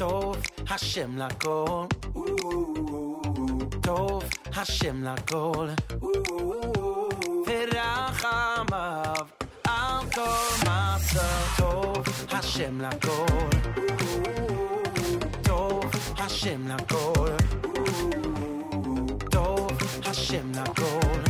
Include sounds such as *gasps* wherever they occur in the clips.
Tov Hashem Lakol. Tov Hashem Lakol. ורחמיו על כל מסתו השם לכל. טוב השם לכל. טוב השם לכל.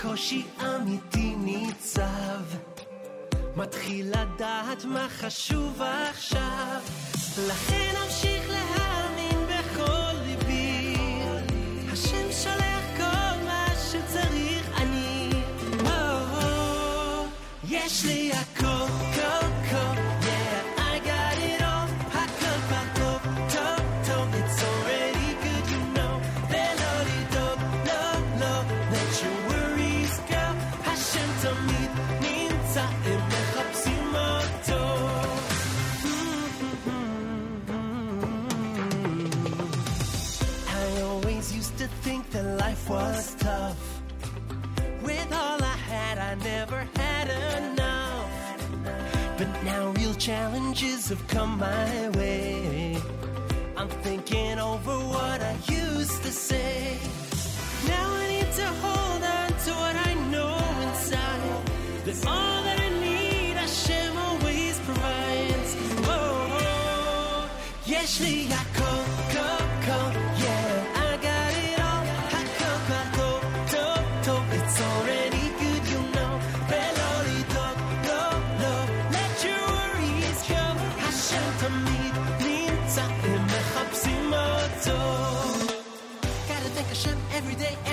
cause she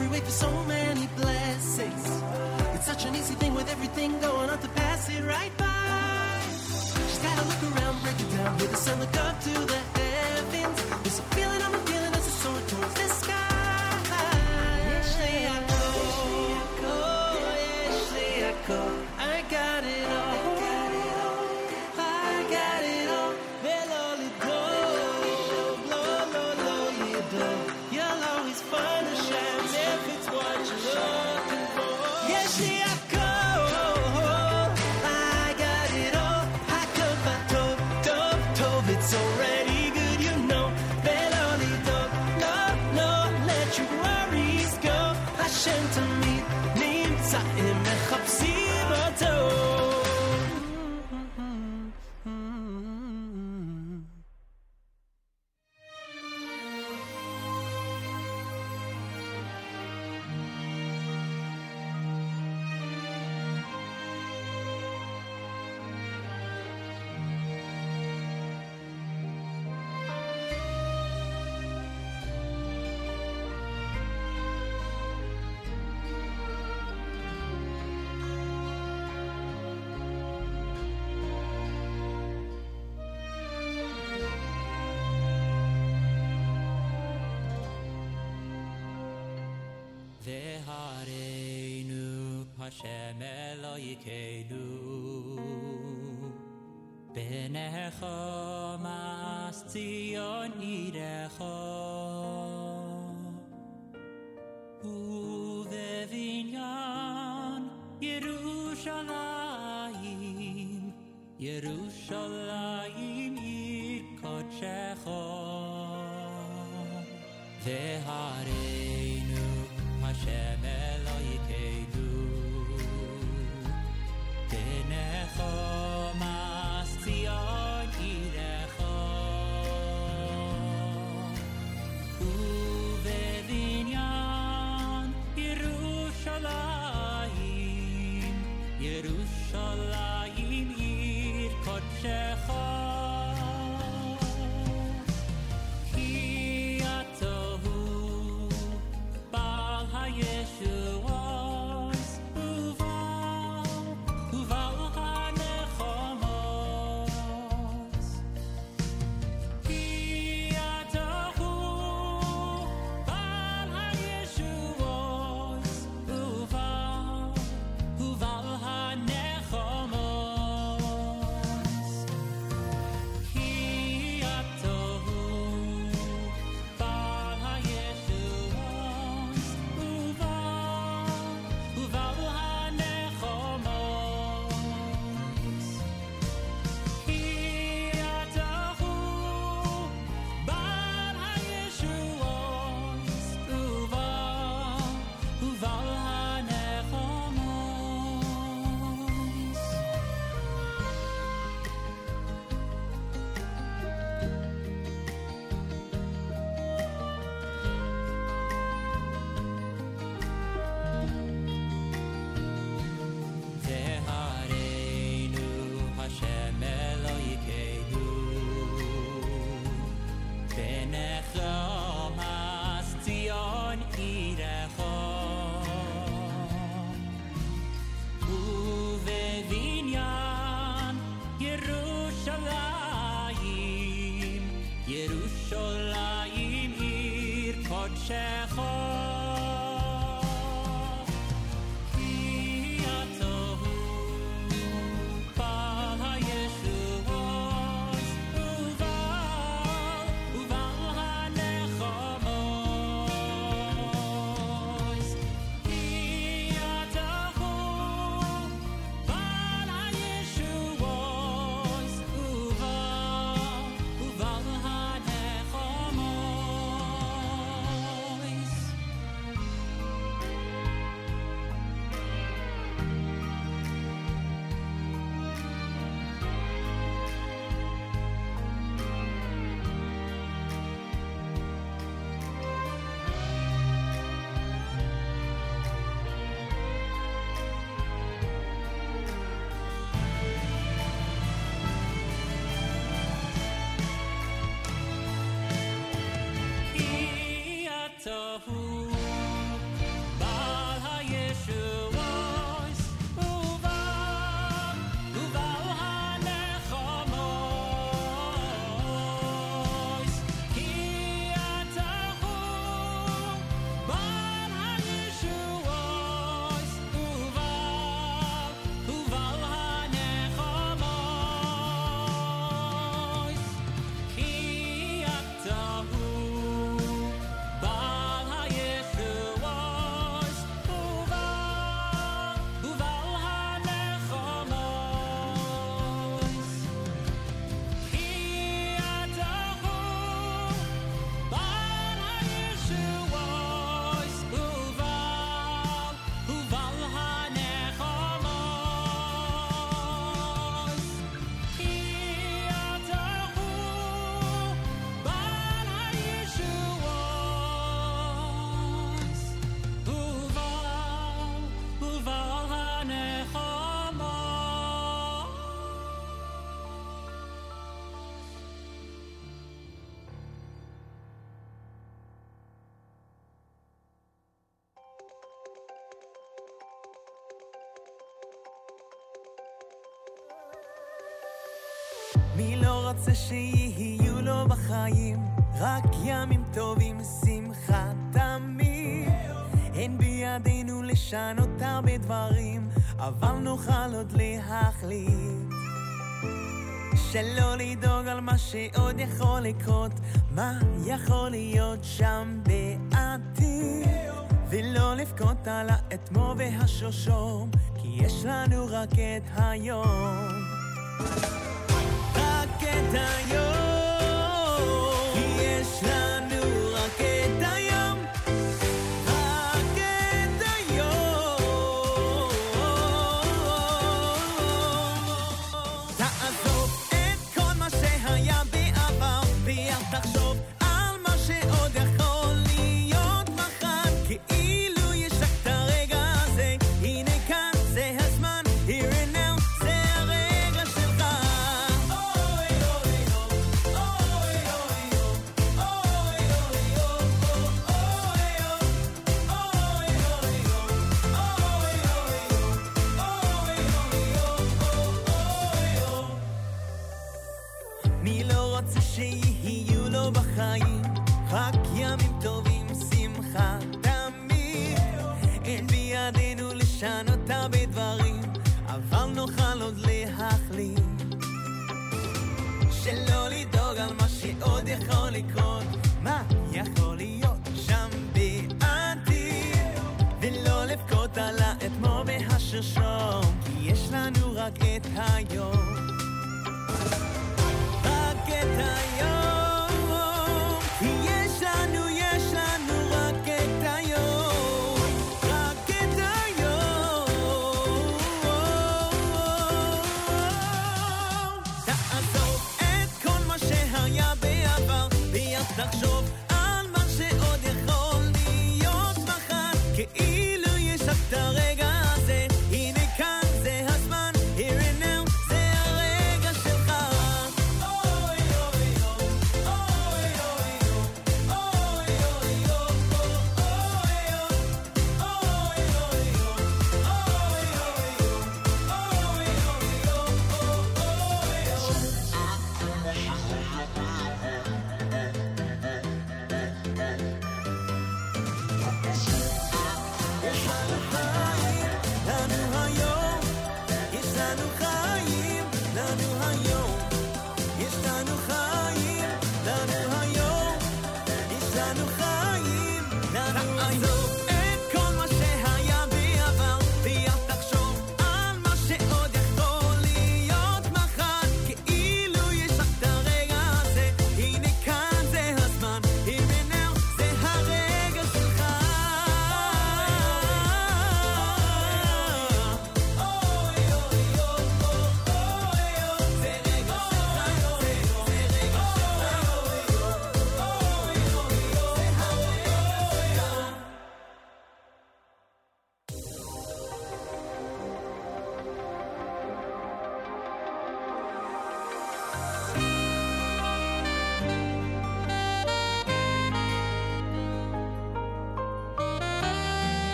every way for so many blessings. It's such an easy thing with everything going on to pass it right by. She's gotta look around, break it down, with the sun look up to the Kedu Benecho mas Zion Idecho Uve Vinyan Yerushalayim Yerushalayim Ir Kodshecho Ve מי לא רוצה שיהיו לו בחיים רק ימים טובים, שמחה תמיד. אין בידינו לשנות הרבה דברים, אבל נוכל עוד להחליט. שלא לדאוג על מה שעוד יכול לקרות, מה יכול להיות שם בעתיד. ולא לבכות על האתמו והשושום, כי יש לנו רק את היום. down your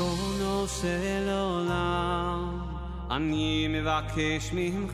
ריבונו של עולם, אני מבקש ממך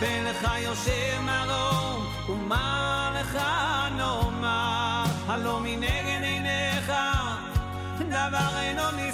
ולך יושב מרום, ומה לך נאמר? הלא מנגד עיניך דבר אינו נראה.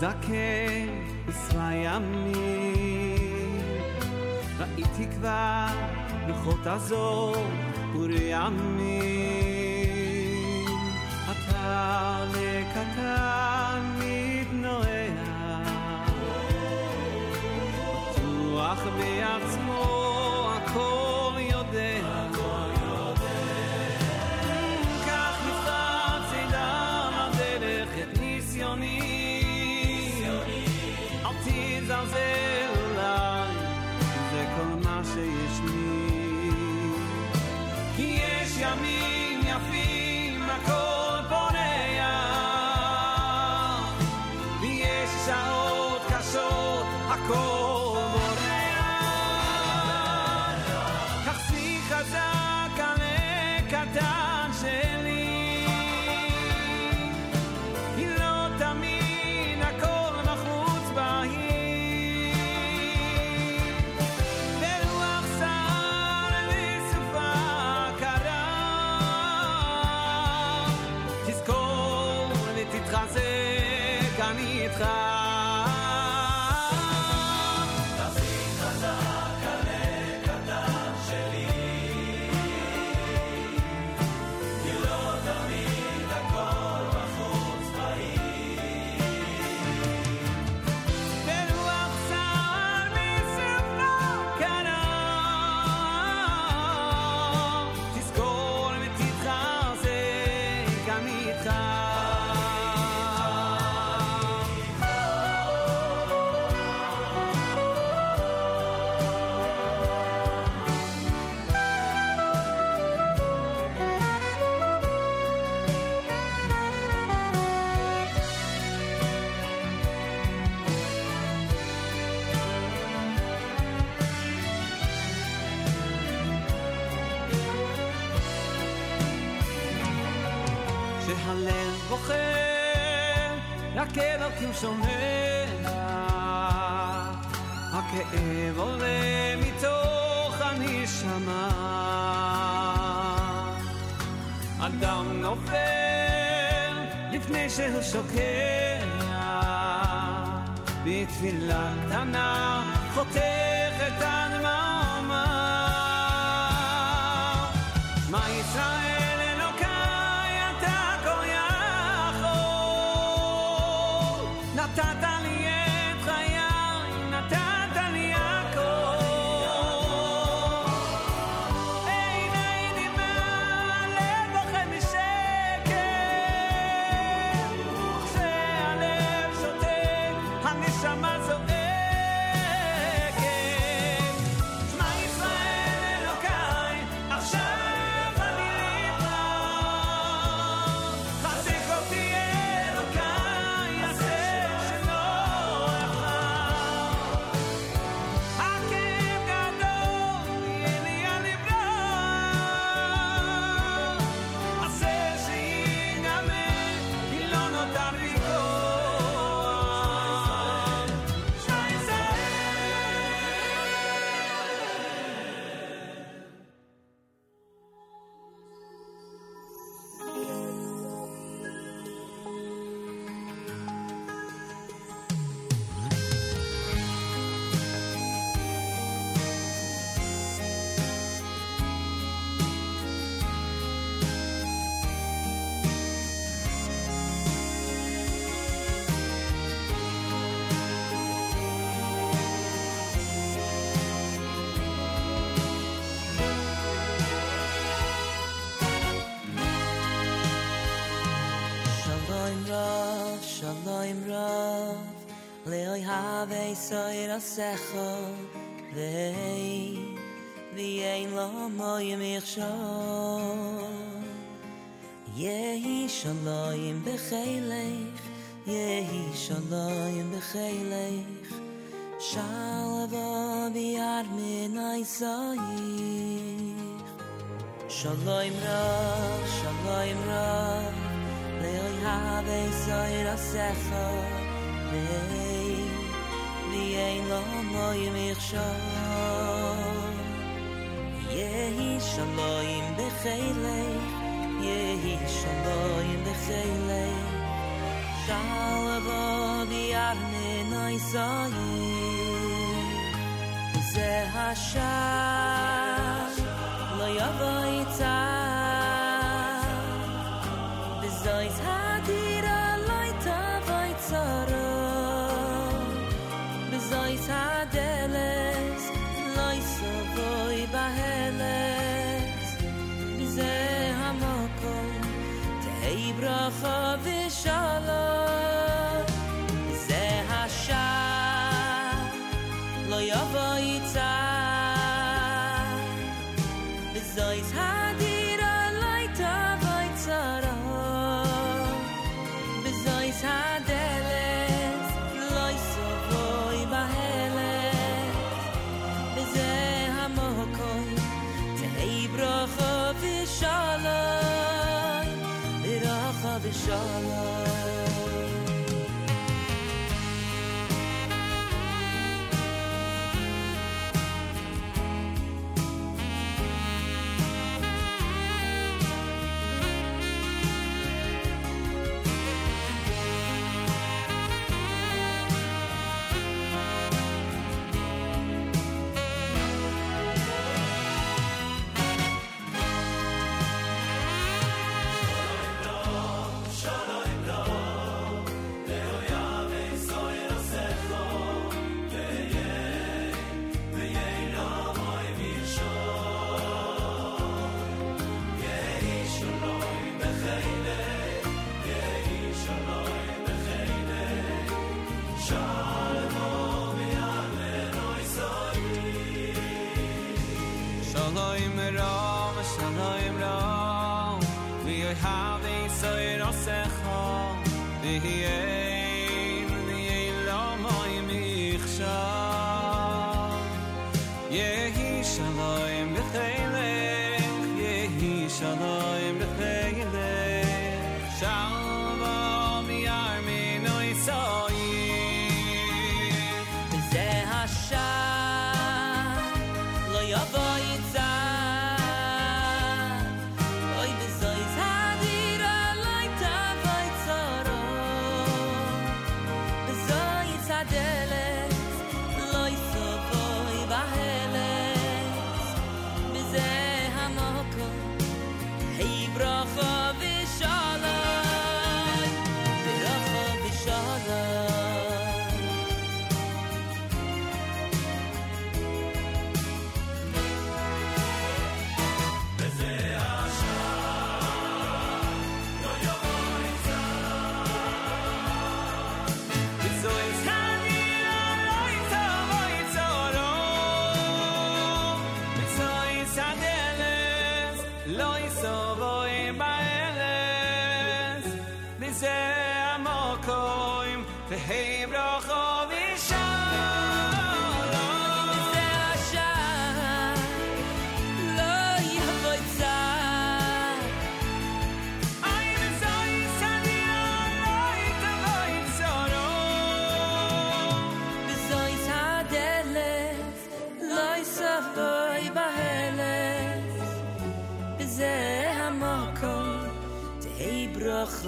מזדקן עשרה ימים. ראיתי כבר לוחות הזו ורימים. איתך לפני שהוא שוקע. בתפילה קטנה חותך את הדממה. שמע ישראל sechel vei vi ein lo moy im khsho yehi shalom be khaylech yehi shalom be khaylech shalva vi ar men ay sai shalom ra shalom ra le ay have sai ra sechel vei אין לא נוי מכשול. יהי שלוים בחילי יהי שלוים בחילי שאל עבוד יבנה נוי סוים זה השער לא יבוא יצער have habe ihn so in Osecho, wie.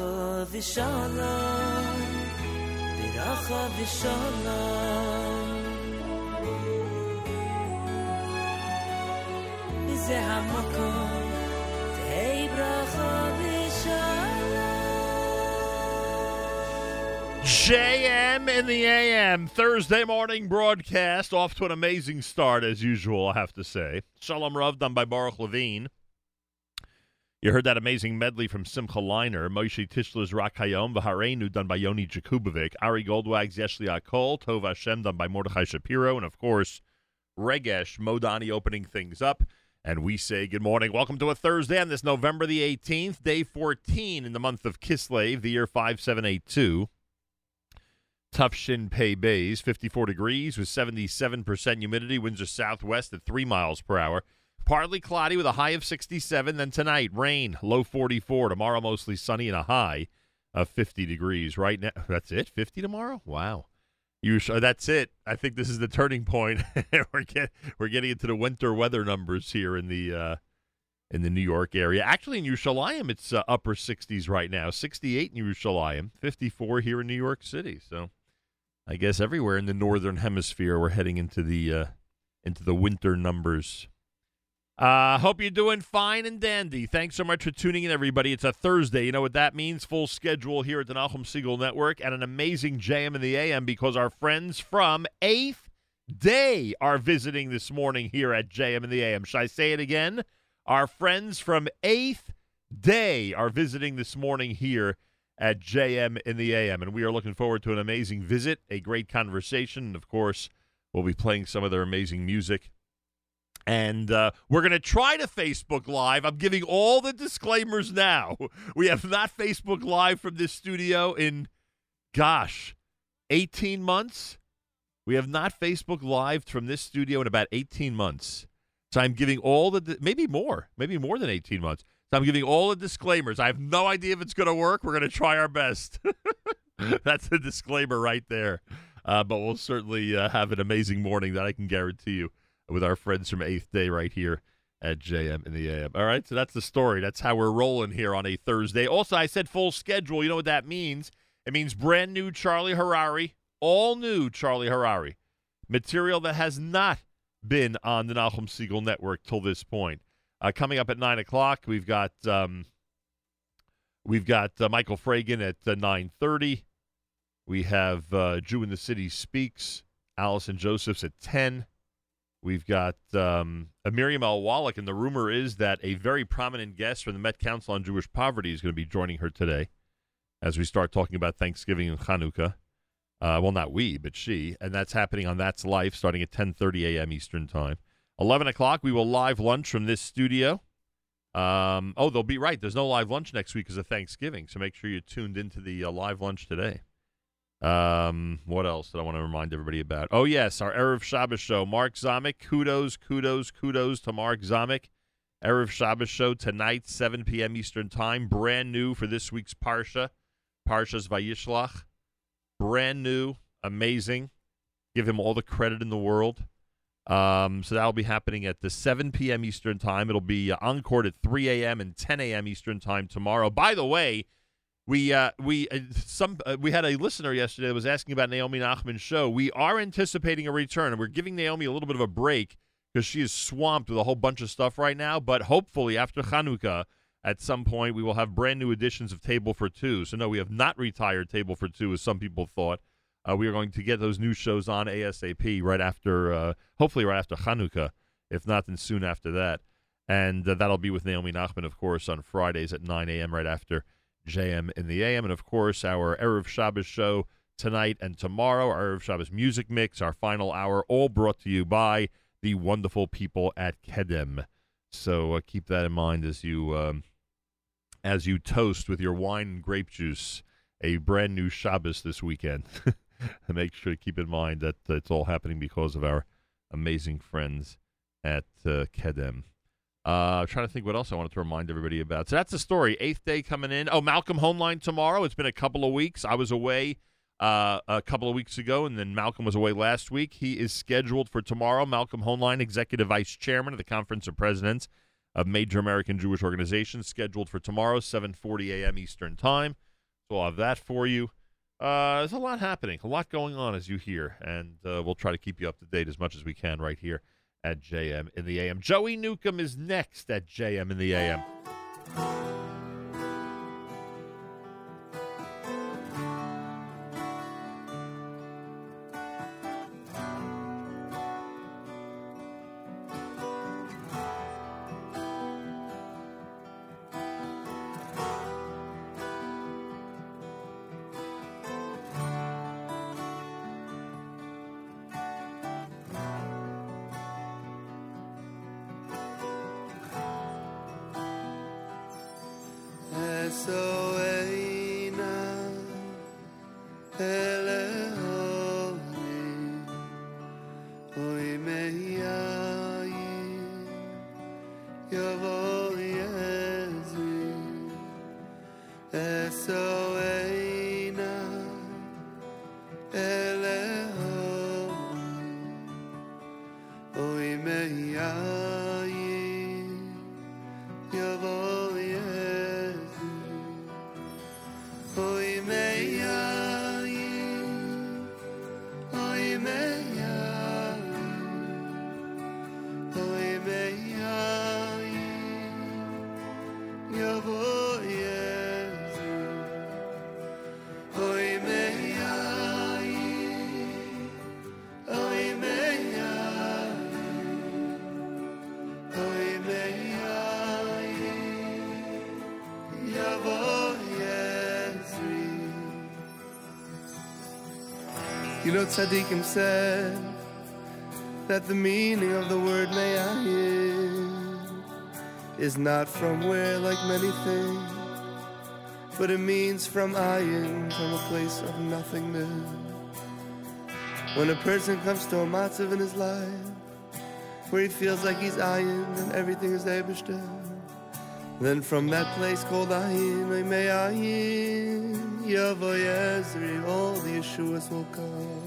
ברכה ושלום ברכה ושלום וזה המקום תהי ברכה ושלום JM in the AM Thursday morning broadcast off to an amazing start as usual, I have to say. Shalom Rav done by Baruch Levine. You heard that amazing medley from Simcha Leiner, Moshe Tischler's Rak Hayom, Vaharenu done by Yoni Jakubovic, Ari Goldwag's Yeshli Akol, Tov Hashem done by Mordechai Shapiro, and of course, Regesh Modani opening things up. And we say good morning. Welcome to a Thursday on this November the 18th, day 14 in the month of Kislev, the year 5782. Tough Shin Pei Bays, 54 degrees with 77% humidity. Winds are southwest at 3 miles per hour. Partly cloudy with a high of 67. Then tonight, rain, low 44. Tomorrow, mostly sunny and a high of 50 degrees. Right now, *laughs* that's it? 50 tomorrow? Wow. You sh- that's it. I think this is the turning point. *laughs* we're get we're getting into the winter weather numbers here in the uh, in the New York area. Actually, in Yerushalayim, it's uh, upper 60s right now. 68 in Yerushalayim, 54 here in New York City. So, I guess everywhere in the northern hemisphere, we're heading into the uh, into the winter numbers. Uh, hope you're doing fine and dandy. Thanks so much for tuning in, everybody. It's a Thursday. You know what that means? Full schedule here at the Nachum Segal Network and an amazing JM in the AM because our friends from Eighth Day are visiting this morning here at JM in the AM. Should I say it again? Our friends from Eighth Day are visiting this morning here at JM in the AM, and we are looking forward to an amazing visit, a great conversation, and of course, we'll be playing some of their amazing music. And uh, we're going to try to Facebook Live. I'm giving all the disclaimers now. *laughs* We have not Facebook Live from this studio in, gosh, 18 months. We have not Facebook Live from this studio in about 18 months. So I'm giving all the, maybe more, maybe more than 18 months. So I'm giving all the disclaimers. I have no idea if it's going to work. We're going to try our best. *laughs* That's the disclaimer right there. Uh, but we'll certainly uh, have an amazing morning that I can guarantee you with our friends from Eighth Day right here at JM in the AM. All right, so that's the story. That's how we're rolling here on a Thursday. Also, I said full schedule. You know what that means? It means brand new Charlie Harari, all new Charlie Harari, material that has not been on the Nachum Segal Network till this point. Uh, coming up at nine o'clock, we've got um, we've got uh, Michael Fragin at uh, nine thirty. We have uh, Jew in the City speaks. Allison Josephs at ten. We've got um, Miriam Al Wallach, and the rumor is that a very prominent guest from the Met Council on Jewish Poverty is going to be joining her today as we start talking about Thanksgiving and Hanukkah. Uh, well, not we, but she, and that's happening on That's Life, starting at 10:30 a.m. Eastern Time. 11 o'clock, we will live lunch from this studio. Um, oh, they'll be right. There's no live lunch next week because of Thanksgiving, so make sure you're tuned into the uh, live lunch today. Um, what else did I want to remind everybody about? Oh, yes, our Erev Shabbos show. Mark Zamek, kudos, kudos, kudos to Mark Zamek. Erev Shabbos show tonight, 7 p.m. Eastern Time. Brand new for this week's Parsha, Parsha's Vayishlach. Brand new, amazing. Give him all the credit in the world. Um, so that'll be happening at the 7 p.m. Eastern Time. It'll be uh, encored at 3 a.m. and 10 a.m. Eastern Time tomorrow. By the way, we uh, we uh, some uh, we had a listener yesterday that was asking about Naomi Nachman's show. We are anticipating a return, and we're giving Naomi a little bit of a break because she is swamped with a whole bunch of stuff right now. But hopefully, after Chanukah, at some point, we will have brand new editions of Table for Two. So no, we have not retired Table for Two, as some people thought. Uh, we are going to get those new shows on ASAP right after, uh, hopefully, right after Chanukah. If not, then soon after that. And uh, that'll be with Naomi Nachman, of course, on Fridays at 9 a.m. right after JM in the AM. And of course, our Erev Shabbos show tonight and tomorrow, our Erev Shabbos music mix, our final hour, all brought to you by the wonderful people at Kedem. So uh, keep that in mind as you um, as you toast with your wine and grape juice a brand new Shabbos this weekend. *laughs* make sure to keep in mind that it's all happening because of our amazing friends at uh, Kedem. Uh, I'm trying to think what else I wanted to remind everybody about. So that's the story. Eighth day coming in. Oh, Malcolm Hoenlein tomorrow. It's been a couple of weeks. I was away uh, a couple of weeks ago, and then Malcolm was away last week. He is scheduled for tomorrow. Malcolm Hoenlein, Executive Vice Chairman of the Conference of Presidents of Major American Jewish Organizations, scheduled for tomorrow, 7:40 a.m. Eastern Time. So I'll have that for you. Uh, there's a lot happening, a lot going on, as you hear, and uh, we'll try to keep you up to date as much as we can right here at JM in the AM. Joey Newcomb is next at JM in the AM. Know, Tzaddikim said that the meaning of the word meyayin is not from where, like many things, but it means from ayin, from a place of nothingness. When a person comes to a matzav in his life, where he feels like he's ayin and everything is Eibishter, then from that place called ayin, meyayin, yavo yezri, all the Yeshuas will come.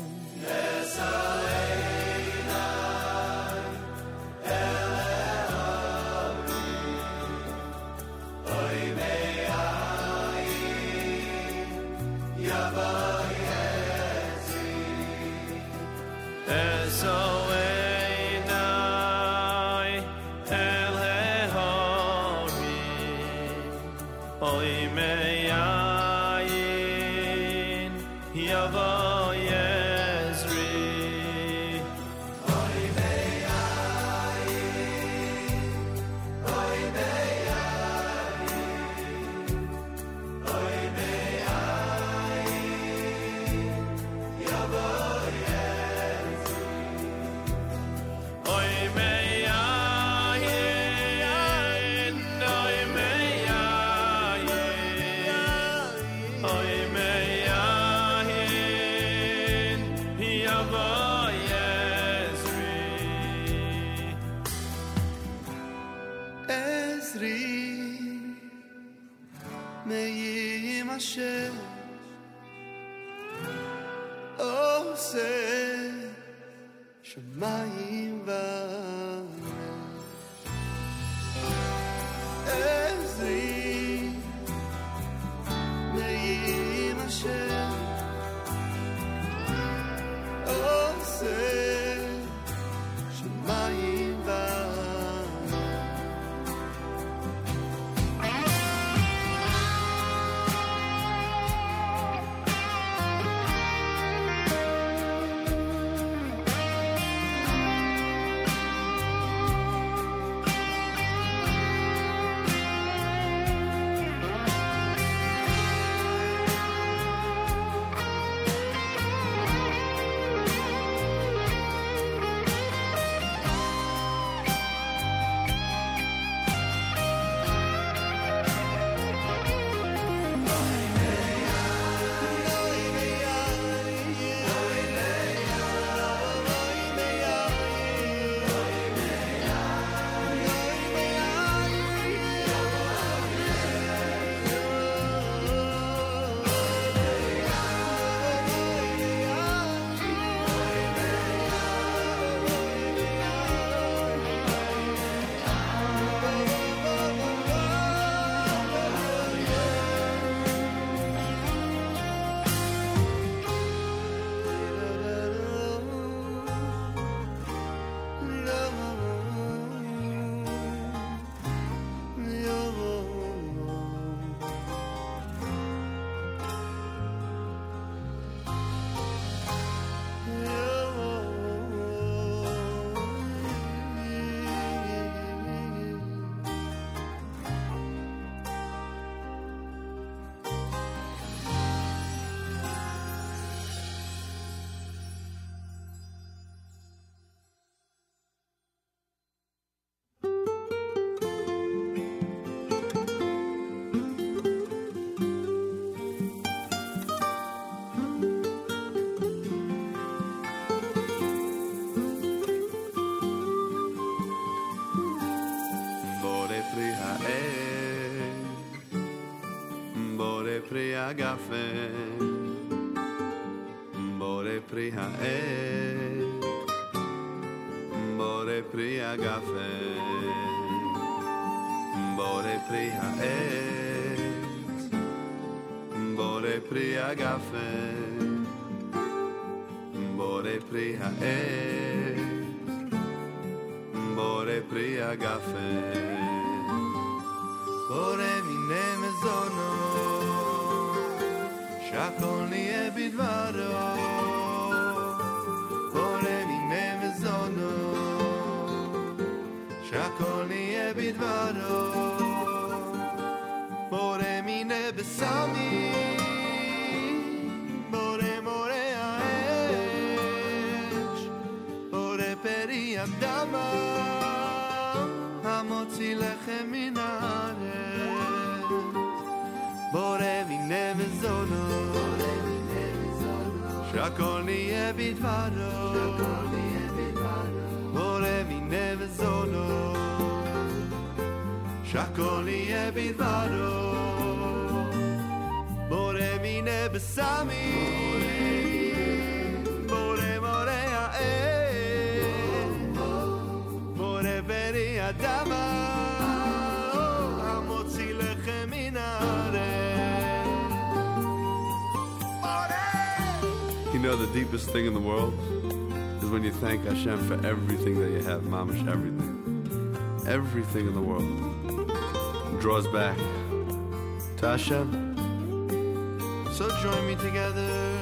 פרי הגפן, בורא פרי העץ, בורא פרי הגפן, בורא פרי העץ, בורא פרי הגפן, בורא פרי העץ. בורא פרי הגפן, בדברו. בורא מיני מזונות, שהכל נהיה בדברו. בורא מיני בשמים, בורא מורה האש, בורא פרי אדמה, know, the deepest thing in the world is when you thank Hashem for everything that you have, mamish, everything. Everything in the world draws back to Hashem. So join me together.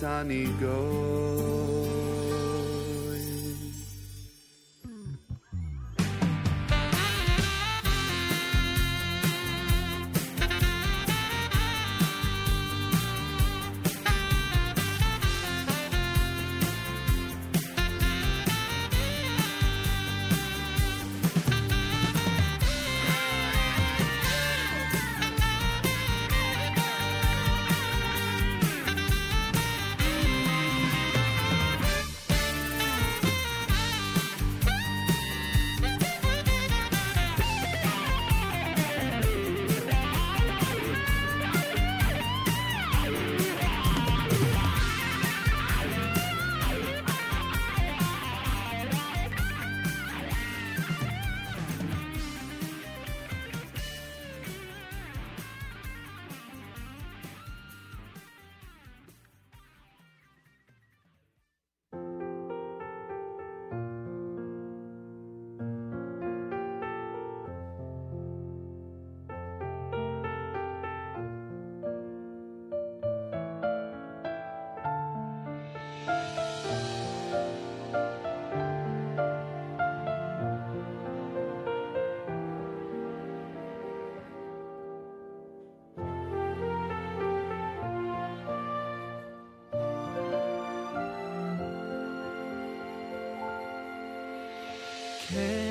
sunny go.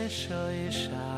舍一扇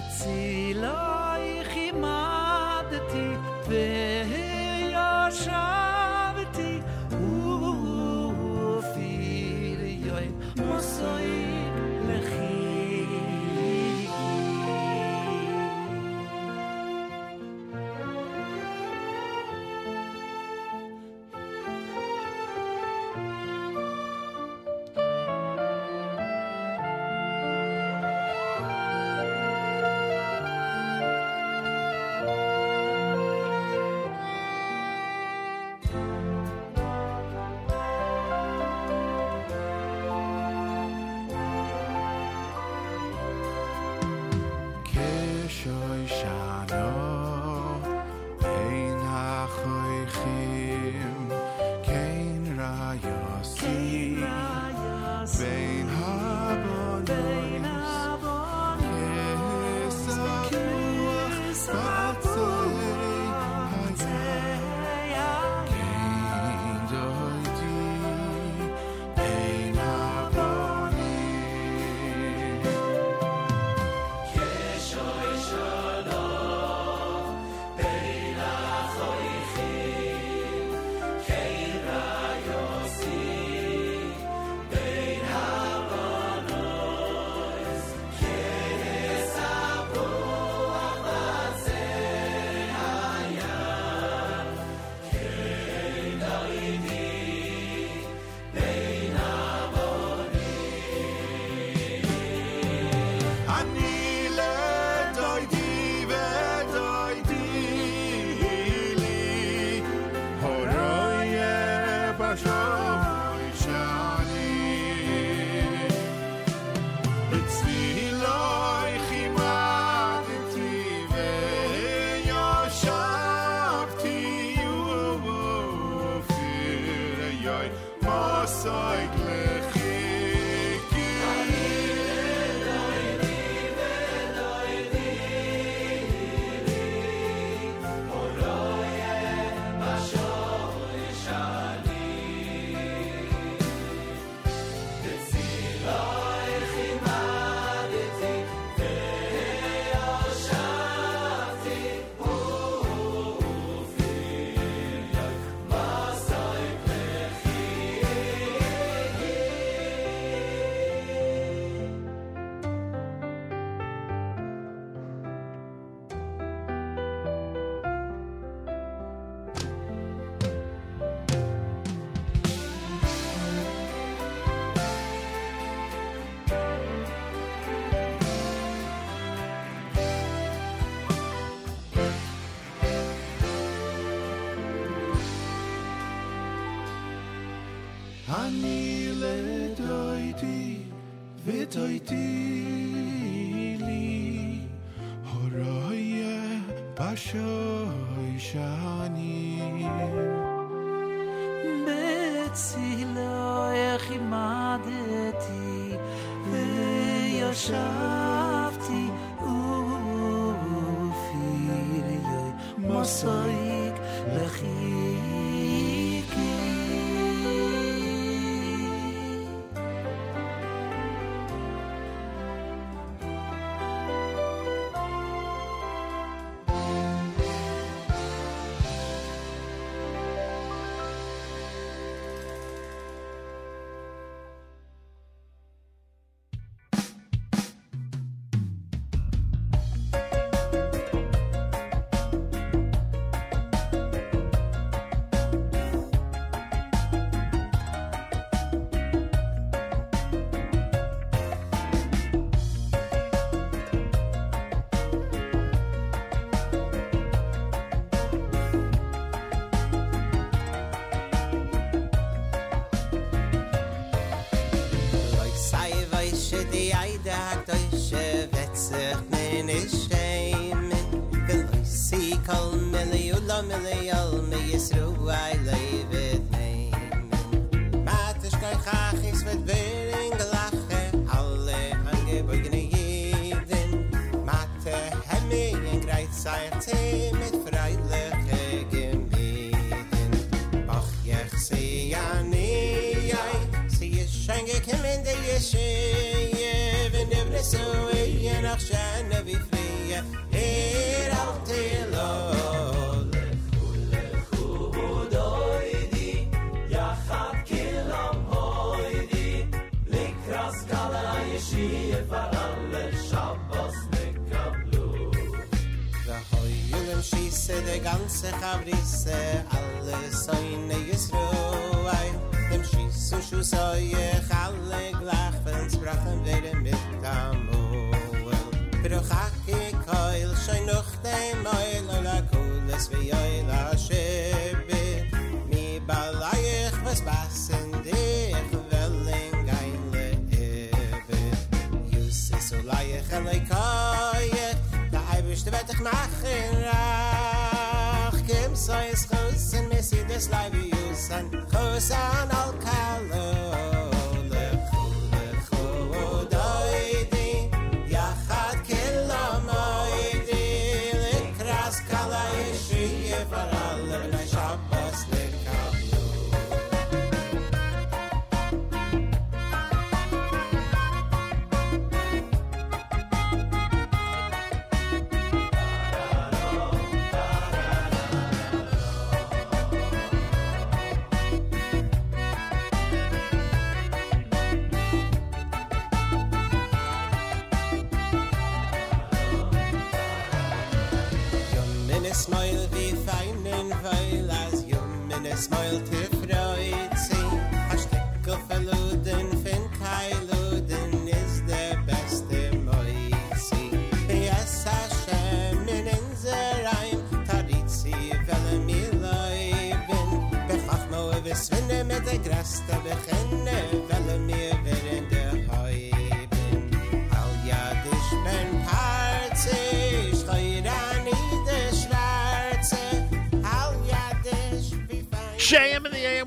the see. אני לדויתי ותויתי לי הורוי בשוי שאני בצילוי חימדתי וישבתי ופיריי מסוי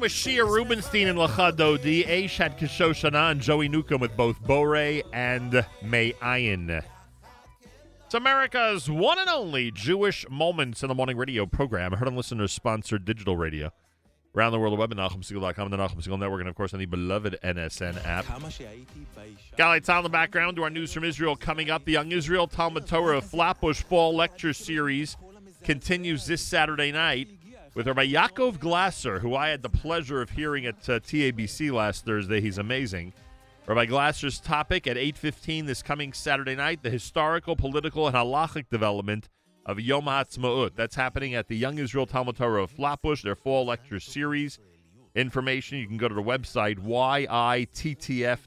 with Shia Rubenstein and Lachad Dodi, Ashad Kishoshana, and Joey Newcomb with both Bore and May Ayin. It's America's one and only Jewish Moments in the Morning radio program, heard on listeners sponsored digital radio. Around the world, the web at NachumSegal.com, the Nachum Segal Network, and of course on the beloved NSN app. Galay Tzal in the background to our news from Israel coming up. The Young Israel Talmud Torah Flatbush Fall Lecture Series continues this Saturday night with Rabbi Yaakov Glasser, who I had the pleasure of hearing at uh, TABC last Thursday. He's amazing. Rabbi Glasser's topic at 8.15 this coming Saturday night, the historical, political, and halachic development of Yom HaAtzmaut. That's happening at the Young Israel Talmud Torah of Flatbush, their fall lecture series. Information, you can go to the website yittf.org,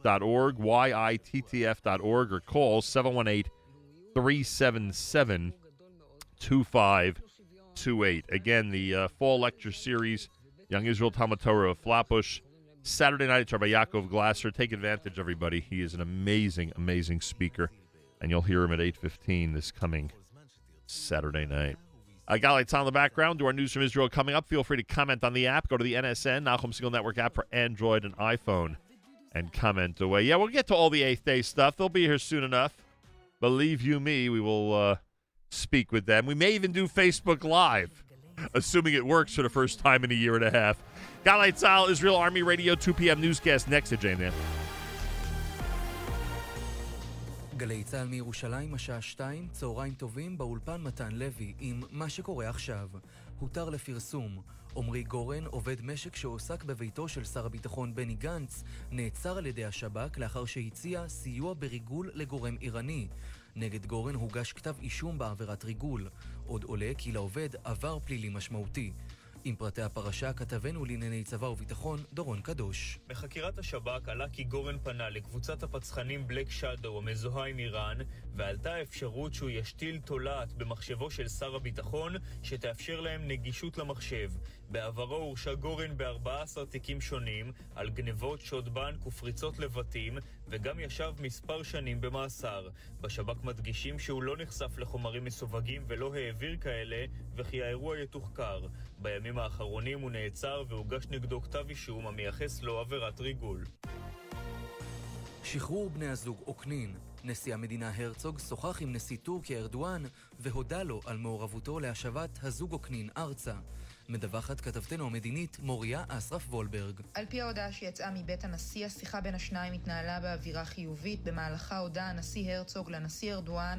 yittf.org, or call 718 377 2528. Again, the uh, fall lecture series, Young Israel Talmud Torah of Flatbush, Saturday night, it's by Yaakov Glasser. Take advantage, everybody. He is an amazing, amazing speaker, and you'll hear him at 8.15 this coming Saturday night. I got lights on the background. Do our news from Israel coming up. Feel free to comment on the app. Go to the NSN, Nachum Segal Network app for Android and iPhone, and comment away. Yeah, we'll get to all the Eighth Day stuff. They'll be here soon enough. Believe you me, we will uh, speak with them. We may even do Facebook Live, assuming it works for the first time in a year and a half. Galay Tzal, Israel Army Radio, 2 p.m. newscast next to JMN. גלי צה"ל מירושלים, השעה שתיים, צהריים טובים, באולפן מתן לוי, עם מה שקורה עכשיו. הותר לפרסום. עמרי גורן, עובד משק שהועסק בביתו של שר הביטחון בני גנץ, נעצר על ידי השב"כ לאחר שהציע סיוע בריגול לגורם איראני. נגד גורן הוגש כתב אישום בעבירת ריגול. עוד עולה כי לעובד עבר פלילי משמעותי. עם פרטי הפרשה, כתבנו לענייני צבא וביטחון, דורון קדוש. בחקירת השב"כ עלה כי גורן פנה לקבוצת הפצחנים בלק שדו המזוהה עם איראן, ועלתה האפשרות שהוא ישתיל תולעת במחשבו של שר הביטחון, שתאפשר להם נגישות למחשב. בעברו הורשע גורן ב-14 תיקים שונים, על גנבות, שוד בנק ופריצות לבתים, וגם ישב מספר שנים במאסר. בשב"כ מדגישים שהוא לא נחשף לחומרים מסווגים ולא העביר כאלה, וכי האירוע יתוחקר. בימים האחרונים הוא נעצר והוגש נגדו כתב אישום המייחס לו עבירת ריגול. שחרור בני הזוג אוקנין. נשיא המדינה הרצוג שוחח עם נשיא טורקיה ארדואן והודה לו על מעורבותו להשבת הזוג אוקנין ארצה. מדווחת כתבתנו המדינית מוריה אסרף וולברג. על פי ההודעה שיצאה מבית הנשיא, השיחה בין השניים התנהלה באווירה חיובית. במהלכה הודה הנשיא הרצוג לנשיא ארדואן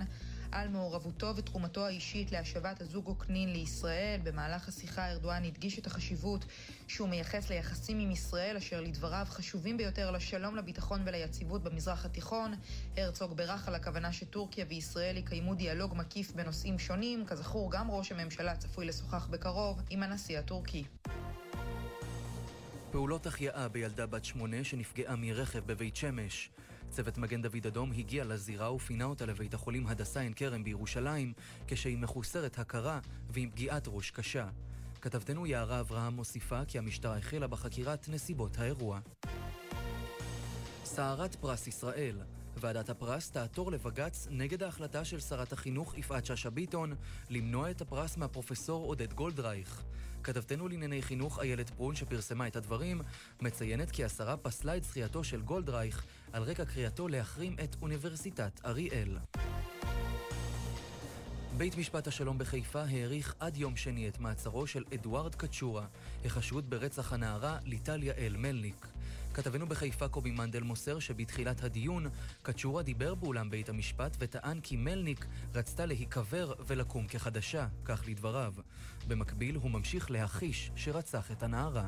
על מעורבותו ותרומתו האישית להשבת הזוג אוקנין לישראל. במהלך השיחה ארדואן הדגיש את החשיבות שהוא מייחס ליחסים עם ישראל, אשר לדבריו חשובים ביותר לשלום, לביטחון וליציבות במזרח התיכון. הרצוג בירך על הכוונה שטורקיה וישראל יקיימו דיאלוג מקיף בנושאים שונים. כזכור, גם ראש הממשלה צפוי לשוחח בקרוב עם הנשיא הטורקי. פעולות החייאה בילדה בת שמונה שנפגעה מרכב בבית שמש. צוות מגן דוד אדום הגיע לזירה ופינה אותה לבית החולים הדסה עין כרם בירושלים, כשהיא מחוסרת הכרה ועם פגיעת ראש קשה. כתבתנו יערה אברהם מוסיפה כי המשטרה החלה בחקירת נסיבות האירוע. סערת פרס ישראל ועדת הפרס תעתור לבג"ץ נגד ההחלטה של שרת החינוך יפעת שאשא ביטון למנוע את הפרס מהפרופסור עודד גולדרייך. כתבתנו לענייני חינוך איילת פרון שפרסמה את הדברים, מציינת כי השרה פסלה את זכייתו של גולדרייך על רקע קריאתו להחרים את אוניברסיטת אריאל. בית משפט השלום בחיפה האריך עד יום שני את מעצרו של אדוארד קצ'ורה, החשוד ברצח הנערה ליטל יעל מלניק. כתבנו בחיפה קובי מנדל מוסר שבתחילת הדיון, קצ'ורה דיבר באולם בית המשפט וטען כי מלניק רצתה להיקבר ולקום כחדשה, כך לדבריו. במקביל הוא ממשיך להכחיש שרצח את הנערה.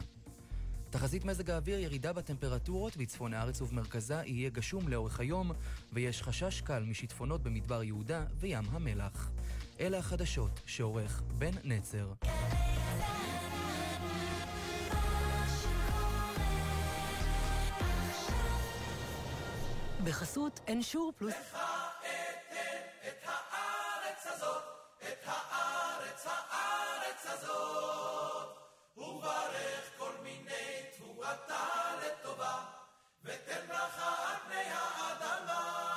תחזית מזג האוויר ירידה בטמפרטורות בצפון הארץ ובמרכזה יהיה גשום לאורך היום ויש חשש קל משיטפונות במדבר יהודה וים המלח. אלה החדשות שעורך בן נצר. בחסות אנשור פלוס. ותן ברכה על פני האדמה.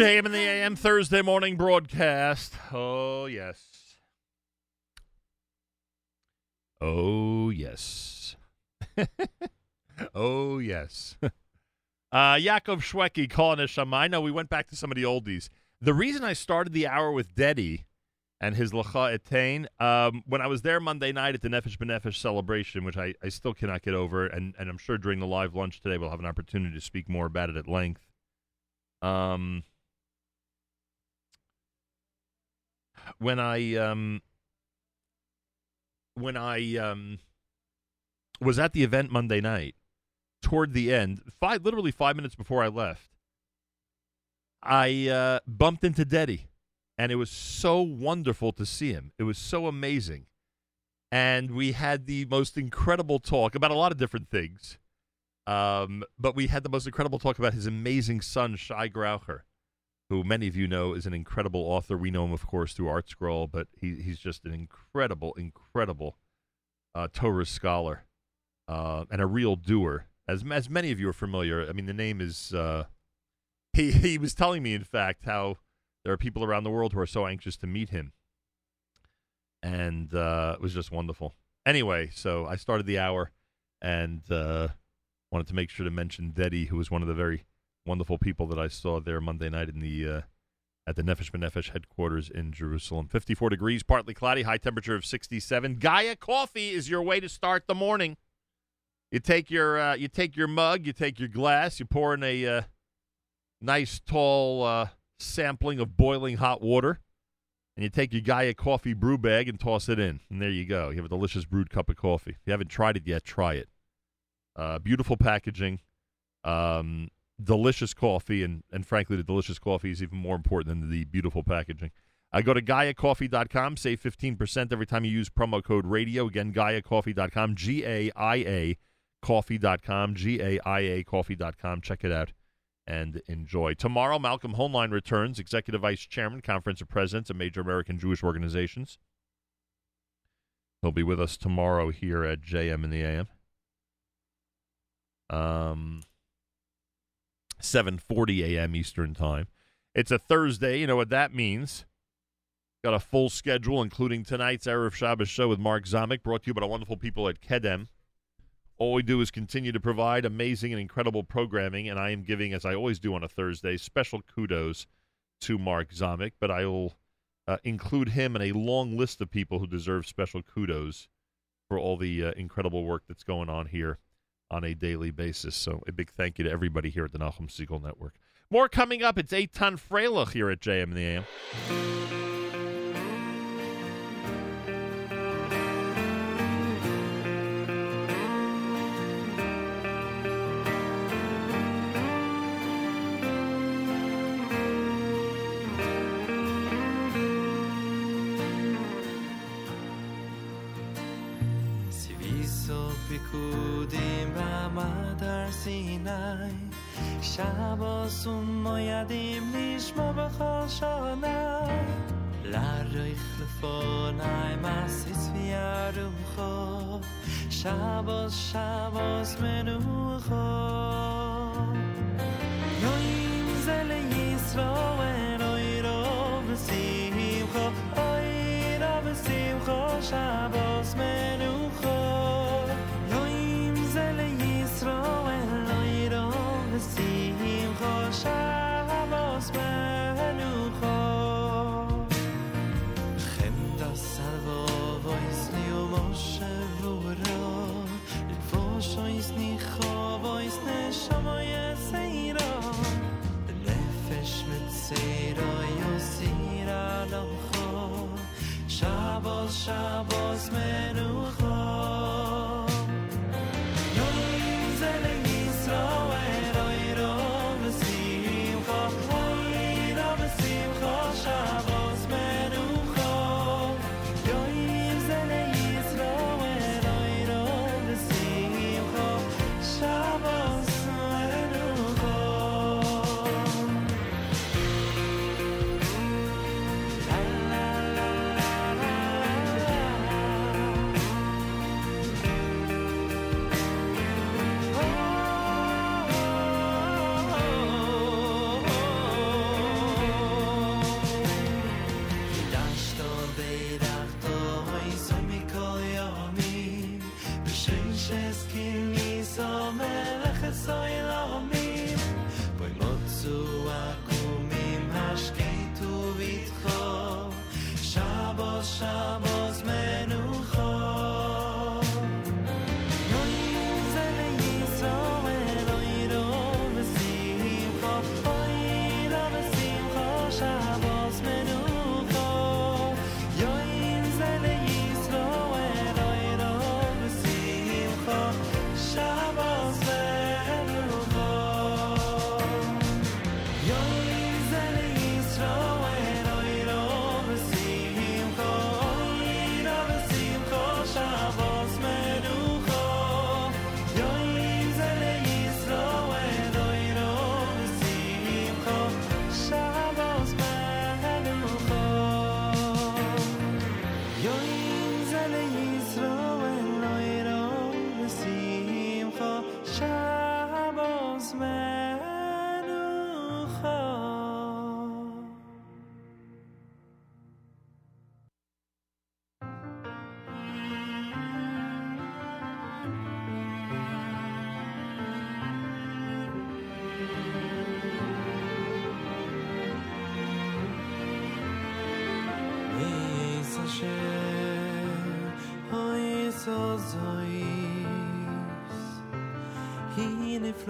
JM in the AM Thursday morning broadcast. Oh, yes. Oh, yes. *laughs* oh, yes. *laughs* uh, Yaakov Shweki calling us. Shama. I know we went back to some of the oldies. The reason I started the hour with Dedi and his Lacha Etain, um, when I was there Monday night at the Nefesh B'Nefesh celebration, which I, I still cannot get over, and, and I'm sure during the live lunch today we'll have an opportunity to speak more about it at length. Um, when I um when I um was at the event Monday night, toward the end, five literally five minutes before I left, I uh, bumped into Dedi, and it was so wonderful to see him. It was so amazing, and we had the most incredible talk about a lot of different things. Um, but we had the most incredible talk about his amazing son, Shai Graucher, who many of you know is an incredible author. We know him, of course, through Art Scroll, but he, he's just an incredible, incredible uh, Torah scholar uh, and a real doer. As, as many of you are familiar, I mean, the name is. Uh, he *laughs* he was telling me, in fact, how there are people around the world who are so anxious to meet him, and uh, it was just wonderful. Anyway, so I started the hour, and uh, wanted to make sure to mention Dedi, who was one of the very wonderful people that I saw there Monday night in the uh, at the Nefesh B'Nefesh headquarters in Jerusalem. 54 degrees, partly cloudy, high temperature of 67. Gaia coffee is your way to start the morning. You take your uh, you take your mug, you take your glass, you pour in a uh, nice tall uh, sampling of boiling hot water, and you take your Gaia coffee brew bag and toss it in, and there you go. You have a delicious brewed cup of coffee. If you haven't tried it yet, try it. Uh, beautiful packaging, um, delicious coffee, and, and frankly, the delicious coffee is even more important than the beautiful packaging. I go to GaiaCoffee.com, save 15% every time you use promo code radio. Again, GaiaCoffee.com, G A I A Coffee.com, G A I A Coffee.com. Check it out and enjoy. Tomorrow, Malcolm Hoenlein returns, Executive Vice Chairman, Conference of Presidents of Major American Jewish Organizations. He'll be with us tomorrow here at JM in the AM. Um, 7:40 a.m. Eastern Time. It's a Thursday. You know what that means. Got a full schedule, including tonight's Erev Shabbos show with Mark Zamek, brought to you by the wonderful people at Kedem. All we do is continue to provide amazing and incredible programming, and I am giving, as I always do on a Thursday, special kudos to Mark Zamek, but I will uh, include him in a long list of people who deserve special kudos for all the uh, incredible work that's going on here on a daily basis. So a big thank you to everybody here at the Nachum Segal Network. More coming up. It's Eitan Freilich here at JM in the AM. بینای شب آسون ما یدیم نیش ما بخوشانه لرای خلفانای مسیس بیارو خو. شباز شباز منو خو. نویم زل یسرا و نوی رو بسیم خو. آی رو بسیم خو شباز Shabbos, Shabbos, Menuchah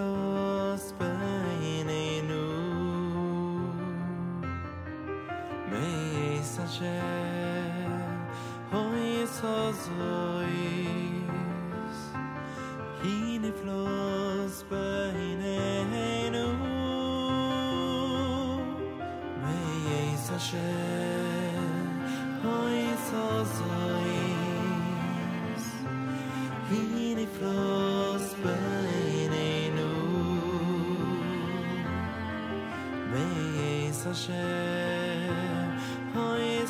cross pain in you may such a hoy so zoy in the flows pain in you hoy so zoy in the flows mei so she hoy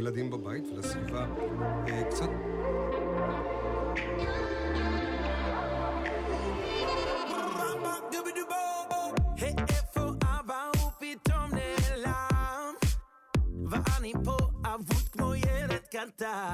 לילדים בבית ולסביבה אה, קצת. ואני פה אבוד כמו ילד קטן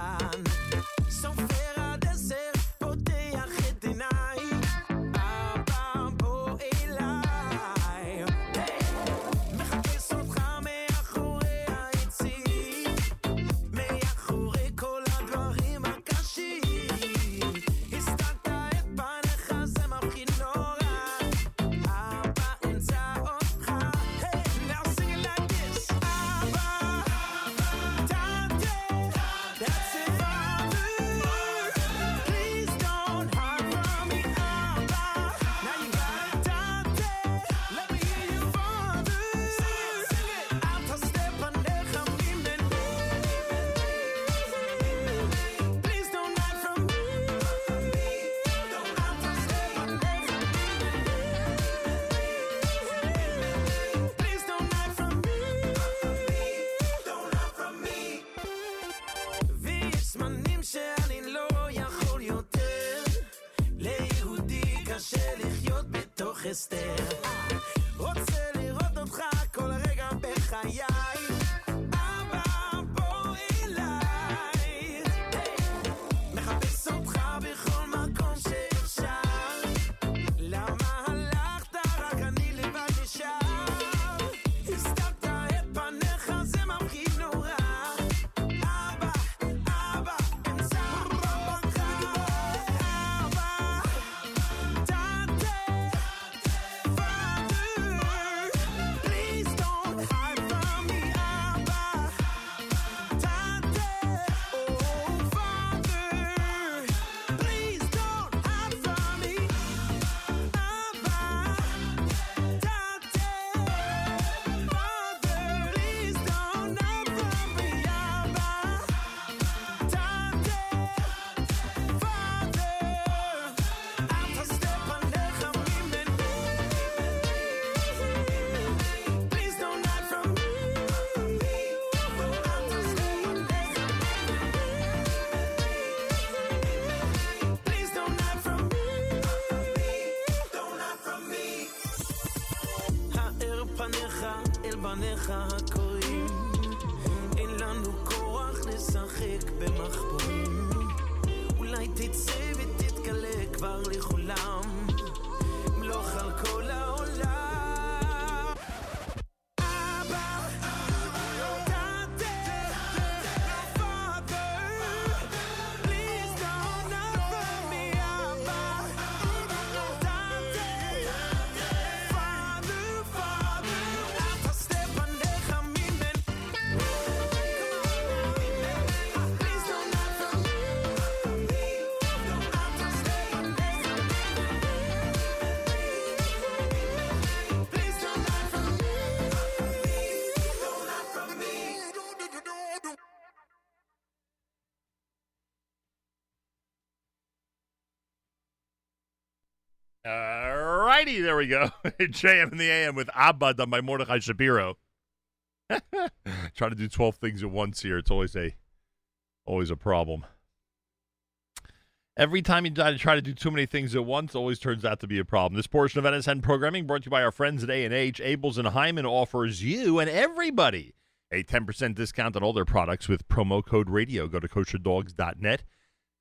gesté. gaan there we go. *laughs* JM in the AM with Abba done by Mordechai Shapiro. *laughs* Trying to do 12 things at once here. It's always a always a problem. Every time you try to do too many things at once, always turns out to be a problem. This portion of NSN programming brought to you by our friends at A&H. Abeles and Heymann offers you and everybody a 10% discount on all their products with promo code radio. Go to kosherdogs.net,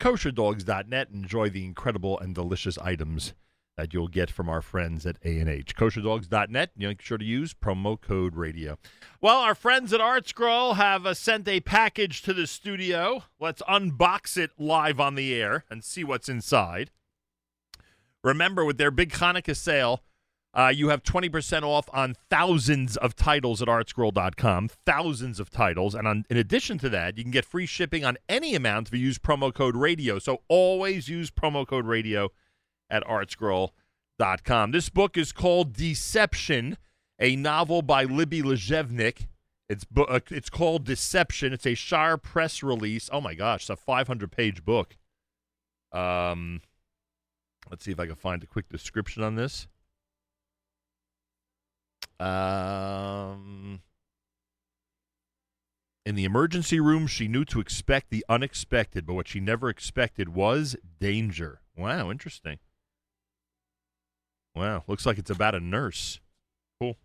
kosherdogs.net, enjoy the incredible and delicious items that you'll get from our friends at A&H. Kosherdogs.net. You make sure to use promo code radio. Well, our friends at Art Scroll have uh, sent a package to the studio. Let's unbox it live on the air and see what's inside. Remember, with their big Hanukkah sale, uh, you have 20% off on thousands of titles at artscroll.com. Thousands of titles. And on, in addition to that, you can get free shipping on any amount if you use promo code radio. So always use promo code radio at artscroll.com. This book is called Deception, a novel by Libby Lazewnik. It's bu- uh, it's called Deception. It's a Shaar press release. Oh my gosh, it's a 500 page book. Um, let's see if I can find a quick description on this. Um, In the emergency room, she knew to expect the unexpected, but what she never expected was danger. Wow, interesting. Wow, looks like it's about a nurse. Cool.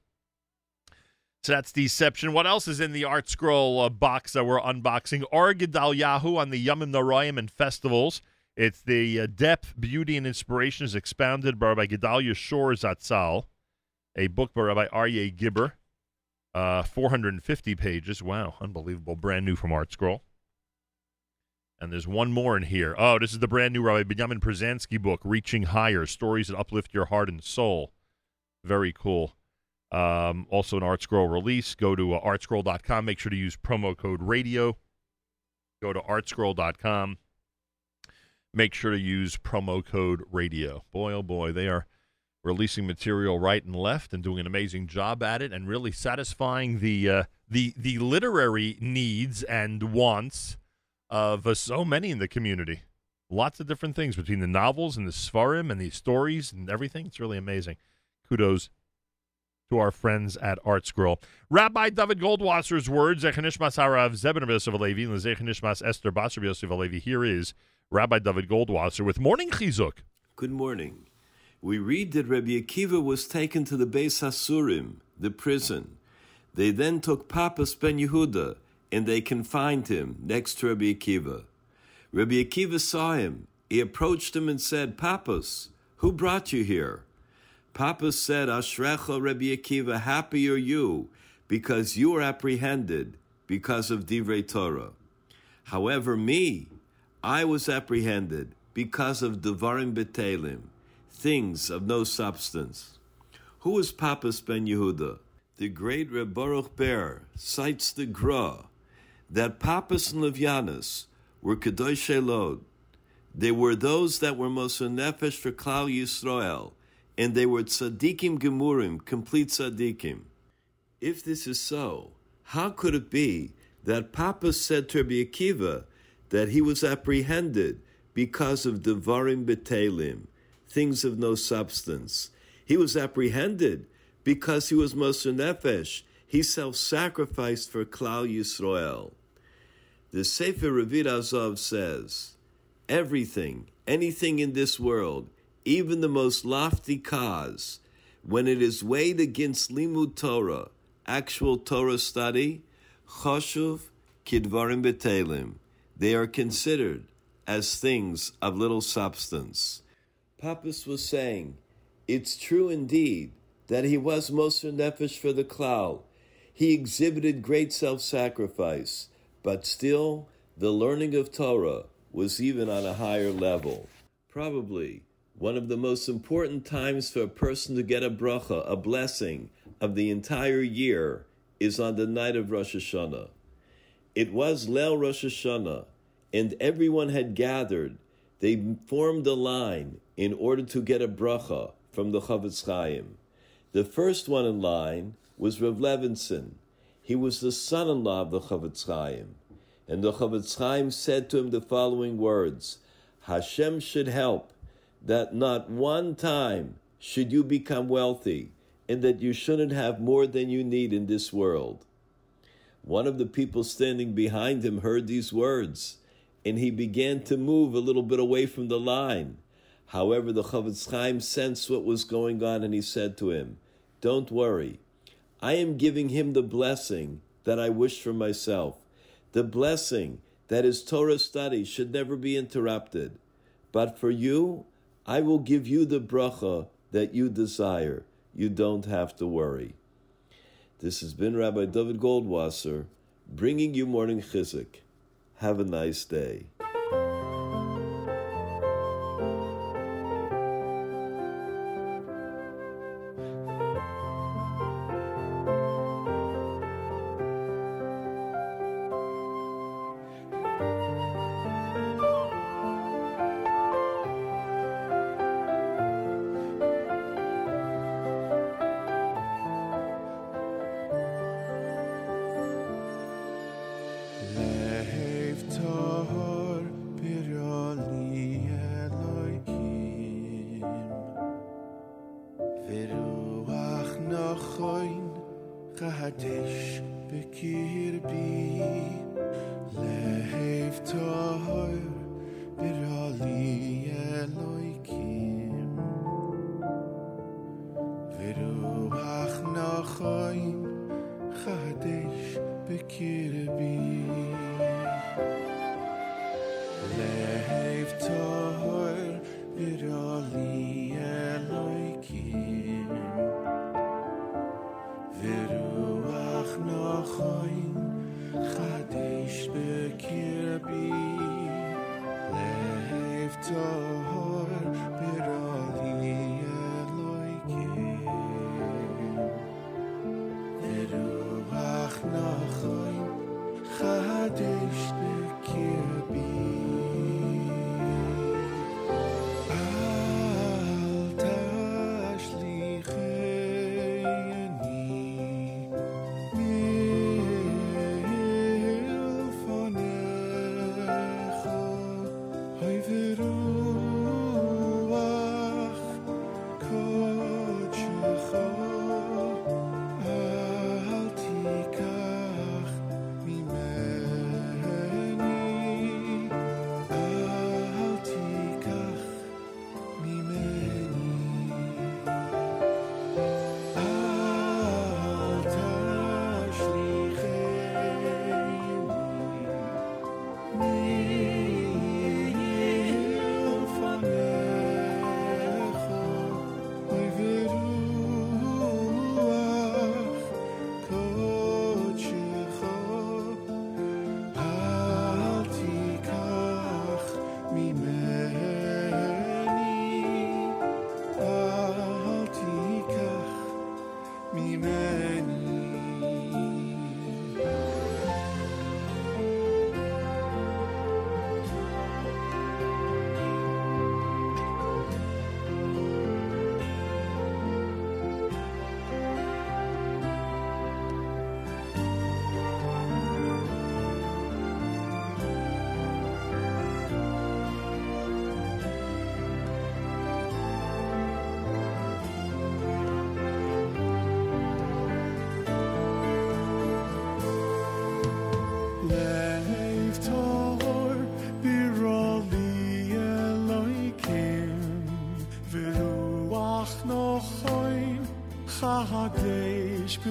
So that's Deception. What else is in the Art Scroll uh, box that we're unboxing? Ohr Gedalyahu on the Yomim Noraim and festivals. It's the uh, depth, beauty, and inspiration is expounded by Rabbi Gedalia Schorr Zatzal, a book by Rabbi Aryeh Gibber. Uh, 450 pages. Wow, unbelievable. Brand new from Art Scroll. And there's one more in here. Oh, this is the brand new Rabbi Benjamin Pruzansky book, Reaching Higher Stories that Uplift Your Heart and Soul. Very cool. Um, also, an Art Scroll release. Go to uh, artscroll.com. Make sure to use promo code radio. Go to artscroll.com. Make sure to use promo code radio. Boy, oh boy, they are releasing material right and left and doing an amazing job at it and really satisfying the uh, the the literary needs and wants of uh, so many in the community. Lots of different things between the novels and the svarim and the stories and everything. It's really amazing. Kudos to our friends at ArtScroll. Rabbi David Goldwasser's words, Zechanishmas Harav Zebin Yosef Alevi, and Zechanishmas Esther Basar Yosef Alevi. Here is Rabbi David Goldwasser with Morning Chizuk. Good morning. We read that Rabbi Akiva was taken to the Beis Hasurim, the prison. They then took Papa ben Yehuda, and they confined him next to Rabbi Akiva. Rabbi Akiva saw him. He approached him and said, Papas, who brought you here? Papas said, Ashrecha Rabbi Akiva, happy are you, because you were apprehended because of Divrei Torah. However, me, I was apprehended because of Devarim Betelim, things of no substance. Who is Papas ben Yehuda? The great Reb Baruch Ber cites the Gra that Papas and Levianus were Kadosh Elod. They were those that were Moser Nefesh for Klal Yisrael, and they were Tzadikim Gemurim, complete Tzadikim. If this is so, how could it be that Papas said to Rabbi Akiva that he was apprehended because of Devarim Betelim, things of no substance? He was apprehended because he was Moser Nefesh. He self-sacrificed for Klal Yisrael. The Sefer Ravid Azov says, everything, anything in this world, even the most lofty cause, when it is weighed against limud Torah, actual Torah study, choshuv kidvarim betelim, they are considered as things of little substance. Papas was saying, it's true indeed that he was Moser Nefesh for the cloud. He exhibited great self-sacrifice, but still the learning of Torah was even on a higher level. Probably one of the most important times for a person to get a bracha, a blessing of the entire year, is on the night of Rosh Hashanah. It was Leil Rosh Hashanah, and everyone had gathered. They formed a line in order to get a bracha from the Chofetz Chaim. The first one in line was Rav Levinson. He was the son-in-law of the Chofetz Chaim. And the Chofetz Chaim said to him the following words, Hashem should help that not one time should you become wealthy and that you shouldn't have more than you need in this world. One of the people standing behind him heard these words and he began to move a little bit away from the line. However, the Chofetz Chaim sensed what was going on and he said to him, Don't worry. I am giving him the blessing that I wish for myself. The blessing that his Torah study should never be interrupted. But for you, I will give you the bracha that you desire. You don't have to worry. This has been Rabbi David Goldwasser bringing you morning chizuk. Have a nice day.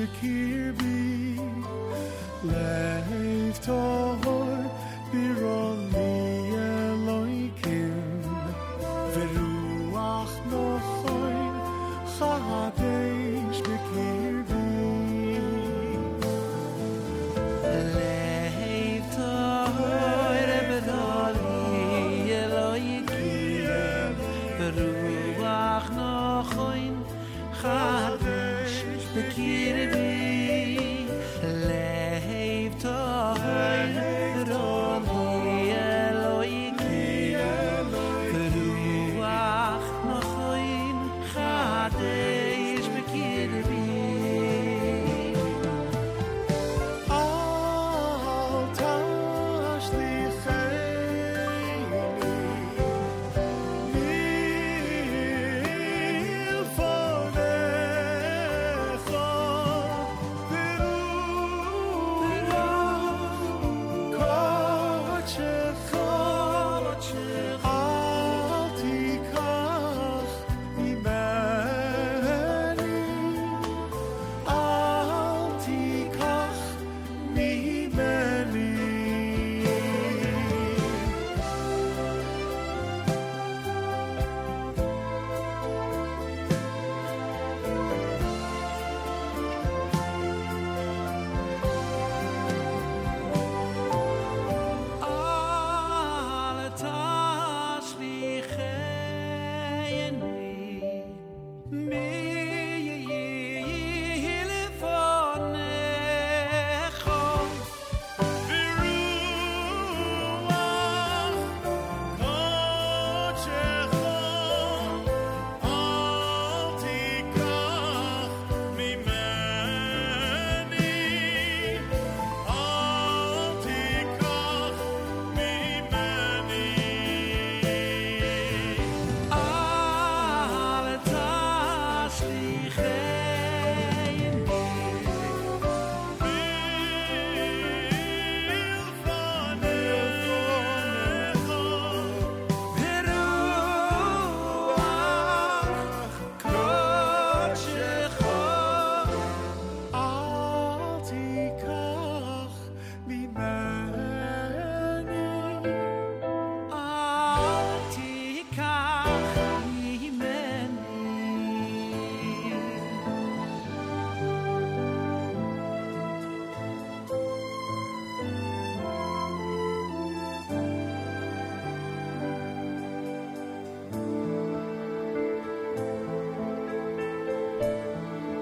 Kirby. Let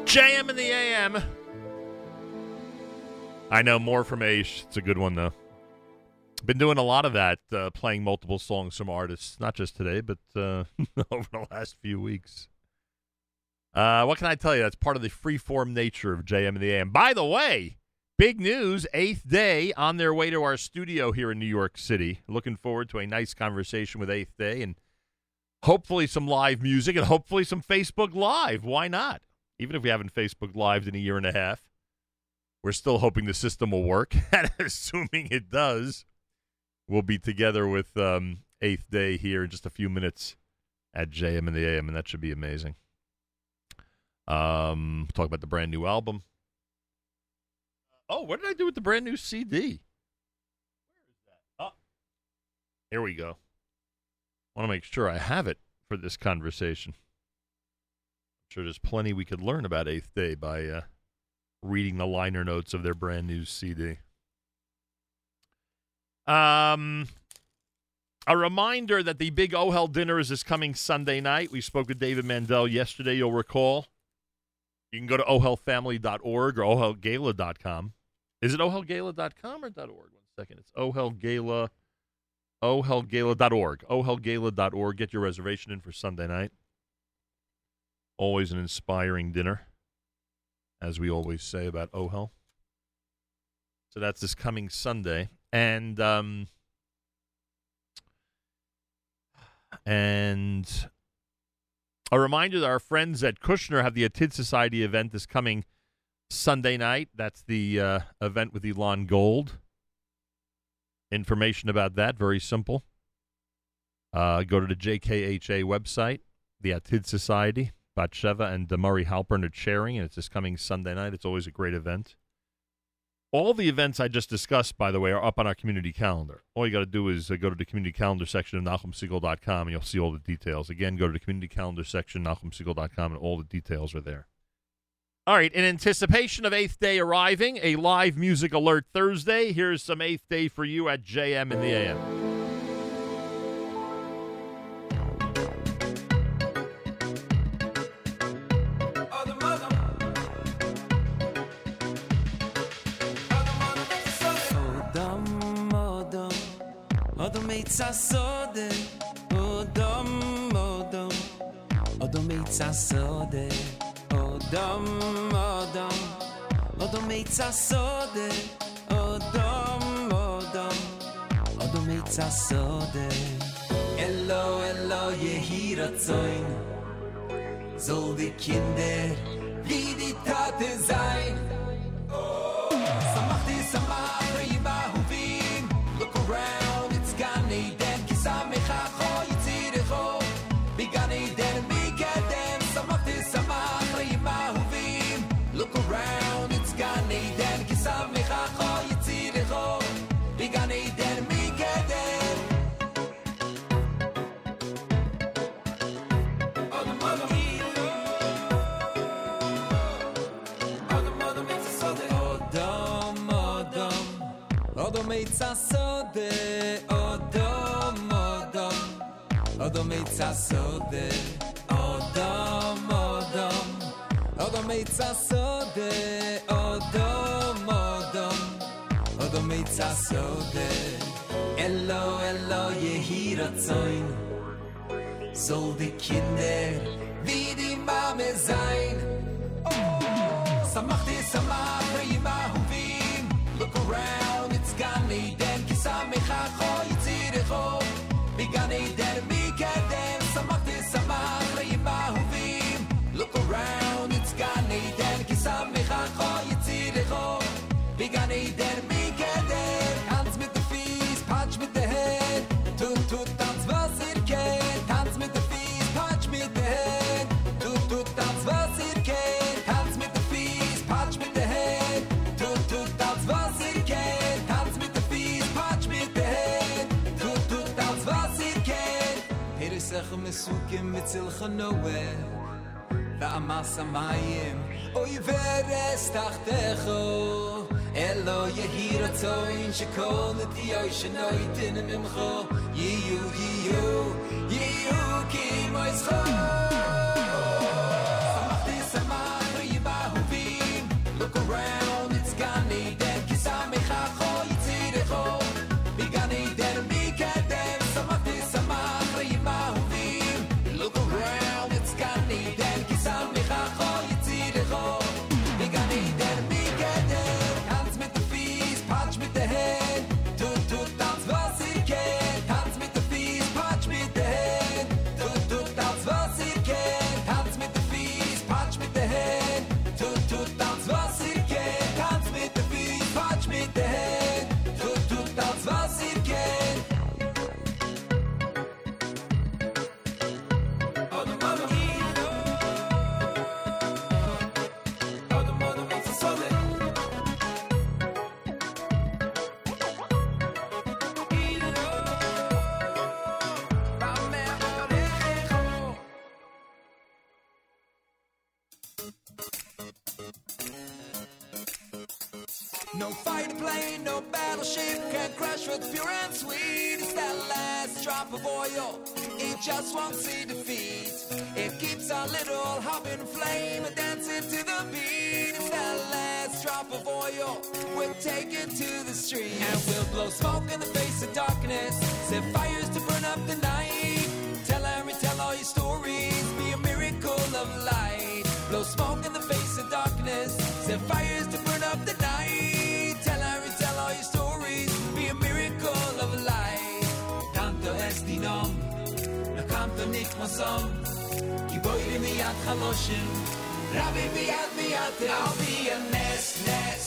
JM in the AM. I know more from Aish. It's a good one, though. Been doing a lot of that, uh, playing multiple songs from artists, not just today, but uh, *laughs* over the last few weeks. Uh, what can I tell you? That's part of the free-form nature of JM and the AM. By the way, big news, eighth day on their way to our studio here in New York City. Looking forward to a nice conversation with Eighth Day and hopefully some live music and hopefully some Facebook Live. Why not? Even if we haven't Facebook Lived in a year and a half, we're still hoping the system will work. *laughs* and assuming it does, we'll be together with um, Eighth Day here in just a few minutes at JM and the AM, and that should be amazing. Um, talk about the brand new album. Oh, what did I do with the brand new CD? Where is that? Oh, here we go. want to make sure I have it for this conversation. Sure there's plenty we could learn about Eighth Day by uh, reading the liner notes of their brand new CD. Um, a reminder that the big Ohel dinner is this coming Sunday night. We spoke with David Mandel yesterday, you'll recall. You can go to ohelfamily.org or ohelgala.com. Is it ohelgala.com or .org? One second. It's ohelgala, ohelgala.org. ohelgala.org. Get your reservation in for Sunday night. Always an inspiring dinner, as we always say about Ohel. So that's this coming Sunday. And um, and a reminder that our friends at Kushner have the Atid Society event this coming Sunday night. That's the uh, event with Elon Gold. Information about that very simple. Uh, go to the JKHA website, the Atid Society. Batsheva and Damari Halpern are chairing, and it's this coming Sunday night. It's always a great event. All the events I just discussed, by the way, are up on our community calendar. All you got to do is uh, go to the community calendar section of NachumSegal.com and you'll see all the details. Again, go to the community calendar section, NachumSegal.com, and all the details are there. All right, in anticipation of Eighth Day arriving, a live music alert Thursday. Here's some Eighth Day for you at JM in the AM. sasode o dom o dom o dom eit sa sode o dom o dom o dom eit sa sode o dom o dom o dom eit sa sode elo elo je hira zoin zol di kinder wie di tate sein oh. Asode. Odom, Odom, Odom eitz asode. Odom, Odom, Odom eitz asode. Odom, Odom, Odom eitz asode. Elo, Elo, yehi ratzoin. Soll die Kinder wie die Mame sein. Samachti samach yimahuvim Look around, Perisach mesukim mit Zilchanoe ועמס המים, אוי ורס תחתיכו. אלו יהי רצון שכל נטיוי שנויתן ממך, יהיו, יהיו, יהיו כמו יזכו. take it to the street and we'll blow smoke in the face of darkness. Set fires to burn up the night. Tell and retell all your stories. Be a miracle of light. Blow smoke in the face of darkness. Set fires to burn up the night. Tell and retell all your stories. Be a miracle of light. Tanto es dinom. No canto nicht masom. Giboire miyat chaloshim. Rabbi a miracle of light. I'll be a nest, nest.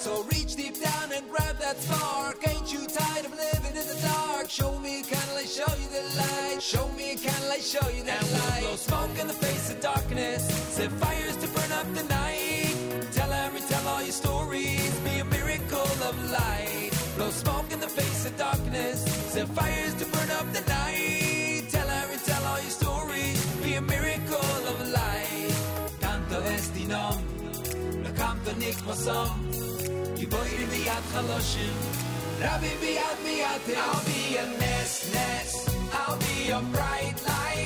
So reach deep down and grab that spark. Ain't you tired of living in the dark? Show me a candle, I show you the light. Show me a candle, I show you the And light. we'll blow smoke in the face of darkness. Set fires to burn up the night. Tell every, tell all your stories. Be a miracle of light. Blow smoke in the face of darkness. Set fires to burn up the night. Tell every, tell all your stories. Be a miracle of light. Canto esti nom. La canto nik masom. Chaloshim. Rabbi. I'll be a nest, nest. I'll be your bright light.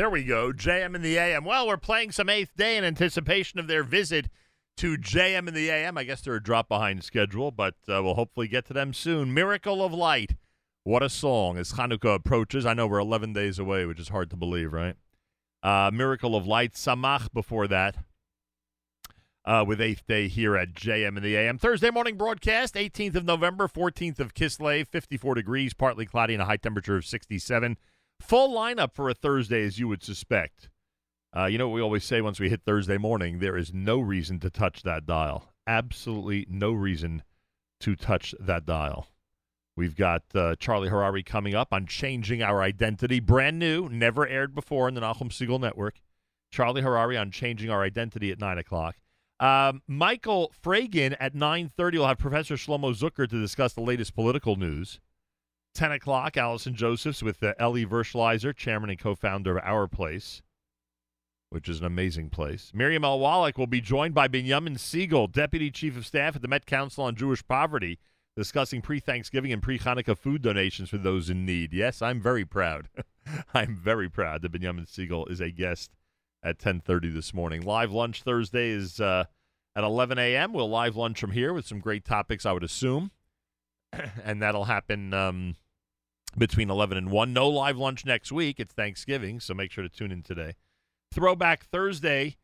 There we go. JM in the AM. Well, we're playing some eighth day in anticipation of their visit to JM in the AM. I guess they're a drop behind schedule, but uh, we'll hopefully get to them soon. Miracle of Light. What a song as Hanukkah approaches. I know we're 11 days away, which is hard to believe, right? Uh, Miracle of Light. Samach before that. Uh, with eighth day here at JM in the AM. Thursday morning broadcast, 18th of November, 14th of Kislev, 54 degrees, partly cloudy, and a high temperature of 67. Full lineup for a Thursday, as you would suspect. Uh, you know what we always say once we hit Thursday morning? There is no reason to touch that dial. Absolutely no reason to touch that dial. We've got uh, Charlie Harari coming up on Changing Our Identity. Brand new, never aired before in the Nachum Segal Network. Charlie Harari on Changing Our Identity at 9 o'clock. Um, Michael Fragin at 9.30 will have Professor Shlomo Zucker to discuss the latest political news. 10 o'clock, Allison Josephs with uh, Eli Verschleiser, chairman and co-founder of Our Place, which is an amazing place. Miriam L. Wallach will be joined by Benjamin Siegel, deputy chief of staff at the Met Council on Jewish Poverty, discussing pre-Thanksgiving and pre-Hanukkah food donations for those in need. Yes, I'm very proud. *laughs* I'm very proud that Benjamin Siegel is a guest at 10:30 this morning. Live lunch Thursday is uh, at 11 a.m. We'll live lunch from here with some great topics, I would assume, *clears throat* and that'll happen um, between 11 and 1. No live lunch next week. It's Thanksgiving, so make sure to tune in today. Throwback Thursday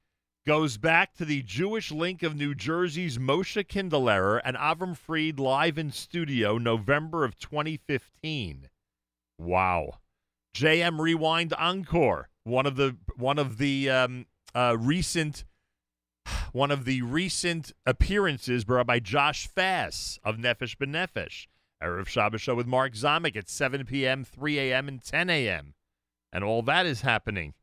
goes back to the Jewish Link of New Jersey's Moshe Kinderlehrer and Avram Fried live in studio November of 2015. Wow. JM Rewind Encore, one of the one of the um, uh, recent one of the recent appearances brought by Josh Fass of Nefesh B'Nefesh. Erev Shabbos show with Mark Zamek at 7 p.m., 3 a.m., and 10 a.m. And all that is happening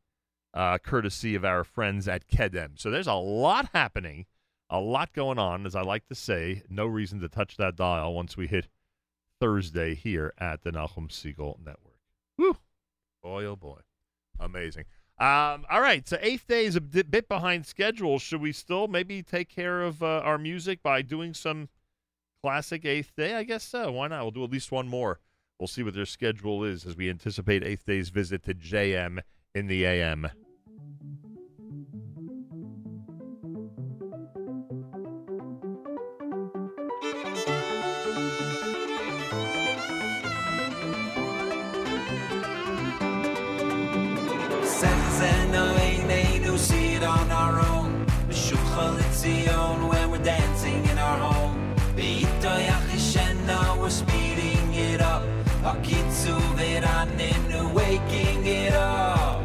uh, courtesy of our friends at Kedem. So there's a lot happening, a lot going on. As I like to say, no reason to touch that dial once we hit Thursday here at the Nachum Segal Network. Woo! Boy, oh boy. Amazing. Um, all right, so eighth day is a bit behind schedule. Should we still maybe take care of uh, our music by doing some classic eighth day? I guess so. Why not? We'll do at least one more. We'll see what their schedule is as we anticipate eighth day's visit to JM in the AM. B'shuchal when we're dancing in our home. B'itoyach Yishena, we're speeding it up. Akitzu Veraninu, waking it up.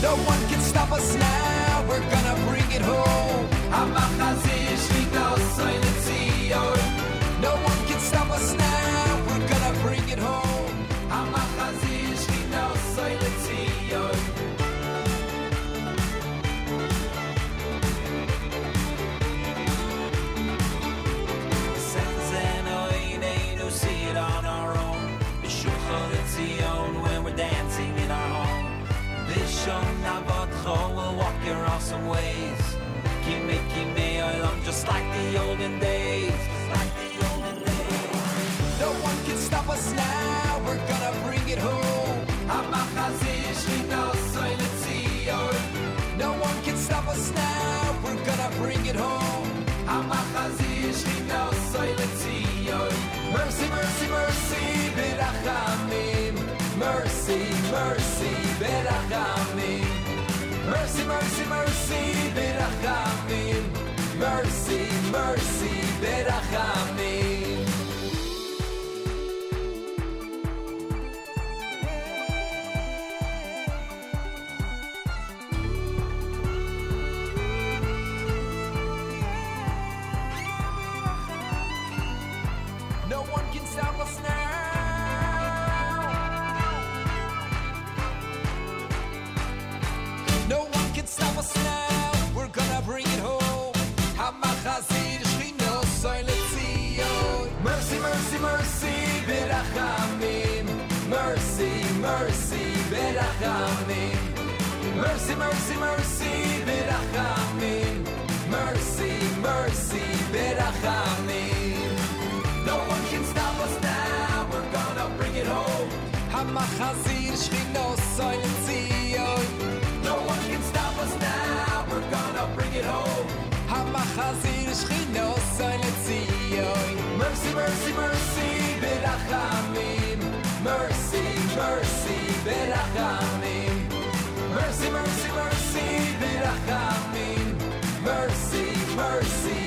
No one can stop us now, we're gonna bring it home. Ways. Kime Kime Olam, just like the olden days. Like the olden days. No one can stop us now, we're gonna bring it home. Letzion. Oh. No one can stop us now, we're gonna bring it home. Letzion. Oh. Mercy, mercy, mercy. Mercy, mercy, Mercy, mercy, Berachamim. Mercy, mercy, Berachamim. Berachamim. Mercy, mercy, mercy, Berachamim. Mercy, mercy, Berachamim. No one can stop us now. We're gonna bring it home. Hamachazir Shchino Soiletzion. No one can stop us now. We're gonna bring it home. Hamachazir Shchino Soiletzion. Mercy, mercy, mercy, Berachamim. Mercy, mercy, Mercy, mercy, mercy. Mercy, mercy.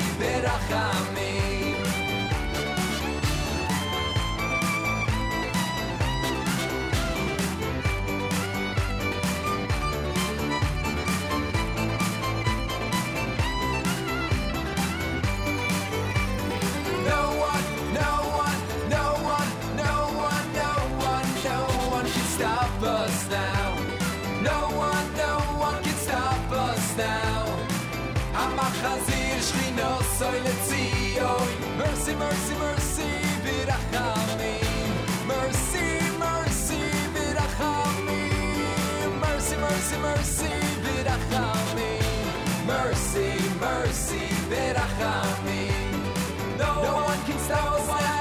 Mercy, mercy, Birachamim. Mercy, mercy, Birachamim. No, one can stop us now.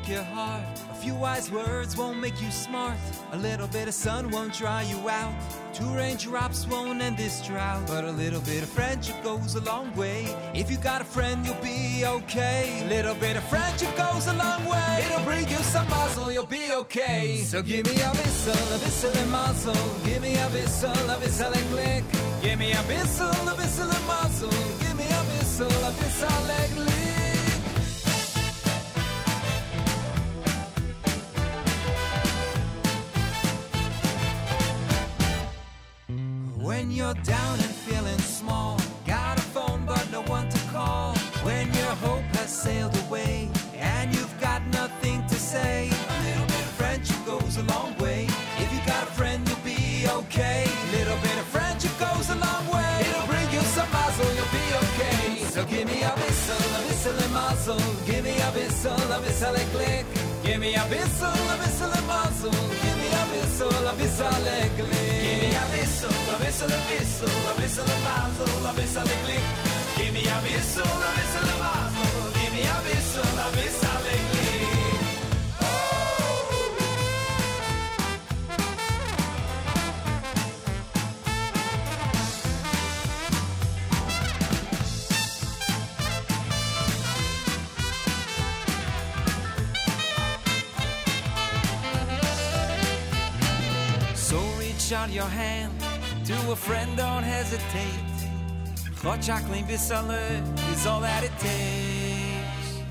Break your heart. A few wise words won't make you smart. A little bit of sun won't dry you out. Two raindrops won't end this drought. But a little bit of friendship goes a long way. If you got a friend, you'll be okay. A little bit of friendship goes a long way. It'll bring you some muzzle, you'll be okay. So give me a whistle, a whistle and muzzle. Give me a whistle, a whistle and click. Give me a whistle, a whistle and muzzle. Give me a whistle, a whistle and click. When you're down and feeling small, got a phone but no one to call. When your hope has sailed away and you've got nothing to say, a little bit of friendship goes a long way. If you got a friend, you'll be okay. A little bit of friendship goes a long way. It'll bring you some muscle. you'll be okay. So give me a whistle, a whistle and muscle. Give me a whistle, a whistle and click. Give me a whistle, a whistle and muscle. Give me a whistle, a whistle and click bissel of muzzle, a bissel klick. Give me a. Give me a reach out your hand to a friend, don't hesitate. Hot chocolate bisale is all that it takes.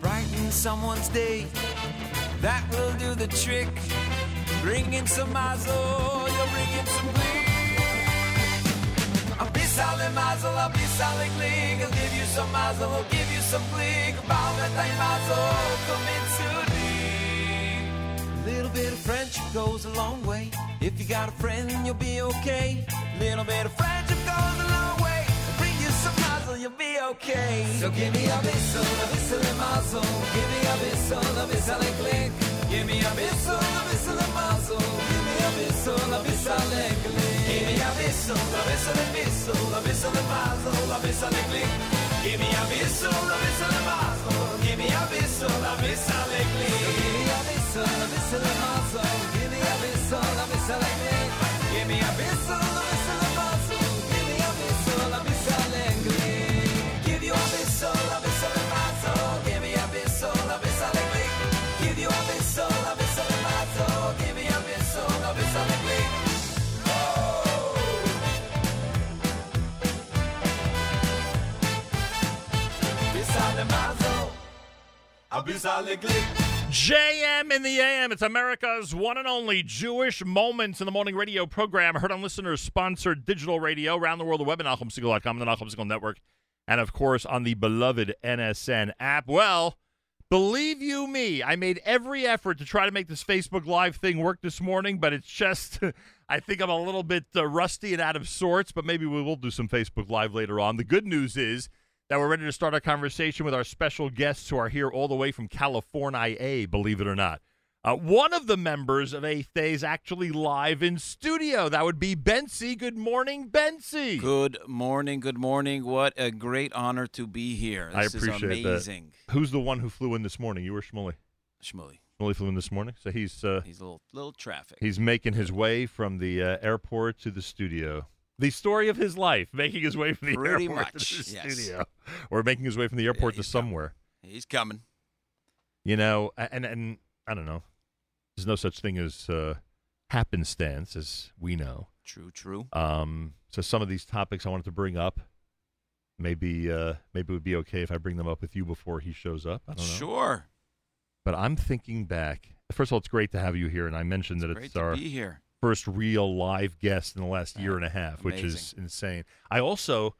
Brighten someone's day, that will do the trick. Bring in some mazel, you'll bring in some glee. A bisale mazel, a bisale glee. I'll give you some mazel, I'll give you some glee. I mazel, come into Little bit of friendship goes a long way. If you got a friend, you'll be okay. Little bit of friendship goes a long way. Bring you some muzzle, you'll be okay. So give me a whistle, a whistle and muzzle. Give me a whistle, a whistle and click. Give me a whistle, a whistle and muzzle. Give me a whistle, a whistle and click. Give me a whistle, a whistle and whistle, a whistle and muzzle, a whistle and click. Give me a whistle, a whistle JM in the AM. It's America's one and only Jewish Moments in the Morning radio program. Heard on listeners sponsored digital radio around the world, the web at NachumSegal.com, the Nachum Segal Network, and of course on the beloved NSN app. Well, believe you me, I made every effort to try to make this Facebook Live thing work this morning, but it's just, *laughs* I think I'm a little bit uh, rusty and out of sorts, but maybe we will do some Facebook Live later on. The good news is, that we're ready to start our conversation with our special guests who are here all the way from California, believe it or not. Uh, one of the members of Eighth Day is actually live in studio. That would be Bentzi. Good morning, Bentzi. Good morning. Good morning. What a great honor to be here. This I appreciate is amazing. that. Who's the one who flew in this morning? You or Shmuley? Shmuley. Shmuley flew in this morning, so he's uh, He's a little little traffic. he's making his way from the uh, airport to the studio. The story of his life, making his way from the Pretty airport much, to the yes. studio, or making his way from the airport to somewhere. He's coming. You know, and and I don't know. There's no such thing as uh, happenstance, as we know. True, true. Um, so some of these topics I wanted to bring up. Maybe uh, maybe it would be okay if I bring them up with you before he shows up. I don't know. Sure. But I'm thinking back. First of all, it's great to have you here, and I mentioned that great it's to our be here. First real live guest in the last year and a half, which is insane. I also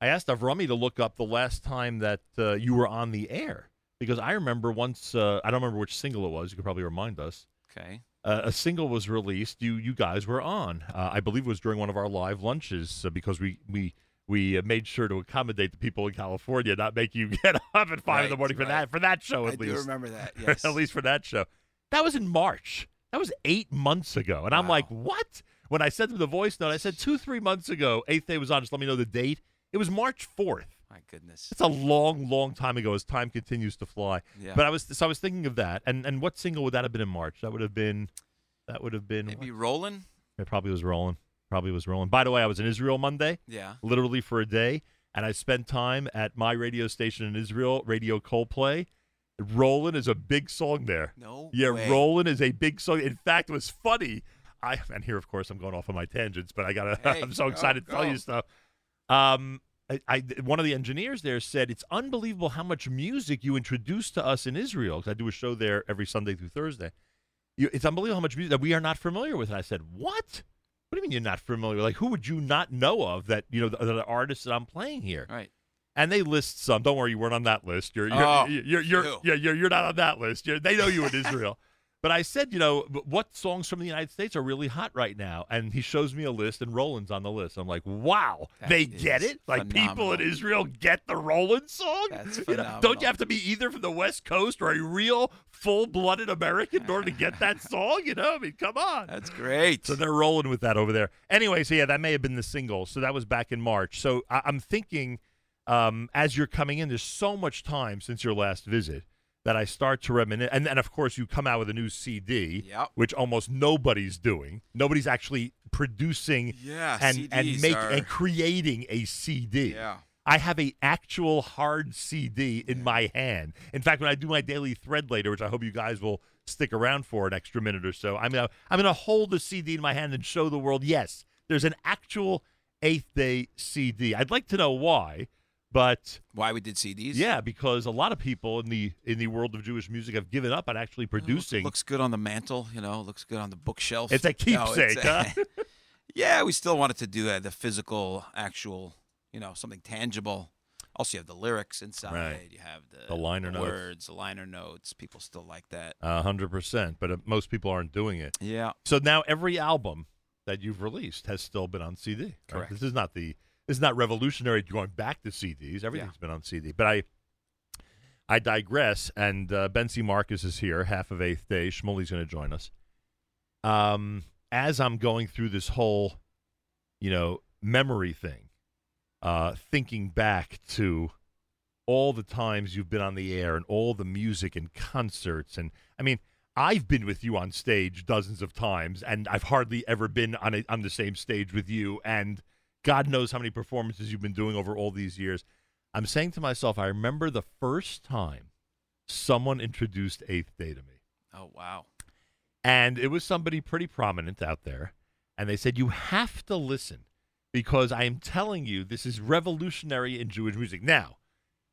I asked Avrami to look up the last time that uh, you were on the air because I remember once uh, I don't remember which single it was. You could probably remind us. Okay. Uh, a single was released. You you guys were on. Uh, I believe it was during one of our live lunches uh, because we we we uh, made sure to accommodate the people in California, not make you *laughs* get up at five in the morning for right. that for that show at I at do remember that, *laughs* yes. at least for that show. That was in March. That was eight months ago, and I'm like, what? When I sent them the voice note, I said two three months ago. Eighth day was on. Just let me know the date. It was March fourth. My goodness. It's a long, long time ago. As time continues to fly. Yeah. But I was so I was thinking of that, and and what single would that have been in March? That would have been, that would have been Maybe rolling. It probably was rolling. Probably was rolling. By the way, I was in Israel Monday. Yeah. Literally for a day, and I spent time at my radio station in Israel, Radio Kol Play. Rollin' is a big song there. No Yeah, way. Rollin' is a big song. In fact, it was funny. I and here, of course, I'm going off on my tangents, but I gotta. *laughs* Hey, I'm so go, excited to tell you stuff. Um, I, I one of the engineers there said it's unbelievable how much music you introduced to us in Israel. Because I do a show there every Sunday through Thursday. You, it's unbelievable how much music that we are not familiar with. And I said, "What? What do you mean you're not familiar? Like, who would you not know of that you know the, the artists that I'm playing here?" Right. And they list some. Don't worry, you weren't on that list. You're, you're, Oh, you're, you're, you're, yeah, you're, you're not on that list. You're, they know you in Israel. *laughs* But I said, you know, what songs from the United States are really hot right now? And he shows me a list, and Rollin's on the list. I'm like, wow, That they get it. Like people in Israel get the Roland song. That's *laughs* You know, phenomenal. don't you have to be either from the West Coast or a real full-blooded American in order to get that *laughs* song? You know, I mean, come on. That's great. So they're rolling with that over there. Anyway, so yeah, that may have been the single. So that was back in March. So I- I'm thinking, um, as you're coming in, there's so much time since your last visit that I start to reminisce. And then, of course, you come out with a new CD, Yep. which almost nobody's doing. Nobody's actually producing Yeah, and and make are- and creating a CD. Yeah. I have a actual hard CD in my hand. In fact, when I do my daily thread later, which I hope you guys will stick around for an extra minute or so, I'm gonna I'm gonna hold the CD in my hand and show the world. Yes, there's an actual Eighth Day CD. I'd like to know why, but Why we did CDs? yeah, because a lot of people in the in the world of Jewish music have given up on actually producing. looks good on the mantle. You know, looks good on the bookshelf. It's a No, it's keepsake, a- huh? *laughs* yeah, we still wanted to do that, the physical, actual, you know, something tangible. Also, you have the lyrics inside. Right. You have the, The liner notes. words, the liner notes. People still like that. A hundred percent, but uh, most people aren't doing it. Yeah. So now every album that you've released has still been on CD. right? Correct. This is not the is not revolutionary going back to CDs. Everything's been on CD. But I I digress. And uh, Bentzi Marcus is here, half of Eighth Day. Shmuley's going to join us. Um, as I'm going through this whole, you know, memory thing, uh, thinking back to all the times you've been on the air and all the music and concerts and I mean I've been with you on stage dozens of times and I've hardly ever been on a, on the same stage with you and God knows how many performances you've been doing over all these years. I'm saying to myself I remember the first time someone introduced Eighth Day to me. Oh wow. And it was somebody pretty prominent out there. And they said, You have to listen because I am telling you, this is revolutionary in Jewish music. Now,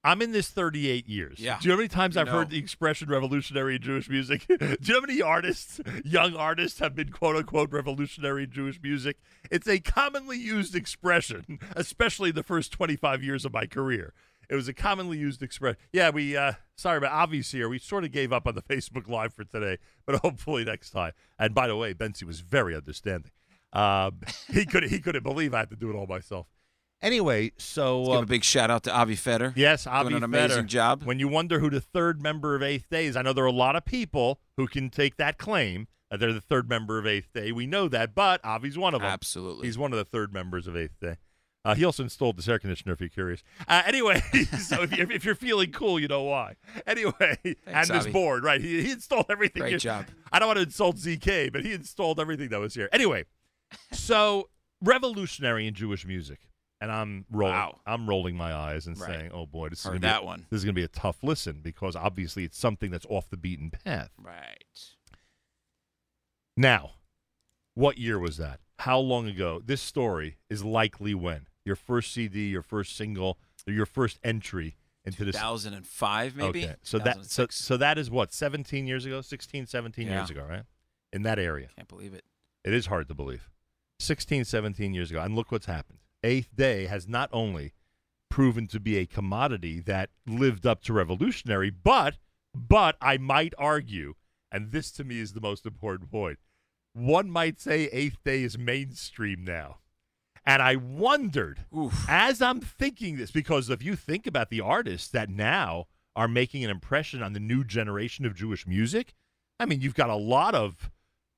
I'm in this 38 years. Yeah. Do you know how many times I've heard the expression revolutionary in Jewish music? *laughs* Do you know how many artists, young artists, have been quote unquote revolutionary in Jewish music? It's a commonly used expression, especially the first 25 years of my career. It was a commonly used expression. Yeah, we, uh, sorry about Avi's here. We sort of gave up on the *laughs* Facebook Live for today, but *laughs* hopefully next time. And by the way, Bentzi was very understanding. Um, he could he couldn't believe I had to do it all myself. Anyway, so give uh, a big shout out to Avi Feder. Yes, Avi doing an amazing job. When you wonder who the third member of Eighth Day is, I know there are a lot of people who can take that claim that they're the third member of Eighth Day. We know that, but Avi's one of them. Absolutely. He's one of the third members of Eighth Day. Uh, he also installed this air conditioner, if you're curious. Uh, anyway, *laughs* so if, you, if you're feeling cool, you know why. Anyway, and this Avi. board, right? He, he installed everything. Great You- job. I don't want to insult ZK, but he installed everything that was here. Anyway, so revolutionary in Jewish music, and I'm rolling. Wow. I'm rolling my eyes and Right. saying, "Oh boy, this is Heard gonna be that a- one. This is going to be a tough listen because obviously it's something that's off the beaten path." Right. Now, what year was that? How long ago? This story is likely when your first CD, your first single, or your first entry into this. 2005 maybe. Okay, so that so, so that is what 17 years ago, 16, 17 years ago, right? In that area. I can't believe it. It is hard to believe. 16, 17 years ago. And look what's happened. Eighth Day has not only proven to be a commodity that lived up to revolutionary, but, but I might argue, and this to me is the most important point, one might say Eighth Day is mainstream now. And I wondered, as I'm thinking this, because if you think about the artists that now are making an impression on the new generation of Jewish music, I mean, you've got a lot of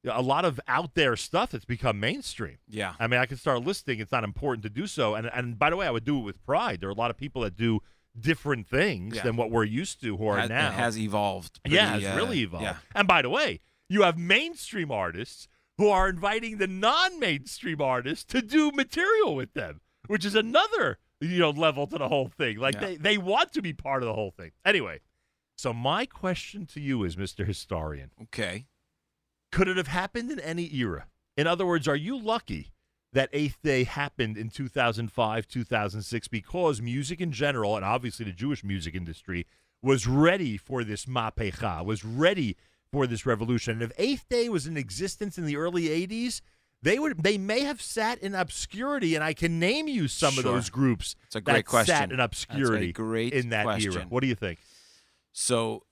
a lot of out there stuff that's become mainstream. Yeah. I mean, I can start listing. It's not important to do so. And and by the way, I would do it with pride. There are a lot of people that do different things Yeah. than what we're used to who are Has- it now. has evolved yeah, it's uh, really evolved. yeah. And by the way, you have mainstream artists who are inviting the non-mainstream artists to do material with them, which is another you know level to the whole thing. Like Yeah. they they want to be part of the whole thing. Anyway, so my question to you is, Mr. Historian. Okay. Could it have happened in any era? In other words, are you lucky that Eighth Day happened in 2005, 2006 because music in general, and obviously the Jewish music industry, was ready for this mapecha, was ready for this revolution. And if Eighth Day was in existence in the early 80s, they would they may have sat in obscurity, and I can name you some of those groups It's a great that question. sat in That's a obscurity great in that era. What do you think? So,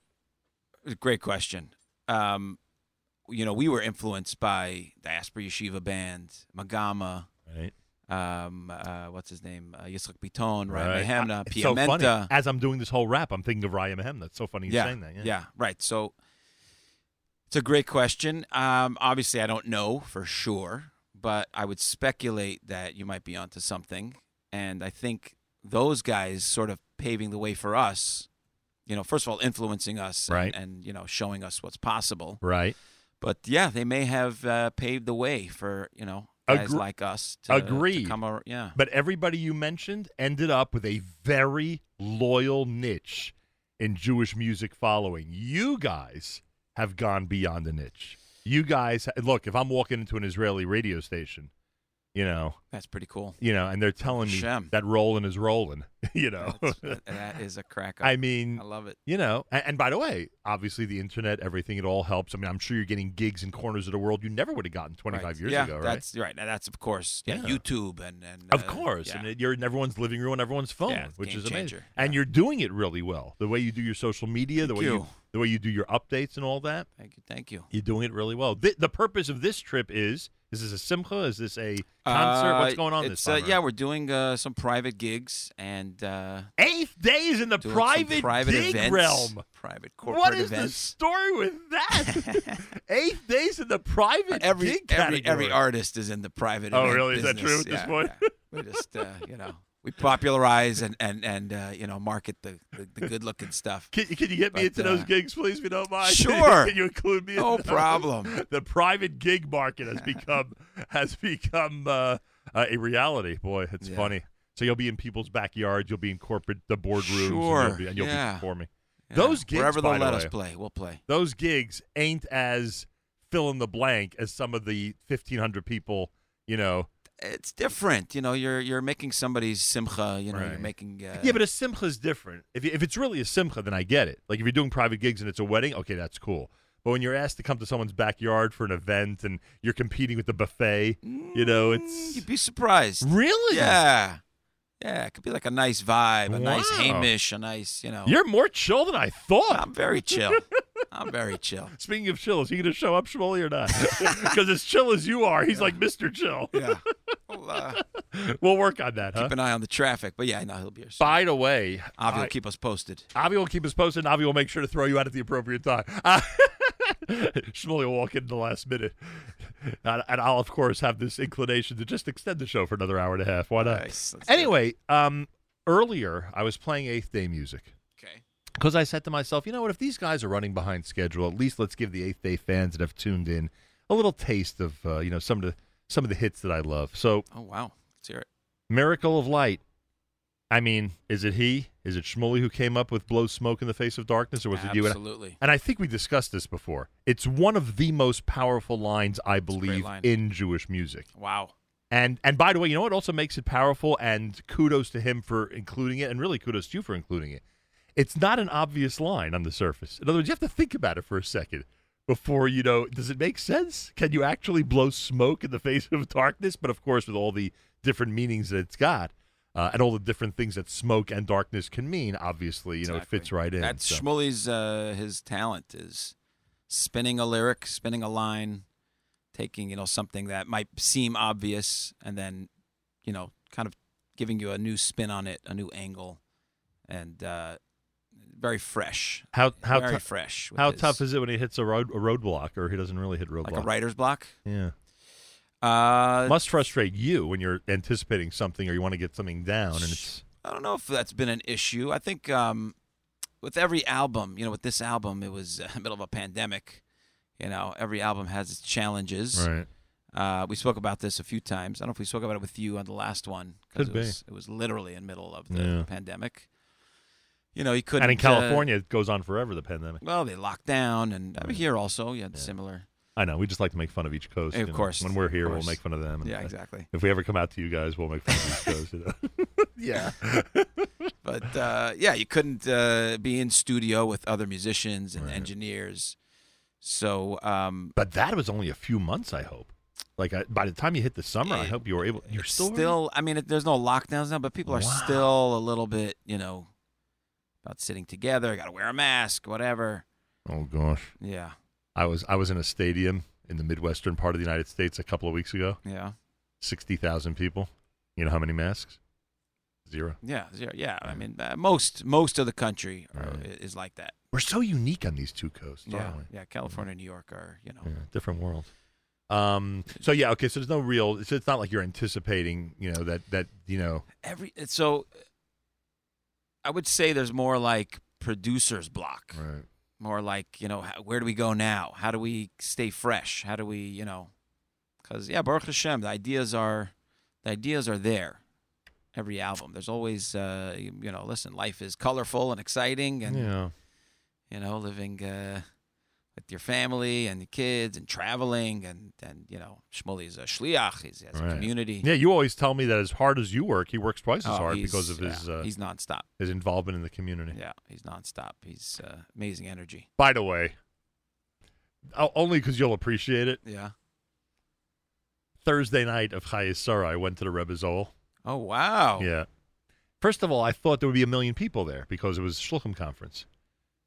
great question. Um, you know, we were influenced by Diaspora Yeshiva band, Magama, right? Um, uh, what's his name? Uh, Yitzchak Biton, Ryan Right. Mehemna, it's so funny. As I'm doing this whole rap, I'm thinking of Ryan Mehem. That's so funny you're yeah, saying that. Yeah. right. So it's a great question. Um, obviously, I don't know for sure, but I would speculate that you might be onto something. And I think those guys sort of paving the way for us. You know, first of all, influencing us, and- Right. and, you know, showing us what's possible. Right. But yeah, they may have uh, paved the way for you know guys Agre- like us. To, Agreed. To come ar- yeah. But everybody you mentioned ended up with a very loyal niche in Jewish music following. You guys have gone beyond the niche. You guys, look, if I'm walking into an Israeli radio station, you know, That's pretty cool. you know, and they're telling me Shem. that rolling is rolling, *laughs* you know. That's- that is a crack. I mean, I love it. You know, and, and by the way, obviously the internet, everything, it all helps. I mean, I'm sure you're getting gigs in corners of the world you never would have gotten 25 Right. years yeah, ago, right? That's right. Now, that's of course yeah, Yeah. YouTube and and Of uh, course, yeah. and it- you're in everyone's living room and everyone's phone, which is amazing. changer. And you're doing it really well. The way you do your social media, the way you. you. the way you do your updates and all that. Thank you, thank you. You're doing it really well. The, the purpose of this trip is: is this a simcha? Is this a concert? What's going on this uh, yeah, we're doing uh, some private gigs and uh, Eighth days in the private, private gig events, realm. private corporate What is the story with that? *laughs* Eighth days in the private every gig every every artist is in the private. Oh, really? Is that true at this Yeah, point? yeah. We just uh, you know we popularize and and and uh, you know market the the, the good looking stuff. Can, can you get me But, into those uh, gigs, please, if you don't mind? Sure. *laughs* can you include me? in No those? problem. The private gig market has become has become uh, uh, a reality. Boy, it's Yeah. funny. So you'll be in people's backyards. You'll be in corporate the boardrooms. Sure. And you'll be, and you'll Yeah. be performing. Yeah. Those gigs, Wherever they'll by the let way, us play, we'll play. Those gigs ain't as fill in the blank as some of the fifteen hundred people. You know. It's different, you know. You're you're making somebody's simcha. You know, you're making. Uh, Yeah, but a simcha is different. If, if it's really a simcha, then I get it. Like if you're doing private gigs and it's a wedding, okay, that's cool. But when you're asked to come to someone's backyard for an event and you're competing with the buffet, you know, it's you'd be surprised. really Yeah, yeah. It could be like a nice vibe, a nice Wow. Hamish, a nice, you know. You're more chill than I thought. I'm very chill. *laughs* I'm very chill. Speaking of chill, is he going to show up, Shmuley, or not? *laughs* Because as chill as you are, he's like Mr. Chill. Yeah. We'll, *laughs* uh, We'll work on that, huh? keep an eye on the traffic, but yeah, no, he'll be here. soon. By the way, Avi will keep us posted. Avi will keep us posted, and Avi will make sure to throw you out at the appropriate time. Uh, *laughs* Shmuley will walk in the last minute. *laughs* And, and I'll, of course, have this inclination to just extend the show for another hour and a half. Why not? Nice. Let's do it. Anyway, um, earlier I was playing Eighth Day music. Okay. Because I said to myself, you know what? If these guys are running behind schedule, at least let's give the Eighth Day fans that have tuned in a little taste of, uh, you know, some of the some of the hits that I love. So, Oh wow, let's hear it. Miracle of Light. I mean, is it he? Is it Shmuley who came up with "Blow Smoke in the Face of Darkness," or was it you? Absolutely. And I think we discussed this before. It's one of the most powerful lines I believe line. in Jewish music. Wow. And and by the way, you know what also makes it powerful? And kudos to him for including it, and really kudos to you for including it. It's not an obvious line on the surface. In other words, you have to think about it for a second before you know. Does it make sense? Can you actually blow smoke in the face of darkness? But of course, with all the different meanings that it's got, uh, and all the different things that smoke and darkness can mean, obviously, you know, it fits right in. That's so. Shmuley's uh, his talent is spinning a lyric, spinning a line, taking you know something that might seem obvious, and then you know kind of giving you a new spin on it, a new angle, and uh, very fresh. How how very tou- fresh. How his- tough is it when he hits a road a roadblock, or he doesn't really hit roadblock? like a writer's block? Yeah. Uh, Must frustrate you when you're anticipating something or you want to get something down, and it's I don't know if that's been an issue. I think um, with every album, you know, with this album, it was *laughs* uh, middle of a pandemic. You know, every album has its challenges. right. Uh, we spoke about this a few times. I don't know if we spoke about it with you on the last one because it be. was, it was literally in the middle of the Yeah. pandemic. You know, you couldn't. And in uh, California, it goes on forever. The pandemic. well, they locked down, and over here also, you had similar. I know. We just like to make fun of each coast. Of you know. course, When we're here, we'll make fun of them. and, Yeah, exactly. If we ever come out to you guys, we'll make fun of each *laughs* coast. You know? *laughs* yeah. But uh, yeah, you couldn't uh, be in studio with other musicians and engineers. So, um, But that was only a few months. I hope. Like I, by the time you hit the summer, I hope you were able. You're still. still I mean, it, there's no lockdowns now, but people are Wow. still a little bit, you know, about sitting together. Got to wear a mask, whatever. Oh gosh. Yeah. I was I was in a stadium in the midwestern part of the United States a couple of weeks ago. Yeah. Sixty thousand people. You know how many masks? Zero. Yeah, yeah, yeah. I mean, uh, most most of the country are, is like that. We're so unique on these two coasts, Yeah, aren't we? yeah. California and New York are, you know. Yeah, different world. Um. So yeah. Okay. So there's no real. It's, it's not like you're anticipating. You know that that you know. Every so, I would say there's more like producer's block. Right. More like you know, where do we go now? How do we stay fresh? How do we, you know, because yeah, Baruch Hashem, the ideas are, the ideas are there. Every album, there's always, uh, you, you know, listen, life is colorful and exciting, and Yeah. you know, living uh, with your family and the kids and traveling, and and you know, Shmuley is a shliach. He's, he has a community. Yeah. You always tell me that as hard as you work, he works twice as Oh, hard because of his. yeah, Uh, he's nonstop. His involvement in the community. Yeah, he's nonstop. He's uh, amazing energy. By the way, only because you'll appreciate it. Yeah. Thursday night of Chayei Sarah, I went to the Rebbe's Ohel. Oh wow. Yeah. First of all, I thought there would be a million people there because it was a Shluchim conference.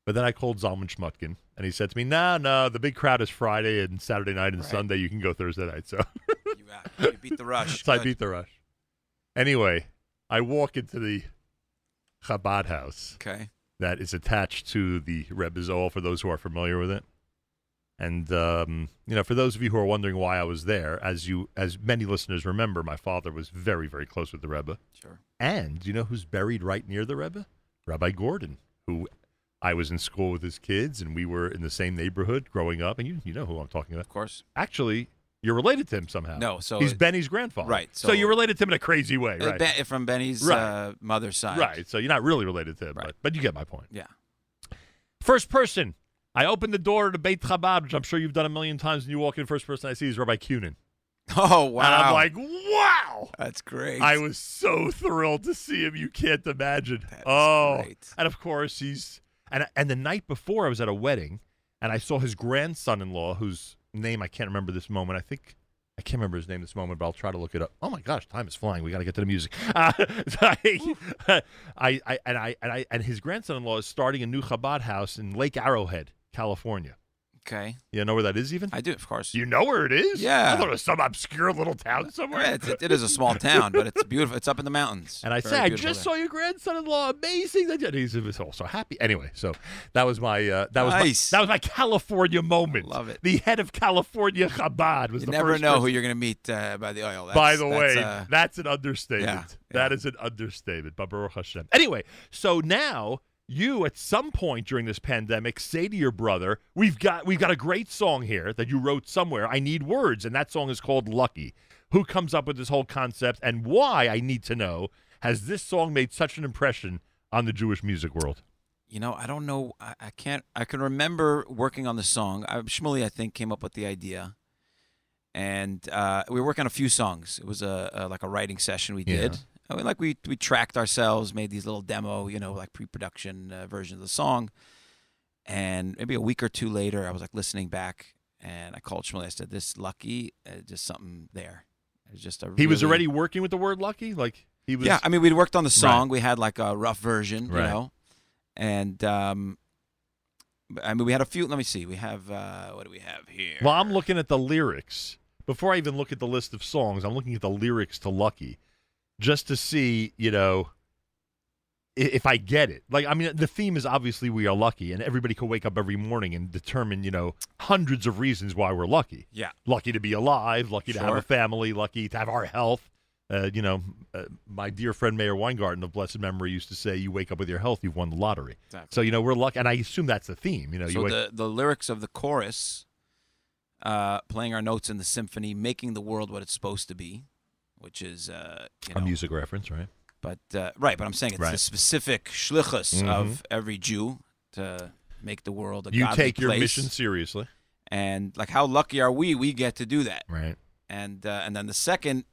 But then I called Zalman Shmotkin, and he said to me, "No, no, the big crowd is Friday and Saturday night and Right. Sunday. You can go Thursday night." So, You, uh, you beat the rush. *laughs* so I beat the rush. Anyway, I walk into the Chabad house Okay. that is attached to the Rebbe's Ohel for those who are familiar with it. And um, you know, for those of you who are wondering why I was there, as you as many listeners remember, my father was very, very close with the Rebbe. Sure. And you know who's buried right near the Rebbe? Rabbi Gordon, who I was in school with his kids, and we were in the same neighborhood growing up. And you you know who I'm talking about. Of course. Actually, you're related to him somehow. No, so he's it- Benny's grandfather. Right, So, so- you're related to him in a crazy way, Uh, right? From Benny's Right. uh, mother's side. Right. So you're not really related to him, but, but you get my point. Yeah. First person. I opened the door to Beit Chabad, which I'm sure you've done a million times, and you walk in. First person I see is Rabbi Cunin. Oh wow. And I'm like, wow. That's great. I was so thrilled to see him. You can't imagine. oh, great. and of course he's and and the night before I was at a wedding, and I saw his grandson-in-law, whose name I can't remember this moment. I think I can't remember his name this moment, but I'll try to look it up. Oh my gosh, time is flying. We got to get to the music. *laughs* Uh, I, *laughs* I, I, and I, and I, and his grandson-in-law is starting a new Chabad house in Lake Arrowhead, California. Okay. You know where that is, even? I do, of course. You know where it is? Yeah. I thought it was some obscure little town somewhere. Yeah, it's, it, it is a small *laughs* town, but it's beautiful. It's up in the mountains. And I Very say, I just there. saw your grandson-in-law. Amazing! That you-" he's, he's also happy. Anyway, so that was my uh, that was Nice. my, that was my California moment. Love it. The head of California Chabad was You never know person- who you're going to meet uh, by the Ohel. That's, By the that's, way, uh, that's an understatement. yeah, That is an understatement. But Baruch Hashem. Anyway, so now you at some point during this pandemic say to your brother, "We've got we've got a great song here that you wrote somewhere. I need words, and that song is called Lucky." Who comes up with this whole concept, and why? I need to know. Has this song made such an impression on the Jewish music world? You know, I don't know. I, I can't. I can remember working on the song. I, Shmuley, I think, came up with the idea, and uh, we were working on a few songs. It was a, a like a writing session we did. I mean, like we we tracked ourselves, made these little demo, you know, like pre-production uh, version of the song. And maybe a week or two later, I was like listening back, and I called Shmuley. I said, "This lucky, uh, just something there." It was just a. He was already working with the word "lucky." Like he was. yeah, I mean, we'd worked on the Right. song. We had like a rough version, you know, and um, I mean, we had a few. Let me see. We have uh, what do we have here? Well, I'm looking at the lyrics. Before I even look at the list of songs, I'm looking at the lyrics to Lucky just to see, you know, if I get it. Like, I mean, the theme is obviously we are lucky, and everybody can wake up every morning and determine, you know, hundreds of reasons why we're lucky. Yeah. Lucky to be alive, lucky to have a family, lucky to have our health. Uh, you know, uh, my dear friend Meir Weingarten of blessed memory used to say, "You wake up with your health, you've won the lottery." Exactly. So you know we're lucky, and I assume that's the theme. You know, you so wake- the the lyrics of the chorus, uh, playing our notes in the symphony, making the world what it's supposed to be, which is uh, you a music reference, right? But uh, right, but I'm saying it's the specific shlichus Mhm. of every Jew to make the world a You take your place. mission seriously. and like how lucky are we? We get to do that. Right. And uh, and then the second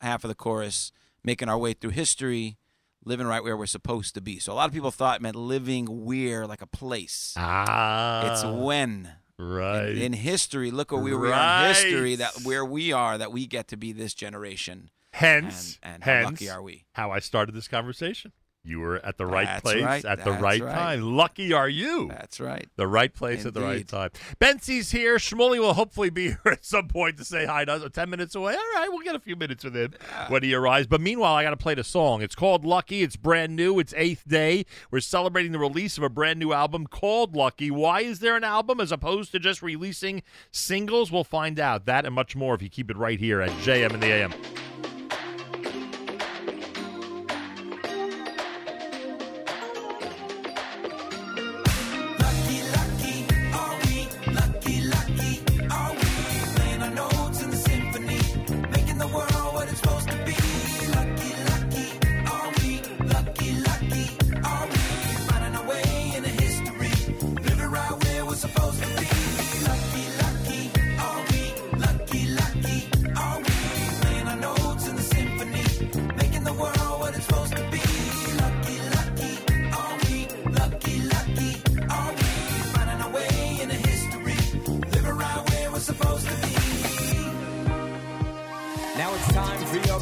half of the chorus, making our way through history, living right where we're supposed to be. So a lot of people thought it meant living where, like a place. Ah, it's when. Right. In, in history, look where we were in history that where we are, that we get to be this generation. Hence, and, and how lucky are we? how I started this conversation. You were at the right That's place right. at the That's right, right. time. Lucky are you. That's right. The right place at the right time. Bentzi's here. Shmuley will hopefully be *laughs* here at some point to say hi to us. Oh, ten minutes away. All right, we'll get a few minutes with him when he arrives. But meanwhile, I got to play the song. It's called Lucky. It's brand new. It's eighth day. We're celebrating the release of a brand new album called Lucky. Why is there an album as opposed to just releasing singles? We'll find out that and much more if you keep it right here at JM in the AM.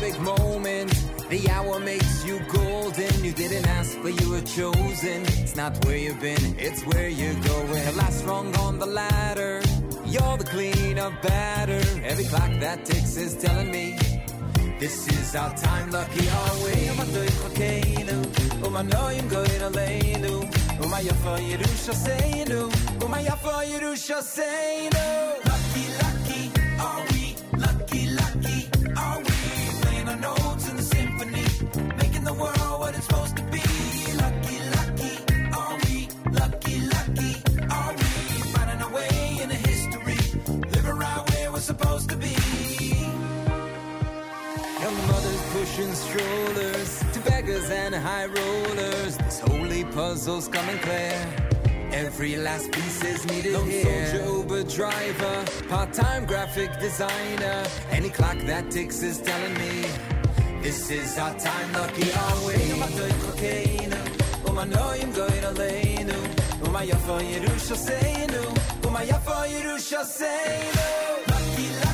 Big moment. The hour makes you golden. You didn't ask, but you were chosen. It's not where you've been, it's where you're going. The last rung on the ladder. You're the queen of batter. Every clock that ticks is telling me this is our time. Lucky yerusha seinu umayafa yerusha seinu Lucky, lucky, supposed to be. Young mothers pushing strollers to beggars and high rollers. This holy puzzle's coming clear. Every last piece is needed Lone here. soldier, Uber driver, part-time graphic designer. Any clock that ticks is telling me this is our time. Lucky are we? umanoim goin aleinu umayafa yerusha seinu umayafa yerusha seinu Lucky, lucky, are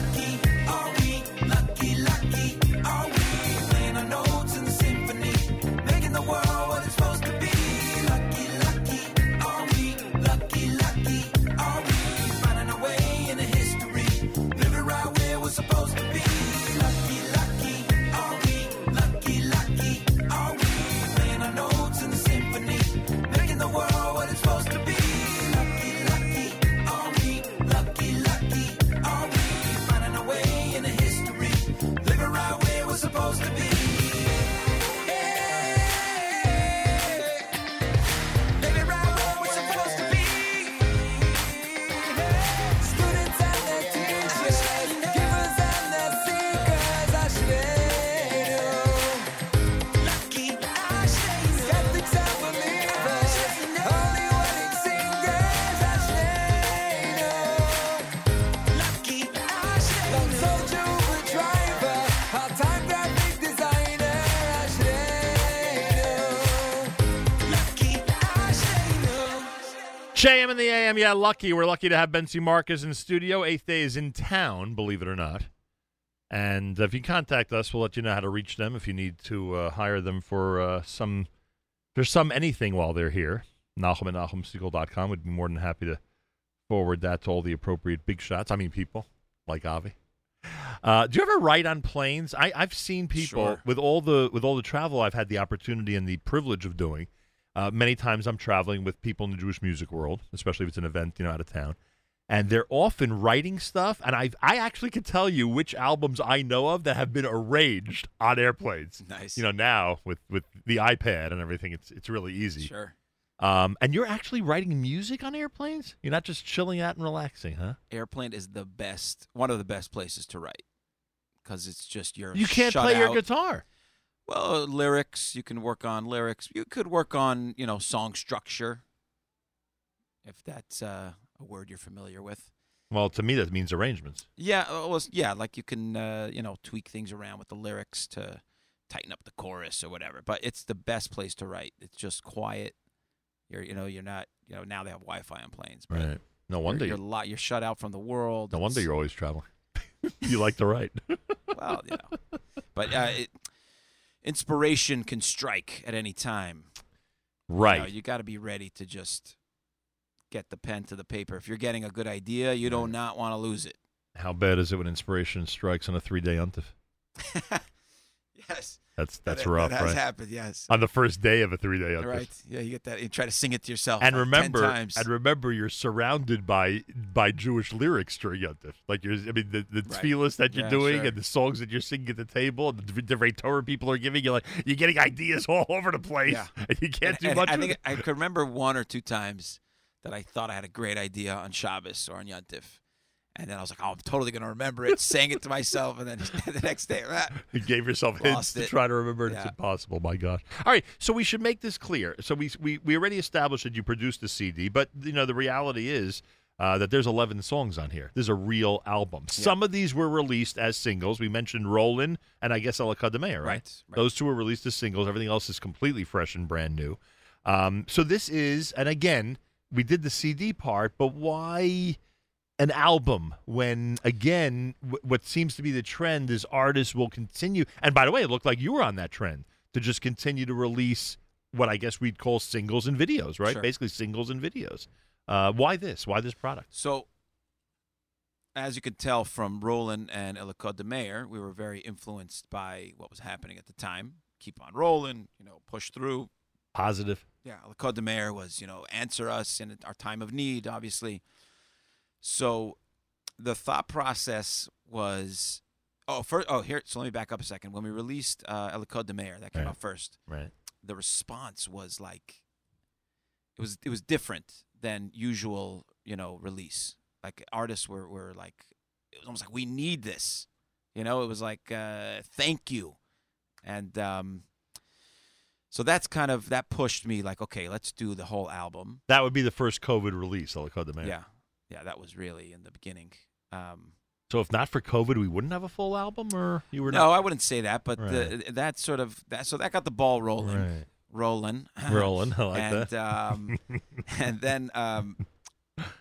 the AM. Yeah, lucky. We're lucky to have Bentzi Marcus in studio. Eighth day is in town, believe it or not. And if you contact us, we'll let you know how to reach them if you need to uh, hire them for uh, some, there's some anything while they're here. Nachum at NachumSegal.com would be more than happy to forward that to all the appropriate big shots. I mean, people like Avi. Uh, do you ever write on planes? I, I've seen people Sure. with all the with all the travel I've had the opportunity and the privilege of doing. Uh, many times I'm traveling with people in the Jewish music world, especially if it's an event you know out of town, and they're often writing stuff. And I I actually can tell you which albums I know of that have been arranged on airplanes. Nice. You know now with with the iPad and everything, it's it's really easy. Sure. Um, and you're actually writing music on airplanes. You're not just chilling out and relaxing, huh? Airplane is the best, one of the best places to write because it's just you're. You can't play your guitar. Well, lyrics. You can work on lyrics. You could work on you know song structure, if that's uh, a word you're familiar with. Well, to me that means arrangements. Yeah, uh, well, yeah, like you can uh, you know tweak things around with the lyrics to tighten up the chorus or whatever. But it's the best place to write. It's just quiet. You're you know you're not you know now they have Wi-Fi on planes. But Right. No wonder you're you- you're, li- you're shut out from the world. No wonder you're always traveling. *laughs* you like to write. well, you know, but uh, it, inspiration can strike at any time. Right. You, know, you got to be ready to just get the pen to the paper. If you're getting a good idea, you do not want to lose it. How bad is it when inspiration strikes on a three day untif? *laughs* Yes. That's that's That- rough, that has right? happened, yes. On the first day of a three day. Right. Yeah, you get that. You try to sing it to yourself. And like 10 remember, times. and remember, you're surrounded by by Jewish lyrics during Yontif. Like you're, I mean, the the Right. tefillas that you're Yeah, doing sure. and the songs that you're singing at the table, and the different Torah people are giving you, like you're getting ideas *laughs* all over the place, Yeah. and you can't And- do and much. I think it. I could remember one or two times that I thought I had a great idea on Shabbos or on Yontif. And then I was like, oh, I'm totally going to remember it, sang it to myself, and then *laughs* the next day, ah, *laughs* You gave yourself hints Lost to try to remember. it. It's impossible. My gosh. All right. So we should make this clear. So we we, we already established that you produced a CD, but you know the reality is. Uh, that there's 11 songs on here. This is a real album. Some of these were released as singles. We mentioned Rollin' and I guess El Academia, right? Right, right. Those two were released as singles. Everything else is completely fresh and brand new. Um, so this is, and again, we did the CD part, but why an album when again w- what seems to be the trend is artists will continue and by the way it looked like you were on that trend to just continue to release what i guess we'd call singles and videos right Sure. basically singles and videos uh, why this why this product So, as you could tell from Rollin' and Elikot de Meyer, we were very influenced by what was happening at the time. Keep on rolling, you know, push through. positive Yeah, Elikot de Meyer was, you know, answer us in our time of need, obviously. So, the thought process was, oh, first, oh, here. So let me back up a second. When we released uh, Elikot de Meyer, that came Right. out first. right the response was like it was it was different than usual you know release like artists were were like it was almost like we need this you know it was like uh thank you and um so that's kind of that pushed me like okay let's do the whole album that would be the first covid release El Code de Mayor. yeah yeah that was really in the beginning um so if not for covid we wouldn't have a full album or you were no not i wouldn't say that but the, that sort of that so that got the ball rolling Right. rolling *laughs* Rolling, I like and, that. um, *laughs* and then um,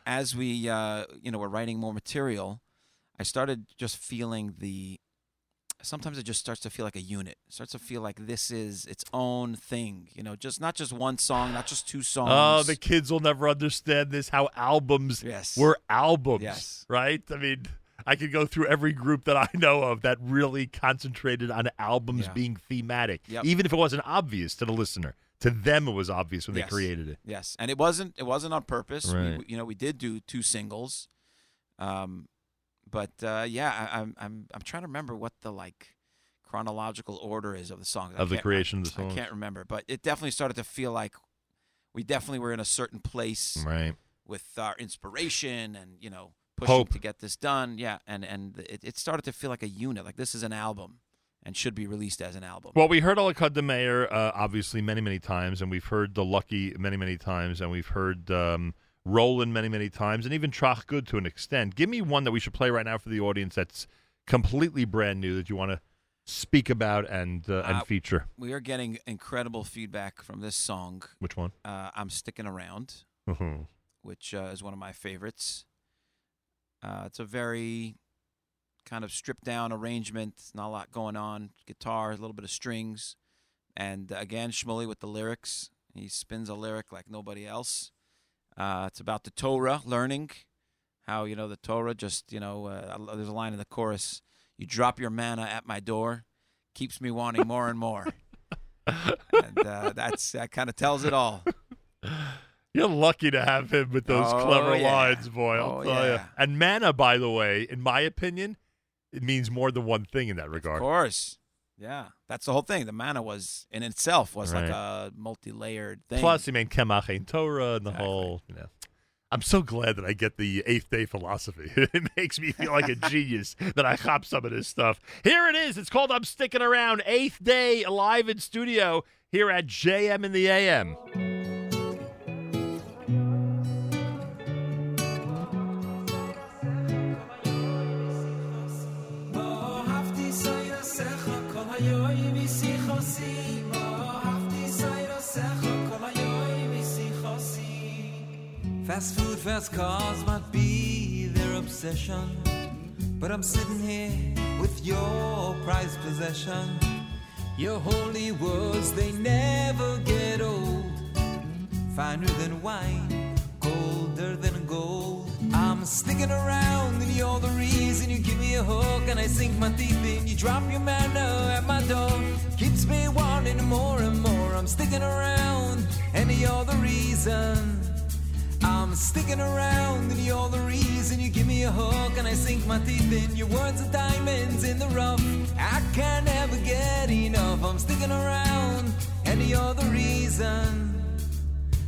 as we uh, you know were writing more material, I started just feeling the. Sometimes it just starts to feel like a unit. It starts to feel like this is its own thing. You know, just not just one song, not just two songs. Oh, the kids will never understand this. How albums Yes. were albums, Yes. right? I mean, I could go through every group that I know of that really concentrated on albums Yeah. being thematic, Yep. even if it wasn't obvious to the listener. To them, it was obvious when Yes. they created it. Yes, and it wasn't it wasn't on purpose. Right. We, you know, we did do two singles, um, but uh, yeah, I, I'm I'm I'm trying to remember what the like chronological order is of the songs. I Of the can't- creation of the songs. I can't remember, but it definitely started to feel like we definitely were in a certain place Right. with our inspiration and you know pushing Hope. to get this done. Yeah, and and it, it started to feel like a unit. Like this is an album and should be released as an album. Well, we heard Alakad de Meyer uh, obviously many, many times, and we've heard The Lucky many, many times, and we've heard um, Rollin' many, many times, and even Trach Good to an extent. Give me one that we should play right now for the audience that's completely brand new that you want to speak about and uh, and Uh, feature. We are getting incredible feedback from this song. Which one? Uh, I'm sticking around. Mhm. which uh, is one of my favorites. Uh, it's a very kind of stripped down arrangement, not a lot going on. Guitar, a little bit of strings, and again Shmuley with the lyrics. He spins a lyric like nobody else. Uh, it's about the Torah, learning how you know the Torah. Just you know, uh, there's a line in the chorus: "You drop your manna at my door, keeps me wanting more and more." *laughs* and uh, that's that kind of tells it all. You're lucky to have him with those Oh, clever yeah. lines, boy. Oh, yeah. And mana, by the way, in my opinion, it means more than one thing in that regard. Of course. Yeah, that's the whole thing. The manna was in itself was like a multi-layered thing. Plus, he made Kemach and Torah and the whole, you know. I'm so glad that I get the eighth day philosophy. *laughs* it makes me feel like a *laughs* genius that I hop some of this stuff. Here it is. It's called I'm Sticking Around. Eighth day live in studio here at JM in the AM. Fast food, fast cars might be their obsession. But I'm sitting here with your prized possession. Your holy words, they never get old. Finer than wine, colder than gold. I'm sticking around, and you're the reason you give me a hook, and I sink my teeth in. You drop your manna at my door, keeps me wanting more and more. I'm sticking around, and you're the reason. I'm sticking around, and you're the reason you give me a hook, and I sink my teeth in. Your words are diamonds in the rough. I can never get enough. I'm sticking around, and you're the reason.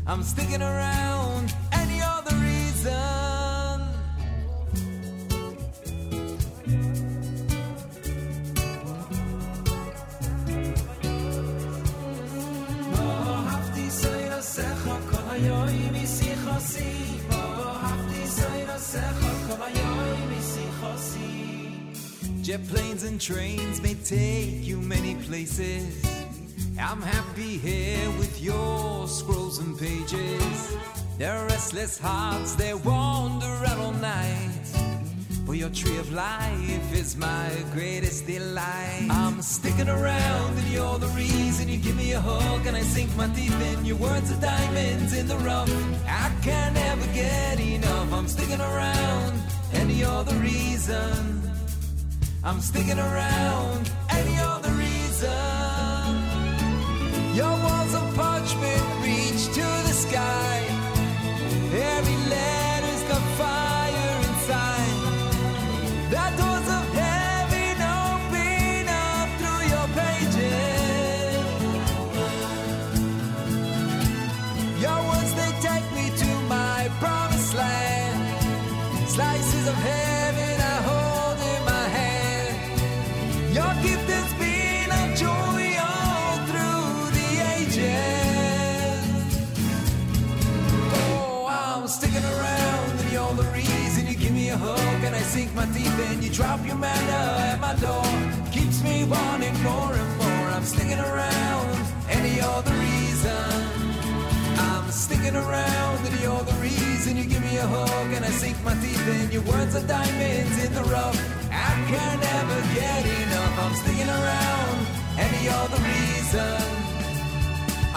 I'm sticking around, and you're the reason. Jet planes and trains may take you many places. I'm happy here with your scrolls and pages. Their restless hearts, they wander out all night. For your tree of life is my greatest delight. I'm sticking around and you're the reason you give me a hug and I sink my teeth in. Your words are diamonds in the rough. I can never get enough. I'm sticking around and you're the reason. I'm sticking around, and you're the reason. Your walls of parchment reach to the sky. Sink my teeth in. You drop your manna at my door, keeps me wanting more and more. I'm sticking around and you're the reason. I'm sticking around and you're the reason you give me a hug and I sink my teeth in. Your words are diamonds in the rough. I can never get enough. I'm sticking around and you're the reason.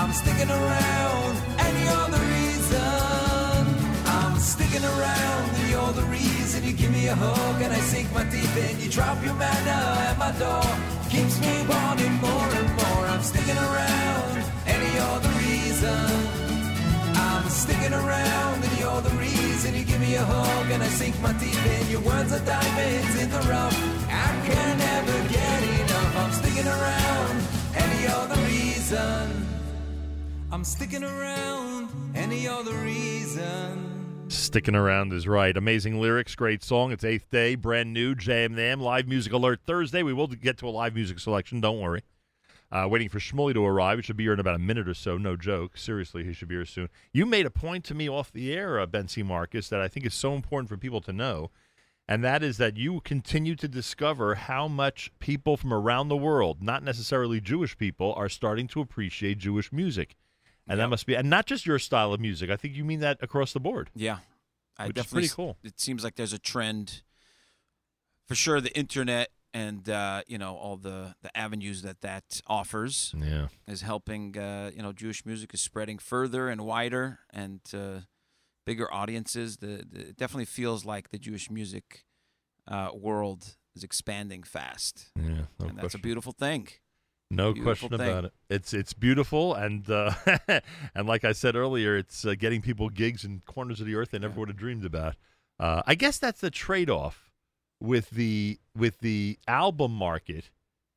I'm sticking around and you're the reason. Sticking around and you're the reason you give me a hug and I sink my teeth in. You drop your manna at my door, keeps me wanting more and more. I'm sticking around and you're the reason. I'm sticking around and you're the reason you give me a hug and I sink my teeth in. Your words are diamonds in the rough. I can never get enough. I'm sticking around and you're the reason. I'm sticking around and you're the reason. Sticking around is right. Amazing lyrics, great song. It's eighth day, brand new. JM Nam live music alert Thursday. We will get to a live music selection. Don't worry. Uh, waiting for Shmuley to arrive. It should be here in about a minute or so. No joke. Seriously, he should be here soon. You made a point to me off the air, uh, Bentzi Marcus, that I think is so important for people to know, and that is that you continue to discover how much people from around the world, not necessarily Jewish people, are starting to appreciate Jewish music. And that must be, and not just your style of music. I think you mean that across the board. Yeah, I Which is definitely. pretty cool. It seems like there's a trend. For sure, the internet and uh, you know all the the avenues that that offers Yeah. is helping. Uh, you know, Jewish music is spreading further and wider and uh, bigger audiences. The, the it definitely feels like the Jewish music uh, world is expanding fast. Yeah, no and that's a beautiful thing. No Beautiful question thing. about it. It's it's beautiful, and uh, *laughs* and like I said earlier, it's uh, getting people gigs in corners of the earth they never would have dreamed about. Uh, I guess that's the trade off with the with the album market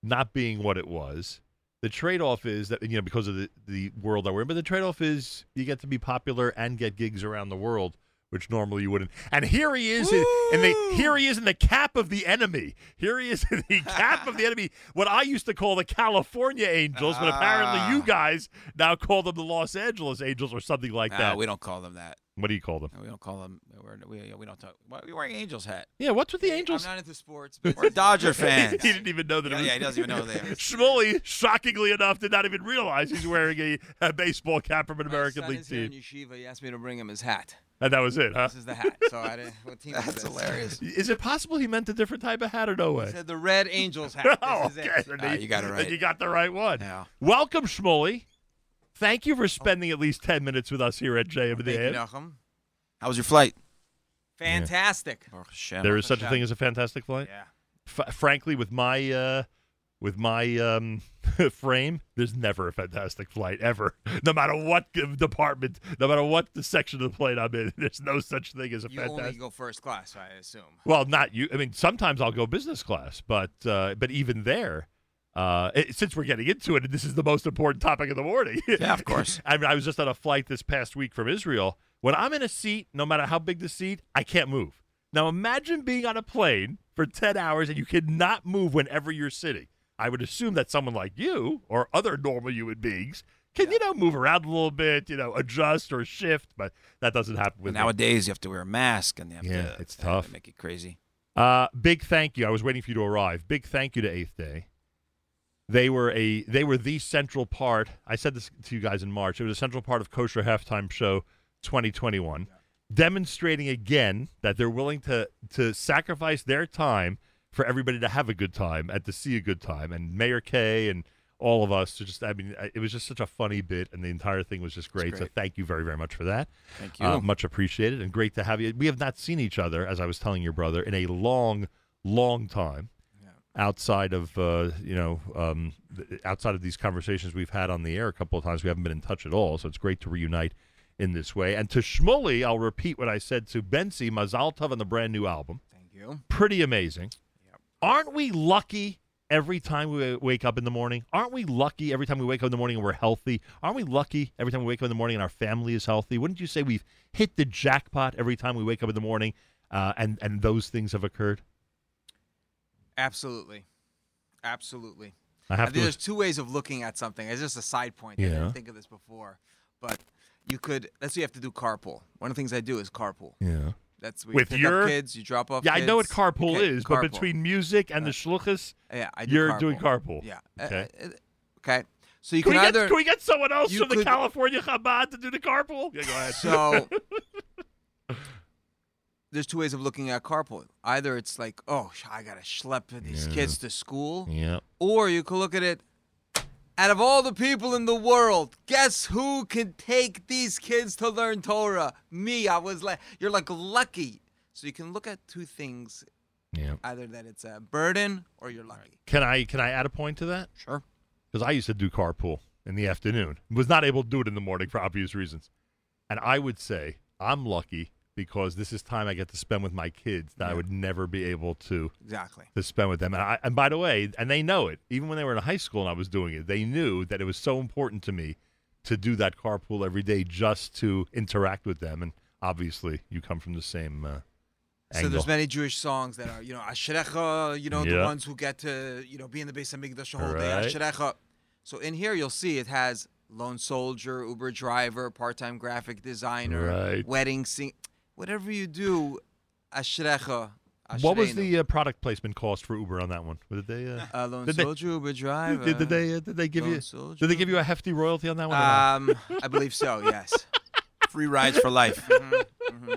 not being what it was. The trade off is that you know because of the the world that we're in, but the trade off is you get to be popular and get gigs around the world. Which normally you wouldn't. And here he is, in, in the here he is in the cap of the enemy. Here he is in the *laughs* cap of the enemy. What I used to call the California Angels, but apparently you ah. guys now call them the Los Angeles Angels or something like that. we don't call them that. What do you call them? We don't call them. We're, we, we don't talk. Why are we wearing Angels hat? Yeah, what's with the Angels? I'm not into sports, but We're Dodger fans. *laughs* he didn't even know that. Yeah, it was, yeah, he doesn't even know they *laughs* are. Shockingly enough, did not even realize he's wearing a, a baseball cap from an My American son League is here in team. yeshiva. He asked me to bring him his hat. And that was it, huh? This is the hat. So I didn't. What team is That's this? hilarious. *laughs* Is it possible he meant a different type of hat or no way? He said the Red Angels hat. *laughs* oh, This is okay. it. Then Ah, you got it then right. you got the right one. Yeah. Welcome, Shmuley. Thank you for spending at least 10 minutes with us here at JM Thank you, the Nachum. How was your flight? Fantastic. Baruch Hashem. There is such a thing as a fantastic flight? Yeah. F- frankly, with my uh, with my um, *laughs* frame, there's never a fantastic flight ever. No matter what department, no matter what the section of the plane I'm in, *laughs* there's no such thing as a You fantastic. only go first class, I assume. Well, not you. I mean, sometimes I'll go business class, but uh, but even there, uh, it, since we're getting into it, and this is the most important topic of the morning. *laughs* Yeah, of course. I, mean, I was just on a flight this past week from Israel. When I'm in a seat, no matter how big the seat, I can't move. Now imagine being on a plane for ten hours and you cannot move whenever you're sitting. I would assume that someone like you or other normal human beings can, you know, move around a little bit, you know, adjust or shift, but that doesn't happen with me. Nowadays, you have to wear a mask, and you have Yeah, to, it's they tough. Make it crazy. Uh, big thank you. I was waiting for you to arrive. Big thank you to Eighth Day. They were a they were the central part. I said this to you guys in March. It was a central part of Kosher Halftime Show 2021, demonstrating again that they're willing to to sacrifice their time for everybody to have a good time and to see a good time. And Mayor Kay and all of us to just I mean it was just such a funny bit and the entire thing was just great. So thank you very very much for that. Thank you. Uh, much appreciated and great to have you. We have not seen each other as I was telling your brother in a long long time. Outside of uh, you know, um, outside of these conversations we've had on the air a couple of times, we haven't been in touch at all. So it's great to reunite in this way. And to Shmuley, I'll repeat what I said to Bentzi Mazal Tov on the brand new album. Thank you. Pretty amazing. Aren't we lucky every time we wake up in the morning? Aren't we lucky every time we wake up in the morning and we're healthy? Aren't we lucky every time we wake up in the morning and our family is healthy? Wouldn't you say we've hit the jackpot every time we wake up in the morning uh, and and those things have occurred? Absolutely. Absolutely. I have think to- there's two ways of looking at something. It's just a side point. Yeah. I didn't think of this before. But you could, let's say you have to do carpool. One of the things I do is carpool. Yeah. That's where With you your kids, you drop off Yeah, I know what carpool Okay, is, carpool. but between music and the shlichus, Yeah, I do you're carpool. doing carpool. Yeah. Uh, Okay. uh, okay. So you can, can, either get, can we get someone else from the California Chabad to do the carpool? Yeah, go ahead. So *laughs* there's two ways of looking at carpool. Either it's like, oh, I gotta schlep these Yeah. kids to school, yeah. or you could look at it. Out of all the people in the world, guess who can take these kids to learn Torah? Me. I was like, you're like lucky. So you can look at two things. Yeah. Either that it's a burden or you're lucky. Can I can I add a point to that? Sure. Because I used to do carpool in the afternoon. Was not able to do it in the morning for obvious reasons. And I would say I'm lucky because this is time I get to spend with my kids that I would never be able to Exactly. to spend with them. And, I, and by the way, and they know it. Even when they were in high school and I was doing it, they knew that it was so important to me to do that carpool every day just to interact with them. And obviously, you come from the same uh, So there's many Jewish songs that are, you know, Ashrecha, you know, the ones who get to, you know, be in the base of Mikdash the whole day. Right. Ashrecha. So in here you'll see it has lone soldier, Uber driver, part-time graphic designer, Right. wedding sing, whatever you do, Ashrecha. what was the uh, product placement cost for Uber on that one? Did they? Uh, Uh, lone did they- soldier, Uber driver. Did, did they? Uh, did they give Lone you? soldier. Did they give you a hefty royalty on that one? Um, I believe so. Yes. *laughs* Free rides for life. Mm-hmm.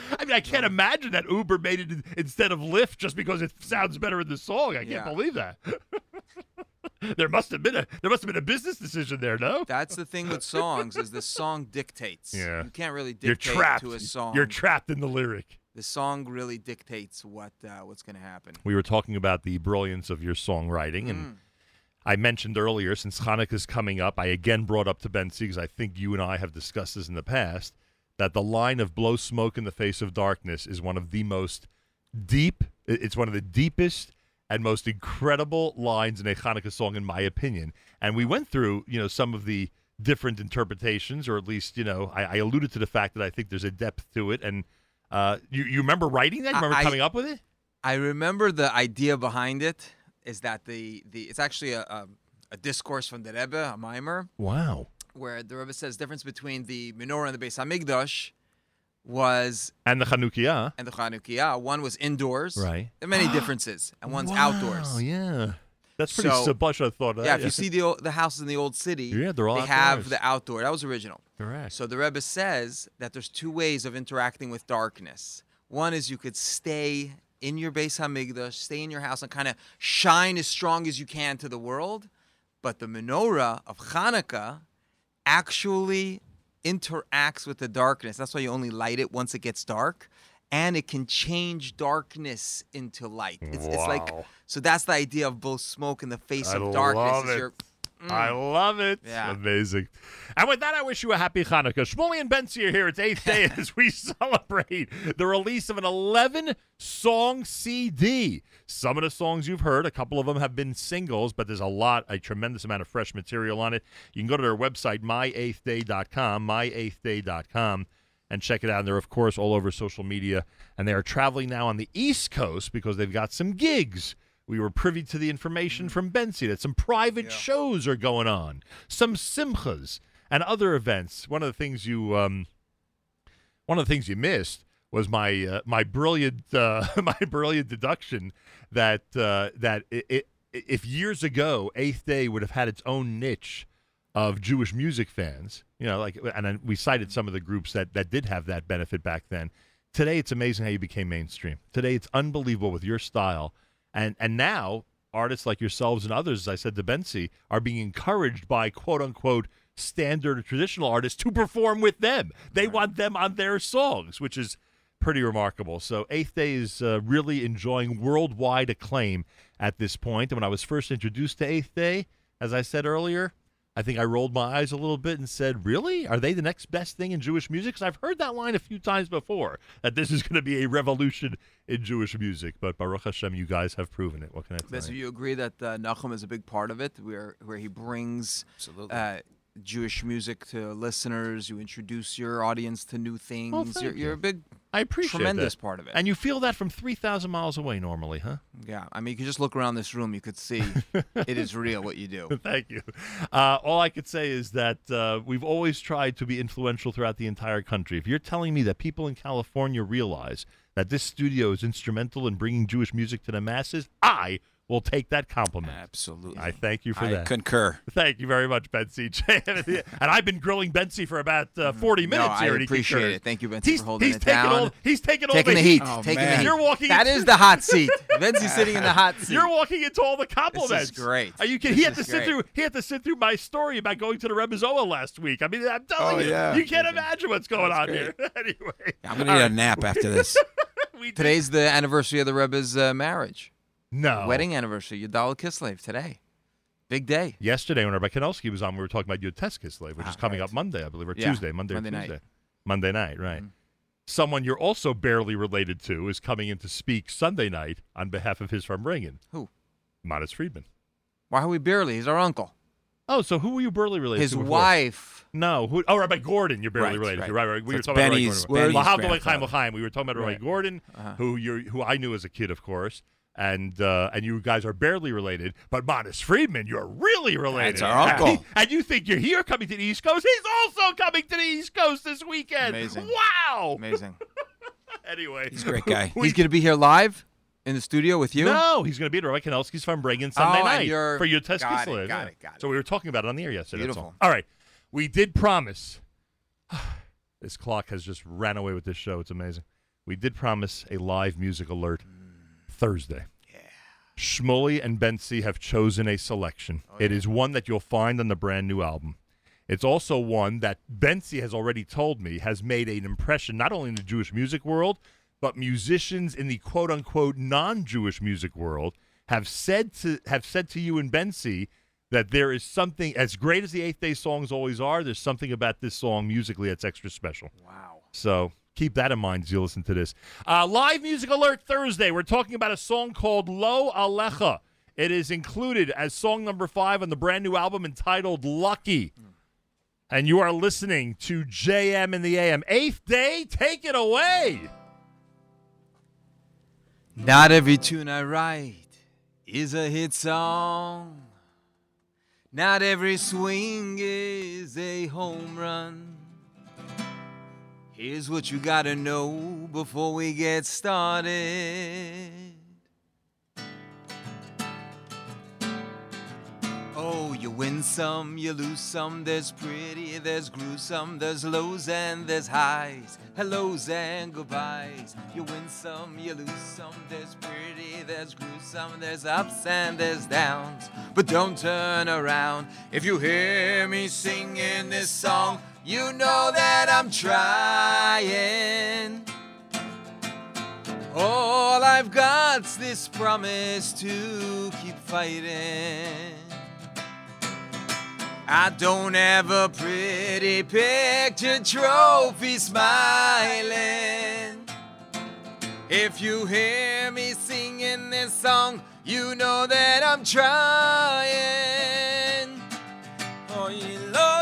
*laughs* I mean, I can't imagine that Uber made it instead of Lyft just because it sounds better in the song. I can't Yeah. believe that. *laughs* there must have been a there must have been a business decision there, no? That's the thing with songs is the song dictates. Yeah. You can't really You're trapped. to a song. You're trapped in the lyric. the song really dictates what uh, what's going to happen. We were talking about the brilliance of your songwriting, and I mentioned earlier, since Hanukkah is coming up, I again brought up to Bentzi because I think you and I have discussed this in the past that the line of "blow smoke in the face of darkness" is one of the most deep. It's one of the deepest and most incredible lines in a Hanukkah song, in my opinion. And we went through, you know, some of the different interpretations, or at least, you know, I, I alluded to the fact that I think there's a depth to it. And uh, you, you remember writing that? You remember I- coming up with it? I remember the idea behind it is that the the it's actually a a, a discourse from the Rebbe, a maamar, Wow. Where the Rebbe says difference between the menorah and the Beis Hamikdash was And the Chanukiah. and the Chanukiah. One was indoors, Right. There are many *gasps* differences, and one's outdoors. Oh, yeah. That's pretty So- simple. I thought of Yeah, that. if eh? you see the the houses in the old city, Yeah, they're all they have the outdoor. That was original. Correct. So the Rebbe says that there's two ways of interacting with darkness. One is you could stay in your Beis Hamikdash, stay in your house, and kind of shine as strong as you can to the world. But the menorah of Hanukkah actually interacts with the darkness. That's why you only light it once it gets dark. And it can change darkness into light. It's, it's like so. That's the idea of both smoke in the face I of darkness. love is it. Your- I mm. love it. Yeah. Amazing. And with that, I wish you a happy Hanukkah. Shmuley and Bentzi are here. It's eighth *laughs* day as we celebrate the release of an 11 song CD. Some of the songs you've heard, a couple of them have been singles, but there's a lot, a tremendous amount of fresh material on it. You can go to their website, myeighthday.com, myeighthday.com, and check it out. And they're, of course, all over social media. And they are traveling now on the East Coast because they've got some gigs. We were privy to the information from Bentzi that some private shows are going on, some simchas and other events. One of the things you, um, one of the things you missed was my uh, my brilliant uh, *laughs* my brilliant deduction that uh, that it, it, if years ago Eighth Day would have had its own niche of Jewish music fans, you know, like and we cited some of the groups that that did have that benefit back then. Today, it's amazing how you became mainstream. Today, it's unbelievable with your style, and and now artists like yourselves and others, as I said to Bentzi, are being encouraged by quote unquote standard traditional artists to perform with them. They want them on their songs, which is pretty remarkable. So Eighth Day is uh, really enjoying worldwide acclaim at this point. And when I was first introduced to Eighth Day, as I said earlier, I think I rolled my eyes a little bit and said, "Really? Are they the next best thing in Jewish music?" Because I've heard that line a few times before that this is going to be a revolution in Jewish music. But Baruch Hashem, you guys have proven it. What can I tell But so you? you agree that uh, Nachum is a big part of it, where where he brings uh, Jewish music to listeners. You introduce your audience to new things. Well, you're, you're you. a big, I appreciate tremendous that. part of it. And you feel that from three thousand miles away normally, huh? yeah, I mean, you could just look around this room. You could see *laughs* it is real what you do. Thank you. Uh, all I could say is that uh, we've always tried to be influential throughout the entire country. If you're telling me that people in California realize that this studio is instrumental in bringing Jewish music to the masses, I will take that compliment. Absolutely. I thank you for I that. concur. Thank you very much, Bentzi. *laughs* and I've been grilling Bentzi for about uh, 40 Mm-hmm. No, minutes I here. and appreciate concurs. it. Thank you, Bentzi, he's, for holding he's it taking down. All, he's taking all Taking the the heat. Oh, taking man. the heat. You're walking That into- is the hot seat. *laughs* Bentzi's sitting in the hot seat. You're walking into all the compliments. great. Are you kidding? This He had is to sit great. through. He had to sit through my story about going to the Rebbe's Ohel last week. I mean, I'm telling Oh, you, yeah. you can't imagine what's going on here. *laughs* anyway, I'm gonna need a nap after this. Today's the anniversary of the Rebbe's uh, marriage. No Wedding anniversary. Yudal Kislev today. Big day. Yesterday, when Rabbi Kanelsky was on, we were talking about your Tes Kislev, which is Ah, coming right. up Monday, I believe, or Yeah, Tuesday, Monday, Monday or night. Mm-hmm. Monday night, right? Someone you're also barely related to is coming in to speak Sunday night on behalf of his farbrengen. Who? Modest Friedman. Why are we barely? He's our uncle. Oh, so who were you barely related His to? before? wife. No, who? Oh, Rabbi Gordon. You're barely Right, related right. to. Right, right. We So were talking Benny's- about Rabbi Gordon. Lahav grandfather. Chaim L'chaim. We were talking about Rabbi. Gordon, Uh-huh. who you who I knew as a kid, of course, and uh, and you guys are barely related. But Modest Friedman, you're really related. That's our uncle. and you think you're here coming to the East Coast? He's also coming to the East Coast this weekend. Amazing. Wow. Amazing. *laughs* Anyway, He's a great guy. *laughs* He's going to be here live in the studio with you. No, he's going to be at Rabbi Kanelsky's farbrengen Sunday Oh, night you're- for your test got it, got yeah. it, got it. So we were talking about it on the air yesterday. Beautiful. all. all right, we did promise. *sighs* this clock has just ran away with this show. It's amazing. We did promise a live music alert Thursday. Yeah. And Bentzi have chosen a selection. Oh, it is one that you'll find on the brand new album. It's also one that Bentzi has already told me has made an impression not only in the Jewish music world, but musicians in the quote unquote non Jewish music world have said to have said to you and Bensi that there is something as great as the eighth day songs always are, there's something about this song musically that's extra special. Wow. So keep that in mind as you listen to this. Uh, live music alert Thursday. We're talking about a song called Lo Alecha. It is included as song number five on the brand new album entitled Lucky. And you are listening to JM in the AM. Eighth day, take it away. Not every tune I write is a hit song. Not every swing is a home run. Here's what you gotta know before we get started. Oh, you win some, you lose some. There's pretty, there's gruesome, there's lows and there's highs, hellos and goodbyes. You win some, you lose some. There's pretty, there's gruesome, there's ups and there's downs. But don't turn around if you hear me singing this song. You know that I'm trying. All I've got's this promise to keep fighting. I don't have a pretty picture trophy smiling. If you hear me singing this song, you know that I'm trying. Oy loy alecho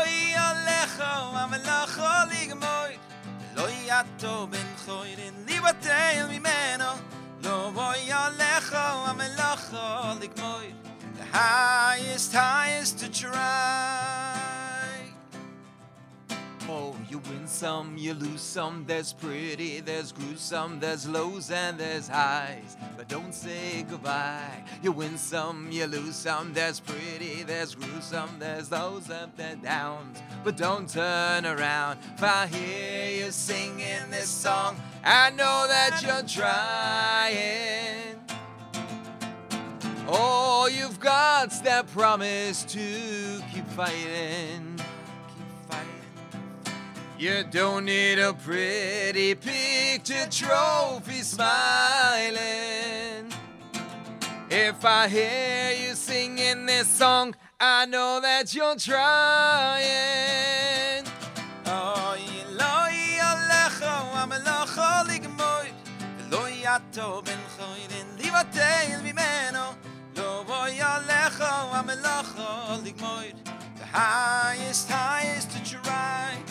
the highest highest to try Oh, you win some, you lose some. There's pretty, there's gruesome, there's lows and there's highs. But don't say goodbye. You win some, you lose some. There's pretty, there's gruesome, there's lows and downs. But don't turn around. If I hear you singing this song, I know that you're trying. All you've got's that promise to keep fighting. You don't need a pretty picture trophy smiling. If I hear you singing this song, I know that you're trying. Loy alecho alecho the highest highest to try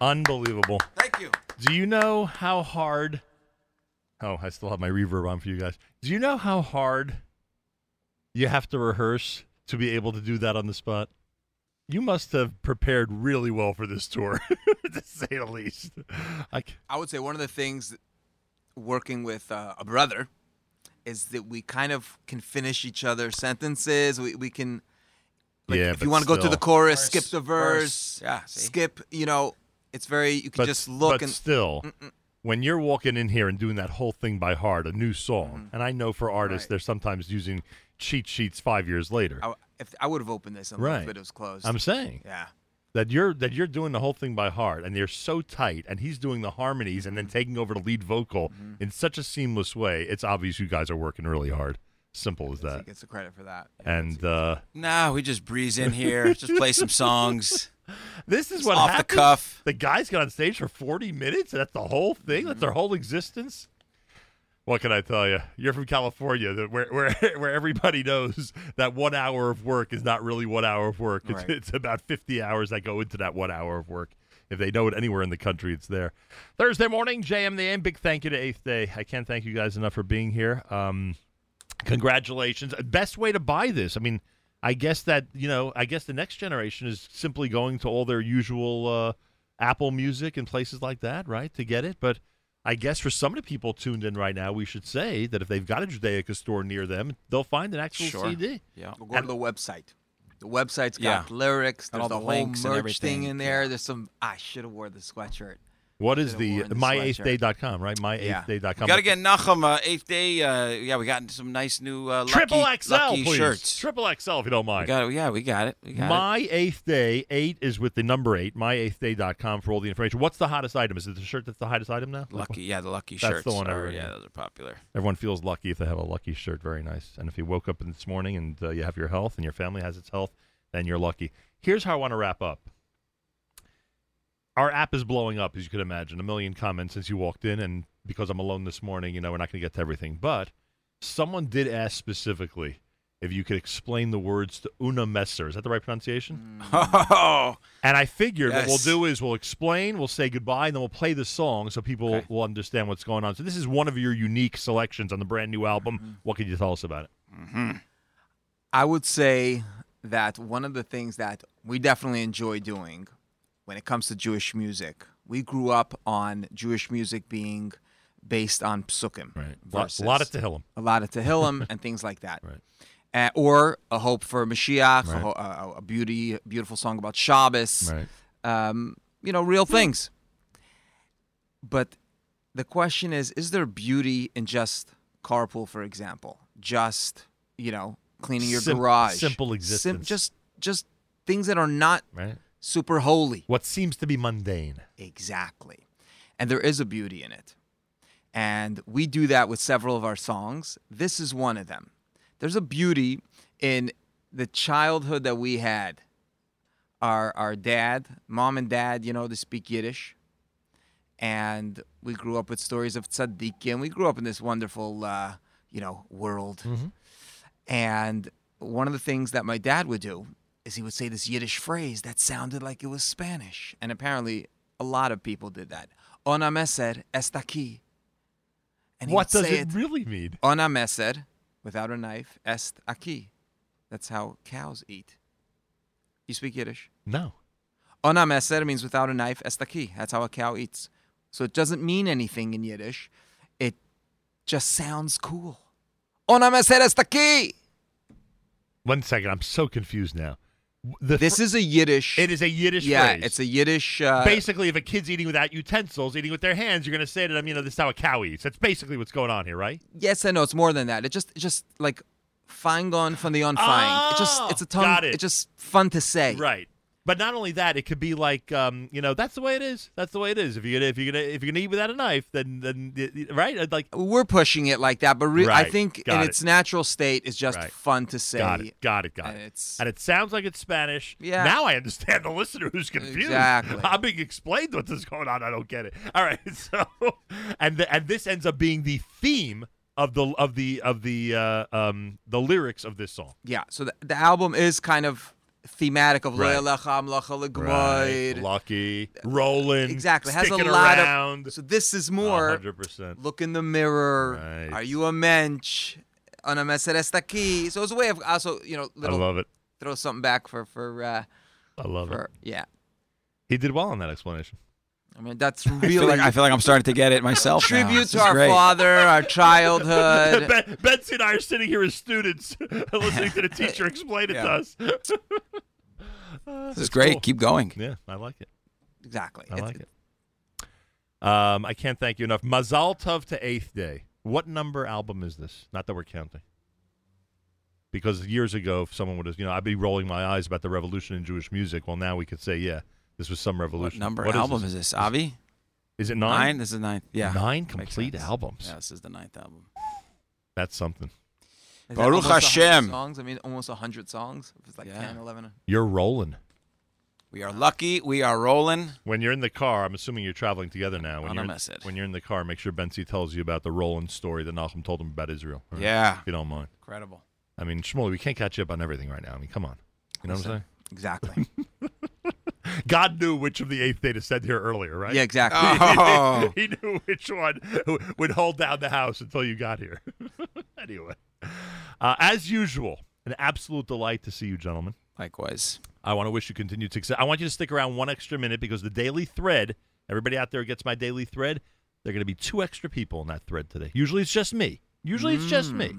Unbelievable. Thank you. Do you know how hard? Oh, I still have my reverb on for you guys. Do you know how hard you have to rehearse to be able to do that on the spot? You must have prepared really well for this tour, *laughs* to say the least. I would say one of the things working with uh, a brother is that we kind of can finish each other's sentences. We we can like Yeah, if you want to go to the chorus, Verse, skip the verse, verse. Yeah, see? skip. You know, it's very you can but, just look but and still, Mm-mm. when you're walking in here and doing that whole thing by heart, a new song, Mm-hmm. and I know for artists they're sometimes using cheat sheets five years later. I, if I would have opened this and Right. it was closed. I'm saying. Yeah. that you're that you're doing the whole thing by heart and they're so tight and he's doing the harmonies and then Mm-hmm. taking over the lead vocal in such a seamless way it's obvious you guys are working really hard simple as He that gets the credit for that. and uh Nah, we just breeze in here, *laughs* just play some songs. This is what off the happens. cuff. the guys got on stage for 40 minutes that's the whole thing that's Mm-hmm. their whole existence what can I tell you? You're from California, where where *laughs* where everybody knows that one hour of work is not really one hour of work. It's, Right. it's about 50 hours that go into that one hour of work. If they know it anywhere in the country, it's there. Thursday morning, JM the AM. Big thank you to Eighth Day. I can't thank you guys enough for being here. Um, congratulations. Best way to buy this. I mean, I guess that you know, I guess the next generation is simply going to all their usual uh, Apple Music and places like that, right, to get it. But I guess for some of the people tuned in right now, we should say that if they've got a Judaica store near them, they'll find an actual Sure. CD. Yeah. We'll go to the website. The website's got lyrics. And There's all the, the whole links and merch thing in there. There's some. I should have wore the sweatshirt. What is the the myeighthday.com, right? Yeah. Myeighthday.com. Got to get Nachum uh, eighth day. Uh, yeah, we got some nice new uh, lucky, Triple XL, lucky please. shirts. Triple XL, if you don't We mind. got it. Yeah, we got it. We got it. My eighth day, eight is with the number eight, myeighthday.com for all the information. What's the hottest item? Is it the shirt that's the hottest item now? Lucky, yeah, the lucky That's shirts. the one are- yeah, those are popular. Everyone feels lucky if they have a lucky shirt. Very nice. And if you woke up this morning and uh, you have your health and your family has its health, then you're lucky. Here's how I want to wrap up. Our app is blowing up, as you could imagine. A million comments since you walked in, and because I'm alone this morning, you know, we're not going to get to everything. But someone did ask specifically if you could explain the words to Una Messer. Is that the right pronunciation? *laughs* Oh, And I figured what we'll do is we'll explain, we'll say goodbye, and then we'll play the song so people Okay. will understand what's going on. So this is one of your unique selections on the brand new album. Mm-hmm. What can you tell us about it? I would say that one of the things that we definitely enjoy doing when it comes to Jewish music, we grew up on Jewish music being based on psukim. Right. A lot of Tehillim. A lot of Tehillim *laughs* and things like that. Right. Uh, or a hope for Mashiach, a, Right. a, a beauty, beautiful song about Shabbos. Right. Um, you know, real things. But the question is, is there beauty in just carpool, for example? Just, you know, cleaning your Sim- garage. simple Sim- existence. just just things that are not Right. Super holy. What seems to be mundane. Exactly. And there is a beauty in it. And we do that with several of our songs. This is one of them. There's a beauty in the childhood that we had. Our our dad, mom and dad, you know, they speak Yiddish. And we grew up with stories of tzaddikim. We grew up in this wonderful uh, you know, world. And one of the things that my dad would do is he would say this Yiddish phrase that sounded like it was Spanish. And apparently a lot of people did that. Ona meser está aquí. And What does say it really mean? Ona meser, without a knife, est aquí. That's how cows eat. You speak Yiddish? No. Ona meser means without a knife, est aquí. That's how a cow eats. So it doesn't mean anything in Yiddish. It just sounds cool. Ona meser está aquí. One second. I'm so confused now. This is a Yiddish. It is a Yiddish yeah, phrase. it's a Yiddish. Uh, basically, if a kid's eating without utensils, eating with their hands, you're going to say to them, you know, this is how a cow eats. That's basically what's going on here, right? Yes and no. It's more than that. It just, just like fine gone from the unfine. it just, it's a tongue. Oh, got it. It's just fun to say. Right. But not only that, it could be like, um, you know, that's the way it is. That's the way it is. If you're gonna, if you're gonna, if you're gonna eat without a knife, then, then, right? Like, We're pushing it like that, but re- I think Got in it. its natural state, it's just Right. fun to say. got it, got it, got and it. It's And it sounds like it's Spanish. Yeah. Now I understand the listener who's confused. Exactly. I'm being explained what is going on. I don't get it. All right. *laughs* So, and the, and this ends up being the theme of the of the of the uh, um the lyrics of this song. yeah. So the, the album is kind of thematic of Right. Lo Yelecha Amlacha Right. Lucky, rolling, Exactly. Has a lot around. of. So this is more. 100%. Look in the mirror. Right. Are you a mensch? Ana meser está aquí. So it's a way of also, you know, I love it. throw something back for for. Uh, I love for, it. Yeah. He did well on that explanation. I mean, that's *laughs* I really feel like I feel like I'm starting to get it myself. tribute This to our great. father, our *laughs* childhood. *laughs* Bentzi and I are sitting here as students, listening to the teacher explain it Yeah. to us. This is great. Keep going. Yeah, I like it. exactly. I It's- like it. Um, I can't thank you enough. Mazal Tov to Eighth Day. What number album is this? Not that we're counting. Because years ago, if someone would have, you know, I'd be rolling my eyes about the revolution in Jewish music. Well, now we could say, yeah, this was some What revolution. number What album is this? Avi? Is it nine? Nine. This is the ninth. Yeah. Nine complete albums. Yeah, this is the ninth album. That's something. Is Baruch almost 100 Hashem. Songs. I mean, almost 100 songs. If it's like Yeah. 10, 11. You're rolling. We are lucky. We are rolling. When you're in the car, I'm assuming you're traveling together now. When On you're a in, message. when you're in the car, make sure Bentzi tells you about the rolling story that Nachum told him about Israel. all right? Yeah. If you don't mind. Incredible. I mean, Shmuel, we can't catch you up on everything right now. I mean, come on. You know what I'm saying? Exactly. *laughs* God knew which of the eighth day to send here earlier, right? Yeah, exactly. *laughs* Oh. he knew which one would hold down the house until you got here. *laughs* anyway, uh, as usual, an absolute delight to see you, gentlemen. Likewise. I want to wish you continued success. I want you to stick around one extra minute because the daily thread, everybody out there gets my daily thread, there are going to be two extra people in that thread today. Usually it's just me. Usually it's just me.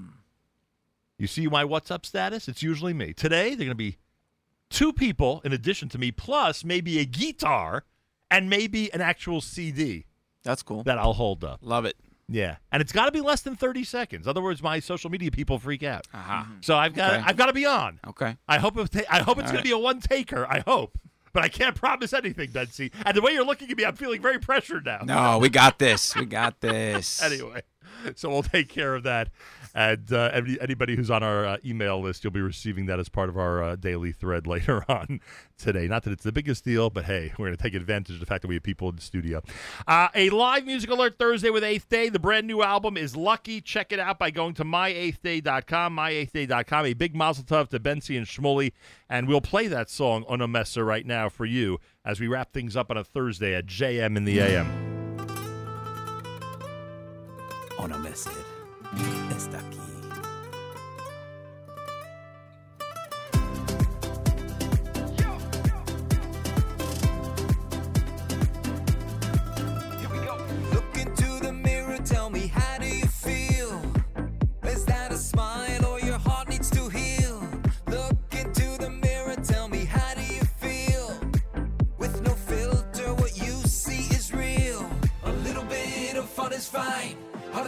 You see my WhatsApp status? It's usually me. Today, they're going to be two people in addition to me, plus maybe a guitar and maybe an actual CD That's cool. that I'll hold up. Love it. Yeah, and it's got to be less than thirty seconds. Otherwise, my social media people freak out. Aha. So I've got Okay. I've got to be on. Okay. I hope it ta- I hope it's going right. to be a one taker. I hope, but I can't promise anything, Bentzi. And the way you're looking at me, I'm feeling very pressured now. No, we got this. We got this. *laughs* anyway, *laughs* so we'll take care of that. And uh, any, anybody who's on our uh, email list, you'll be receiving that as part of our uh, daily thread *laughs* later on today. Not that it's the biggest deal, but hey, we're going to take advantage of the fact that we have people in the studio. Uh, a live music alert Thursday with Eighth Day. The brand new album is Lucky. Check it out by going to myeighthday.com. Myeighthday.com. A big mazel tov to Bentzi and Shmuley. And we'll play that song on a messer right now for you as we wrap things up on a Thursday at JM in the AM. Ona Messer está aquí.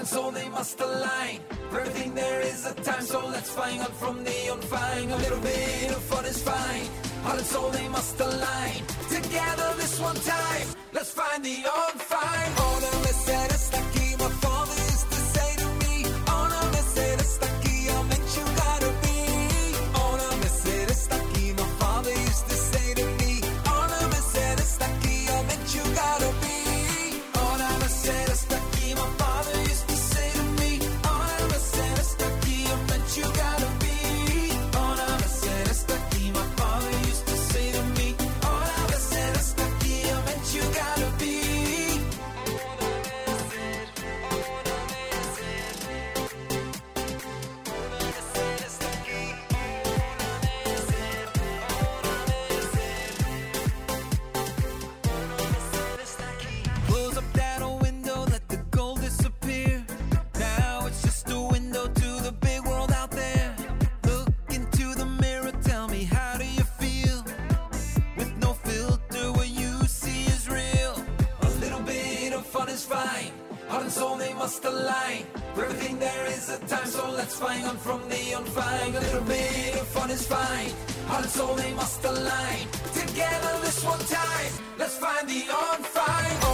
And soul, they must align. For everything there is a time, so let's find out from the unfine. A little bit of fun is fine. Heart and soul, they must align. Together this one time, let's find the unfine. Ona messer está aquí, must align. For everything there is a time, so let's find on from the unfind. A little bit of fun is fine. Heart and soul, they must align. Together this one time, let's find the unfind. Ona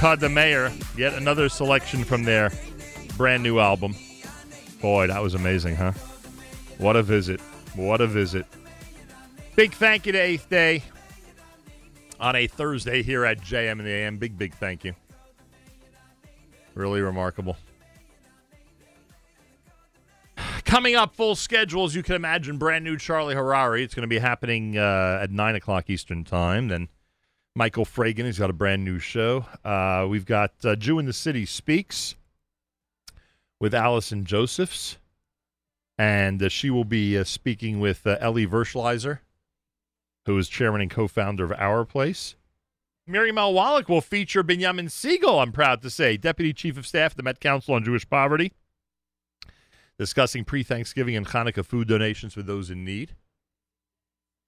Alakad Mayor, yet another selection from their brand new album. Boy, that was amazing, huh? What a visit. What a visit. Big thank you to Eighth Day on a Thursday here at JM and the AM. Big, big thank you. Really remarkable. Coming up, full schedule, as you can imagine, brand new Charlie Harari. It's going to be happening uh, at 9 o'clock Eastern Time. Then Michael Fragin, he's got a brand new show. Uh, we've got uh, Jew in the City Speaks with Allison Josephs. And uh, she will be uh, speaking with uh, Eli Verschleiser, who is chairman and co founder of Our Place. Miriam L. Wallach will feature Benjamin Siegel, I'm proud to say, Deputy Chief of Staff at the Met Council on Jewish Poverty, discussing pre Thanksgiving and Hanukkah food donations for those in need.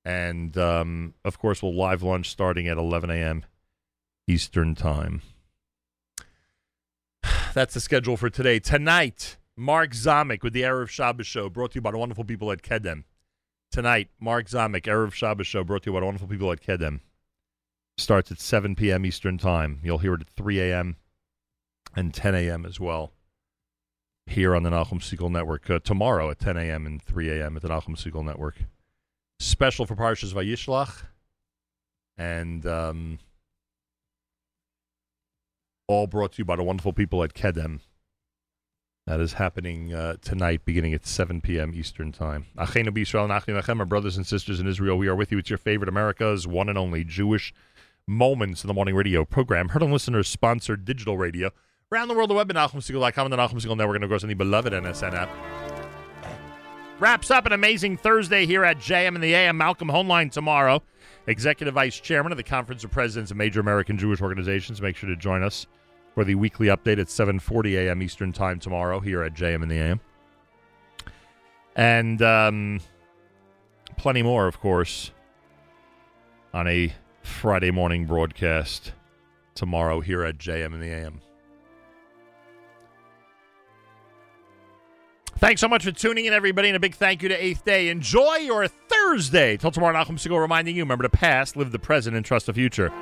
And, um, of course, we'll live lunch starting at 11 a.m. Eastern Time. *sighs* That's the schedule for today. Tonight, Mark Zamek with the Erev Shabbos Show, brought to you by the wonderful people at Kedem. Tonight, Mark Zamek, Erev Shabbos Show, brought to you by the wonderful people at Kedem. Starts at 7 p.m. Eastern Time. You'll hear it at 3 a.m. and 10 a.m. as well here on the Nachum Segal Network. Uh, tomorrow at 10 a.m. and 3 a.m. at the Nachum Segal Network. Special for Parshas Vayishlach. And um, all brought to you by the wonderful people at Kedem. That is happening uh, tonight, beginning at 7 p.m. Eastern Time. Achenu b'Yisrael nachnu lachem, our brothers and sisters in Israel, we are with you. It's your favorite America's one and only Jewish Moments in the Morning Radio program. Heard on listeners sponsored digital radio around the world, the web at NachumSegal.com and the Segal Network, and of course, on the beloved NSN app. Wraps up an amazing Thursday here at JM and the AM. Malcolm Hoenlein tomorrow, Executive Vice Chairman of the Conference of Presidents of Major American Jewish Organizations. Make sure to join us for the weekly update at 7:40 a.m. Eastern Time tomorrow here at JM and the AM. And um, plenty more, of course, on a Friday morning broadcast tomorrow here at JM and the AM. Thanks so much for tuning in, everybody, and a big thank you to Eighth Day. Enjoy your Thursday. Till tomorrow, Nachum Segal reminding you, remember the past, live the present, and trust the future.